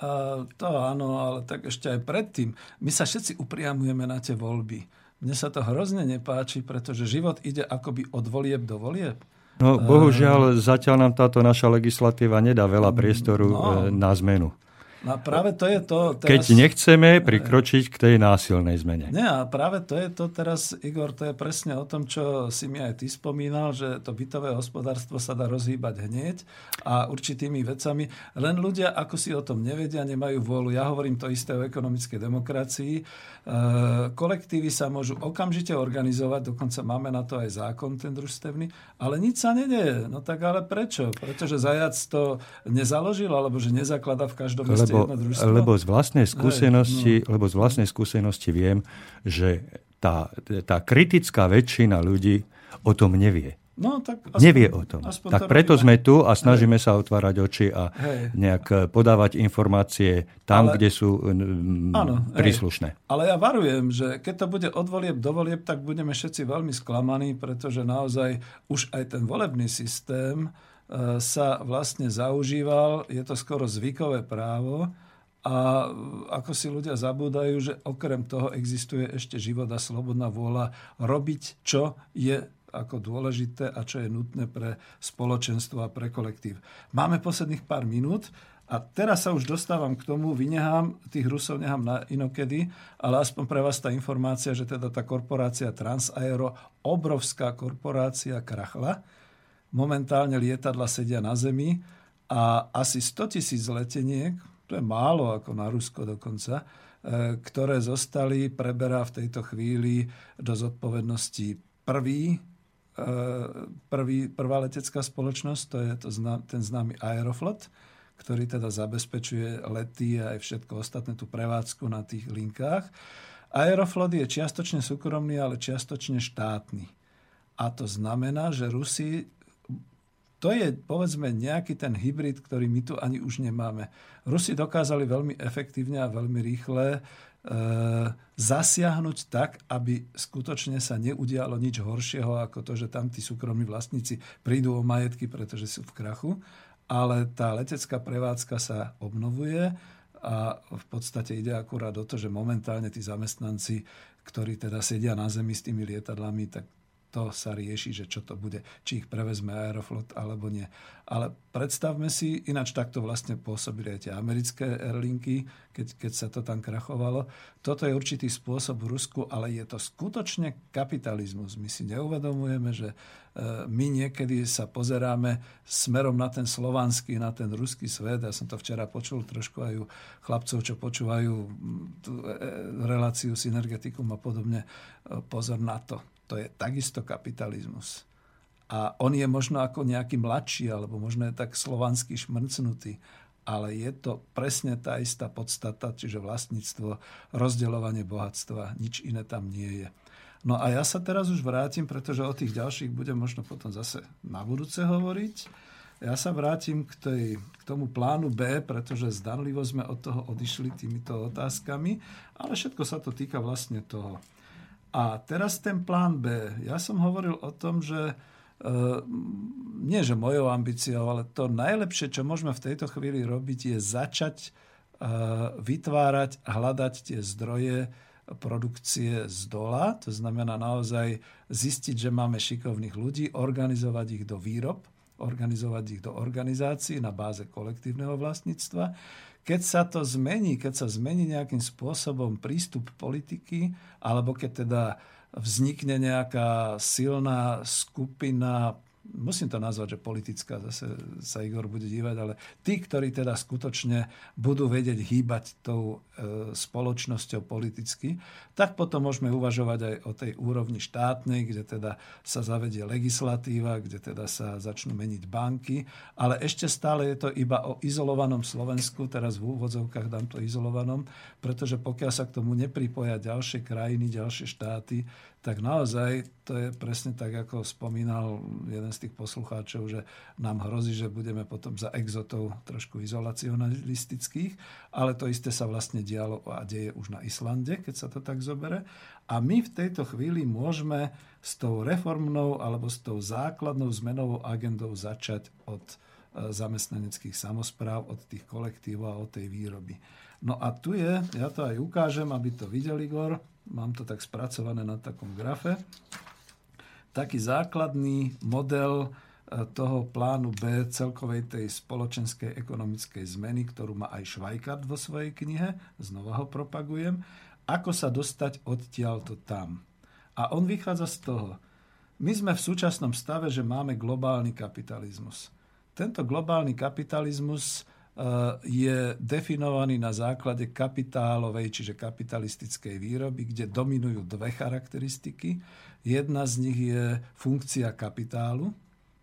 A to áno, ale tak ešte aj predtým. My sa všetci upriamujeme na tie voľby. Mne sa to hrozne nepáči, pretože život ide akoby od volieb do volieb. No, bohužiaľ, zatiaľ nám táto naša legislatíva nedá veľa priestoru No. na zmenu. No a práve to je to... Keď nechceme prikročiť k tej násilnej zmene. Nie, a práve to je to teraz, Igor, to je presne o tom, čo si mi aj ty spomínal, že to bytové hospodárstvo sa dá rozhýbať hneď a určitými vecami. Len ľudia, ako si o tom nevedia, nemajú vôľu. Ja hovorím to isté o ekonomickej demokracii. E, kolektívy sa môžu okamžite organizovať, dokonca máme na to aj zákon, ten družstevný, ale nič sa nedeje. No tak ale prečo? Pretože zajac to nezaložil, alebo že nezaklada v každom lebo, lebo z vlastnej skúsenosti, no. lebo z vlastnej skúsenosti viem, že tá, tá kritická väčšina ľudí o tom nevie. No, tak aspoň, Nevie o tom. Tak to preto robíme. sme tu a snažíme sa otvárať oči a Hej. nejak eh, podávať informácie tam, Ale- kde sú mm, Áno, hej. príslušné. Ale ja varujem, že keď to bude od volieb do volieb, tak budeme všetci veľmi sklamaní, pretože naozaj už aj ten volebný systém sa vlastne zaužíval, je to skoro zvykové právo a ako si ľudia zabúdajú, že okrem toho existuje ešte život a slobodná vôľa robiť, čo je ako dôležité a čo je nutné pre spoločenstvo a pre kolektív. Máme posledných pár minút a teraz sa už dostávam k tomu, vynehám, tých Rusov nechám na inokedy, ale aspoň pre vás tá informácia, že teda tá korporácia Transaero, obrovská korporácia, krachla. Momentálne lietadla sedia na zemi a asi 100 tisíc leteniek, to je málo ako na Rusko dokonca, e, ktoré zostali, preberá v tejto chvíli do zodpovednosti prvý, e, prvý, prvá letecká spoločnosť, to je to ten známy Aeroflot, ktorý teda zabezpečuje lety a aj všetko ostatné, tú prevádzku na tých linkách. Aeroflot je čiastočne súkromný, ale čiastočne štátny. A to znamená, že Rusi to je, povedzme, nejaký ten hybrid, ktorý my tu ani už nemáme. Rusi dokázali veľmi efektívne a veľmi rýchle e, zasiahnuť tak, aby skutočne sa neudialo nič horšieho, ako to, že tam tí súkromní vlastníci prídu o majetky, pretože sú v krachu. Ale tá letecká prevádzka sa obnovuje a v podstate ide akurát o to, že momentálne tí zamestnanci, ktorí teda sedia na zemi s tými lietadlami, tak to sa rieši, že čo to bude, či ich prevezme Aeroflot alebo nie. Ale predstavme si, ináč takto vlastne pôsobili aj tie americké airlinky, keď, keď sa to tam krachovalo. Toto je určitý spôsob v Rusku, ale je to skutočne kapitalizmus. My si neuvedomujeme, že e, my niekedy sa pozeráme smerom na ten slovanský, na ten ruský svet. Ja som to včera počul trošku aj u chlapcov, čo počúvajú tú e, e, reláciu Synergetikum a podobne. Pozor na to to je takisto kapitalizmus. A on je možno ako nejaký mladší, alebo možno je tak slovanský šmrcnutý, ale je to presne tá istá podstata, čiže vlastníctvo, rozdeľovanie bohatstva, nič iné tam nie je. No a ja sa teraz už vrátim, pretože o tých ďalších budem možno potom zase na budúce hovoriť. Ja sa vrátim k, tej, k tomu plánu B, pretože zdanlivo sme od toho odišli týmito otázkami, ale všetko sa to týka vlastne toho. A teraz ten plán B. Ja som hovoril o tom, že e, nie že mojou ambíciou, ale to najlepšie, čo môžeme v tejto chvíli robiť, je začať e, vytvárať, hľadať tie zdroje produkcie z dola. To znamená naozaj zistiť, že máme šikovných ľudí, organizovať ich do výrob, organizovať ich do organizácií na báze kolektívneho vlastníctva keď sa to zmení, keď sa zmení nejakým spôsobom prístup politiky, alebo keď teda vznikne nejaká silná skupina musím to nazvať, že politická, zase sa Igor bude dívať, ale tí, ktorí teda skutočne budú vedieť hýbať tou e, spoločnosťou politicky, tak potom môžeme uvažovať aj o tej úrovni štátnej, kde teda sa zavedie legislatíva, kde teda sa začnú meniť banky, ale ešte stále je to iba o izolovanom Slovensku, teraz v úvodzovkách dám to izolovanom, pretože pokiaľ sa k tomu nepripoja ďalšie krajiny, ďalšie štáty, tak naozaj to je presne tak, ako spomínal jeden z tých poslucháčov, že nám hrozí, že budeme potom za exotov trošku izolacionalistických, ale to isté sa vlastne dialo a deje už na Islande, keď sa to tak zobere. A my v tejto chvíli môžeme s tou reformnou alebo s tou základnou zmenovou agendou začať od e, zamestnaneckých samozpráv, od tých kolektívov a od tej výroby. No a tu je, ja to aj ukážem, aby to videl Igor, mám to tak spracované na takom grafe, taký základný model e, toho plánu B celkovej tej spoločenskej ekonomickej zmeny, ktorú má aj Švajkart vo svojej knihe, znova ho propagujem, ako sa dostať odtiaľto tam. A on vychádza z toho, my sme v súčasnom stave, že máme globálny kapitalizmus. Tento globálny kapitalizmus je definovaný na základe kapitálovej, čiže kapitalistickej výroby, kde dominujú dve charakteristiky. Jedna z nich je funkcia kapitálu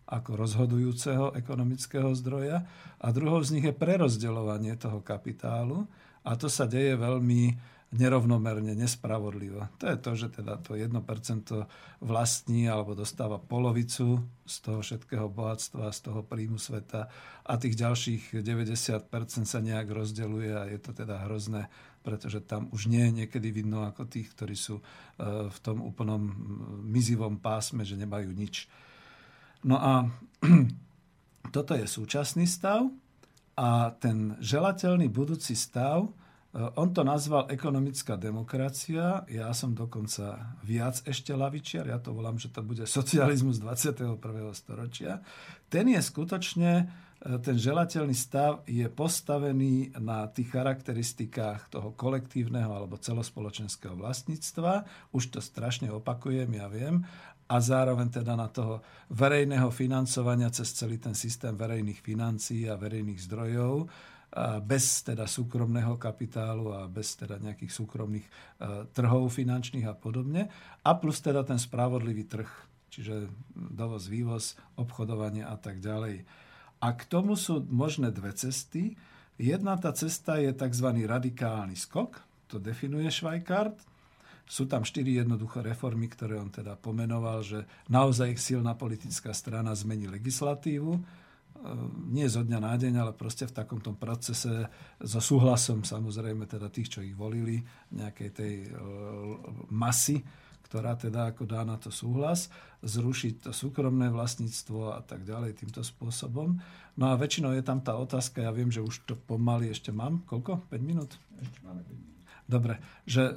ako rozhodujúceho ekonomického zdroja a druhou z nich je prerozdeľovanie toho kapitálu a to sa deje veľmi nerovnomerne, nespravodlivo. To je to, že teda to 1% vlastní alebo dostáva polovicu z toho všetkého bohatstva, z toho príjmu sveta a tých ďalších 90% sa nejak rozdeluje a je to teda hrozné, pretože tam už nie je niekedy vidno ako tých, ktorí sú e, v tom úplnom mizivom pásme, že nemajú nič. No a toto je súčasný stav a ten želateľný budúci stav on to nazval ekonomická demokracia, ja som dokonca viac ešte lavičiar, ja to volám, že to bude socializmus 21. storočia. Ten je skutočne, eh, ten želateľný stav je postavený na tých charakteristikách toho kolektívneho alebo celospoločenského vlastníctva. Už to strašne opakujem, ja viem. A zároveň teda na toho verejného financovania cez celý ten systém verejných financií a verejných zdrojov, bez teda súkromného kapitálu a bez teda nejakých súkromných e, trhov finančných a podobne. A plus teda ten spravodlivý trh, čiže dovoz, vývoz, obchodovanie a tak ďalej. A k tomu sú možné dve cesty. Jedna tá cesta je tzv. radikálny skok, to definuje Švajkart. Sú tam štyri jednoduché reformy, ktoré on teda pomenoval, že naozaj silná politická strana zmení legislatívu, nie zo dňa na deň, ale proste v takomto procese so súhlasom samozrejme teda tých, čo ich volili, nejakej tej ehm, masy, ktorá teda ako dá na to súhlas, zrušiť to súkromné vlastníctvo a tak ďalej týmto spôsobom. No a väčšinou je tam tá otázka, ja viem, že už to pomaly ešte mám, koľko? 5 minút? Ešte máme 5 minút. Dobre, že e,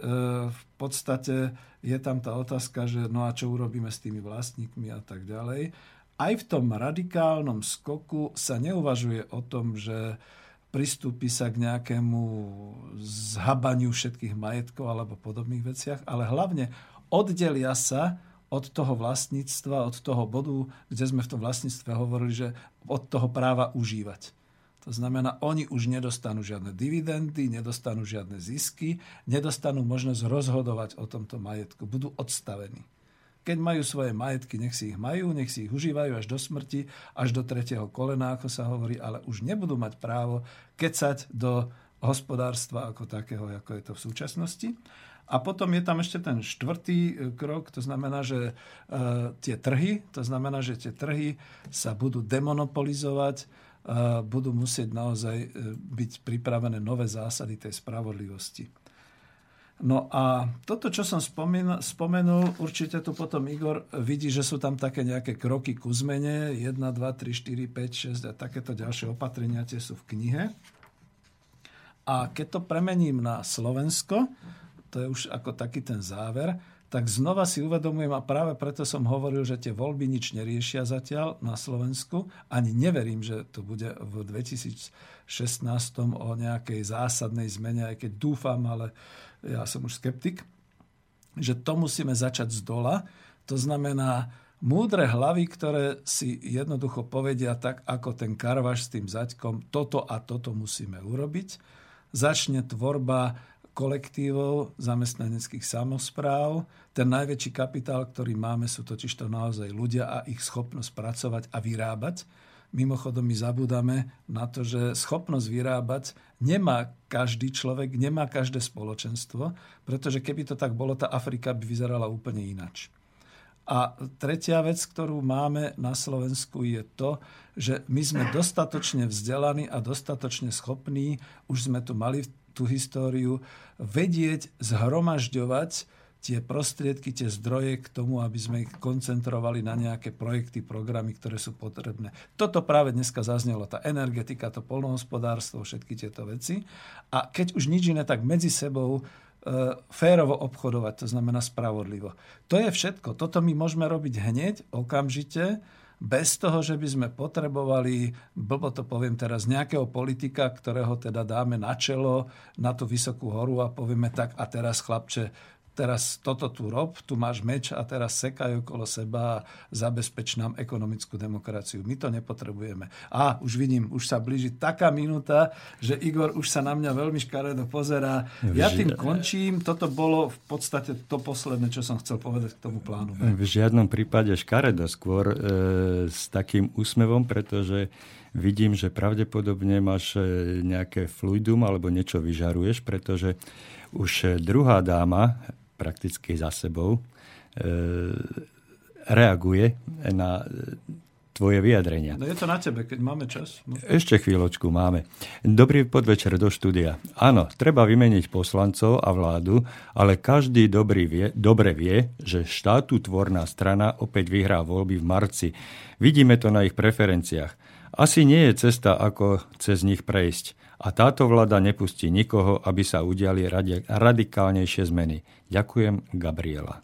v podstate je tam tá otázka, že no a čo urobíme s tými vlastníkmi a tak ďalej. Aj v tom radikálnom skoku sa neuvažuje o tom, že pristúpi sa k nejakému zhabaniu všetkých majetkov alebo podobných veciach, ale hlavne oddelia sa od toho vlastníctva, od toho bodu, kde sme v tom vlastníctve hovorili, že od toho práva užívať. To znamená, oni už nedostanú žiadne dividendy, nedostanú žiadne zisky, nedostanú možnosť rozhodovať o tomto majetku. Budú odstavení. Keď majú svoje majetky, nech si ich majú, nech si ich užívajú až do smrti, až do tretieho kolena, ako sa hovorí, ale už nebudú mať právo kecať do hospodárstva ako takého, ako je to v súčasnosti. A potom je tam ešte ten štvrtý e, krok, to znamená, že e, tie trhy, to znamená, že tie trhy sa budú demonopolizovať, budú musieť naozaj e, byť pripravené nové zásady tej spravodlivosti. No a toto, čo som spomenul, určite tu potom Igor vidí, že sú tam také nejaké kroky ku zmene, 1, 2, 3, 4, 5, 6 a takéto ďalšie opatrenia tie sú v knihe. A keď to premením na Slovensko, to je už ako taký ten záver, tak znova si uvedomujem a práve preto som hovoril, že tie voľby nič neriešia zatiaľ na Slovensku. Ani neverím, že to bude v 2016 o nejakej zásadnej zmene, aj keď dúfam, ale ja som už skeptik, že to musíme začať z dola. To znamená, múdre hlavy, ktoré si jednoducho povedia tak, ako ten Karvaš s tým zaďkom, toto a toto musíme urobiť. Začne tvorba kolektívov zamestnaneckých samozpráv. Ten najväčší kapitál, ktorý máme, sú totiž to naozaj ľudia a ich schopnosť pracovať a vyrábať. Mimochodom my zabúdame na to, že schopnosť vyrábať nemá každý človek, nemá každé spoločenstvo, pretože keby to tak bolo, tá Afrika by vyzerala úplne inač. A tretia vec, ktorú máme na Slovensku, je to, že my sme dostatočne vzdelaní a dostatočne schopní, už sme tu mali tú históriu, vedieť zhromažďovať tie prostriedky, tie zdroje k tomu, aby sme ich koncentrovali na nejaké projekty, programy, ktoré sú potrebné. Toto práve dneska zaznelo, tá energetika, to polnohospodárstvo, všetky tieto veci. A keď už nič iné, tak medzi sebou e, férovo obchodovať, to znamená spravodlivo. To je všetko. Toto my môžeme robiť hneď, okamžite, bez toho, že by sme potrebovali, blbo to poviem teraz, nejakého politika, ktorého teda dáme na čelo, na tú vysokú horu a povieme tak a teraz chlapče, teraz toto tu rob, tu máš meč a teraz sekaj okolo seba a zabezpeč nám ekonomickú demokraciu. My to nepotrebujeme. A už vidím, už sa blíži taká minúta, že Igor už sa na mňa veľmi škaredo pozerá. Ja tým končím. Toto bolo v podstate to posledné, čo som chcel povedať k tomu plánu. V žiadnom prípade škaredo, skôr e, s takým úsmevom, pretože vidím, že pravdepodobne máš e, nejaké fluidum alebo niečo vyžaruješ, pretože už druhá dáma prakticky za sebou, e, reaguje na tvoje vyjadrenia. No je to na tebe, keď máme čas. No. Ešte chvíľočku máme. Dobrý podvečer do štúdia. Áno, treba vymeniť poslancov a vládu, ale každý dobrý vie, dobre vie, že štátu tvorná strana opäť vyhrá voľby v marci. Vidíme to na ich preferenciách. Asi nie je cesta, ako cez nich prejsť a táto vláda nepustí nikoho, aby sa udiali radikálnejšie zmeny. Ďakujem, Gabriela.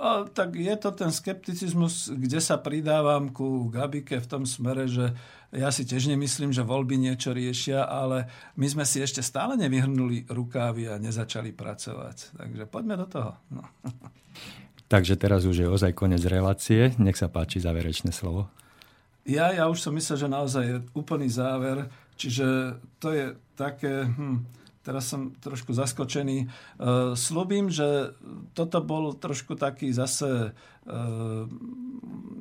O, tak je to ten skepticizmus, kde sa pridávam ku Gabike v tom smere, že ja si tiež nemyslím, že voľby niečo riešia, ale my sme si ešte stále nevyhrnuli rukávy a nezačali pracovať. Takže poďme do toho. No. Takže teraz už je ozaj koniec relácie. Nech sa páči záverečné slovo. Ja, ja už som myslel, že naozaj je úplný záver. Čiže to je také... Hm, teraz som trošku zaskočený. Uh, slúbim, že toto bol trošku taký zase, uh,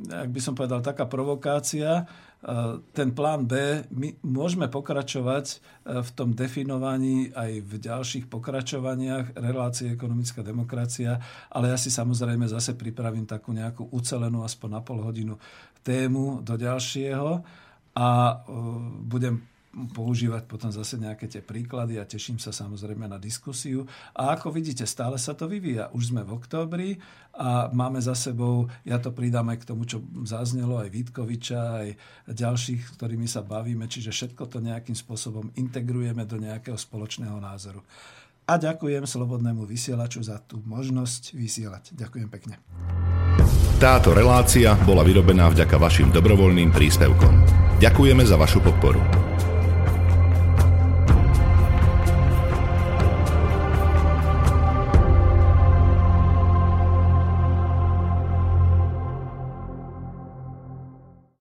jak by som povedal, taká provokácia. Uh, ten plán B, my môžeme pokračovať v tom definovaní aj v ďalších pokračovaniach relácie ekonomická demokracia, ale ja si samozrejme zase pripravím takú nejakú ucelenú aspoň na pol hodinu tému do ďalšieho a budem používať potom zase nejaké tie príklady a teším sa samozrejme na diskusiu. A ako vidíte, stále sa to vyvíja. Už sme v októbri a máme za sebou, ja to pridám aj k tomu, čo zaznelo, aj Vítkoviča, aj ďalších, ktorými sa bavíme, čiže všetko to nejakým spôsobom integrujeme do nejakého spoločného názoru. A ďakujem Slobodnému vysielaču za tú možnosť vysielať. Ďakujem pekne. Táto relácia bola vyrobená vďaka vašim dobrovoľným príspevkom. Ďakujeme za vašu podporu.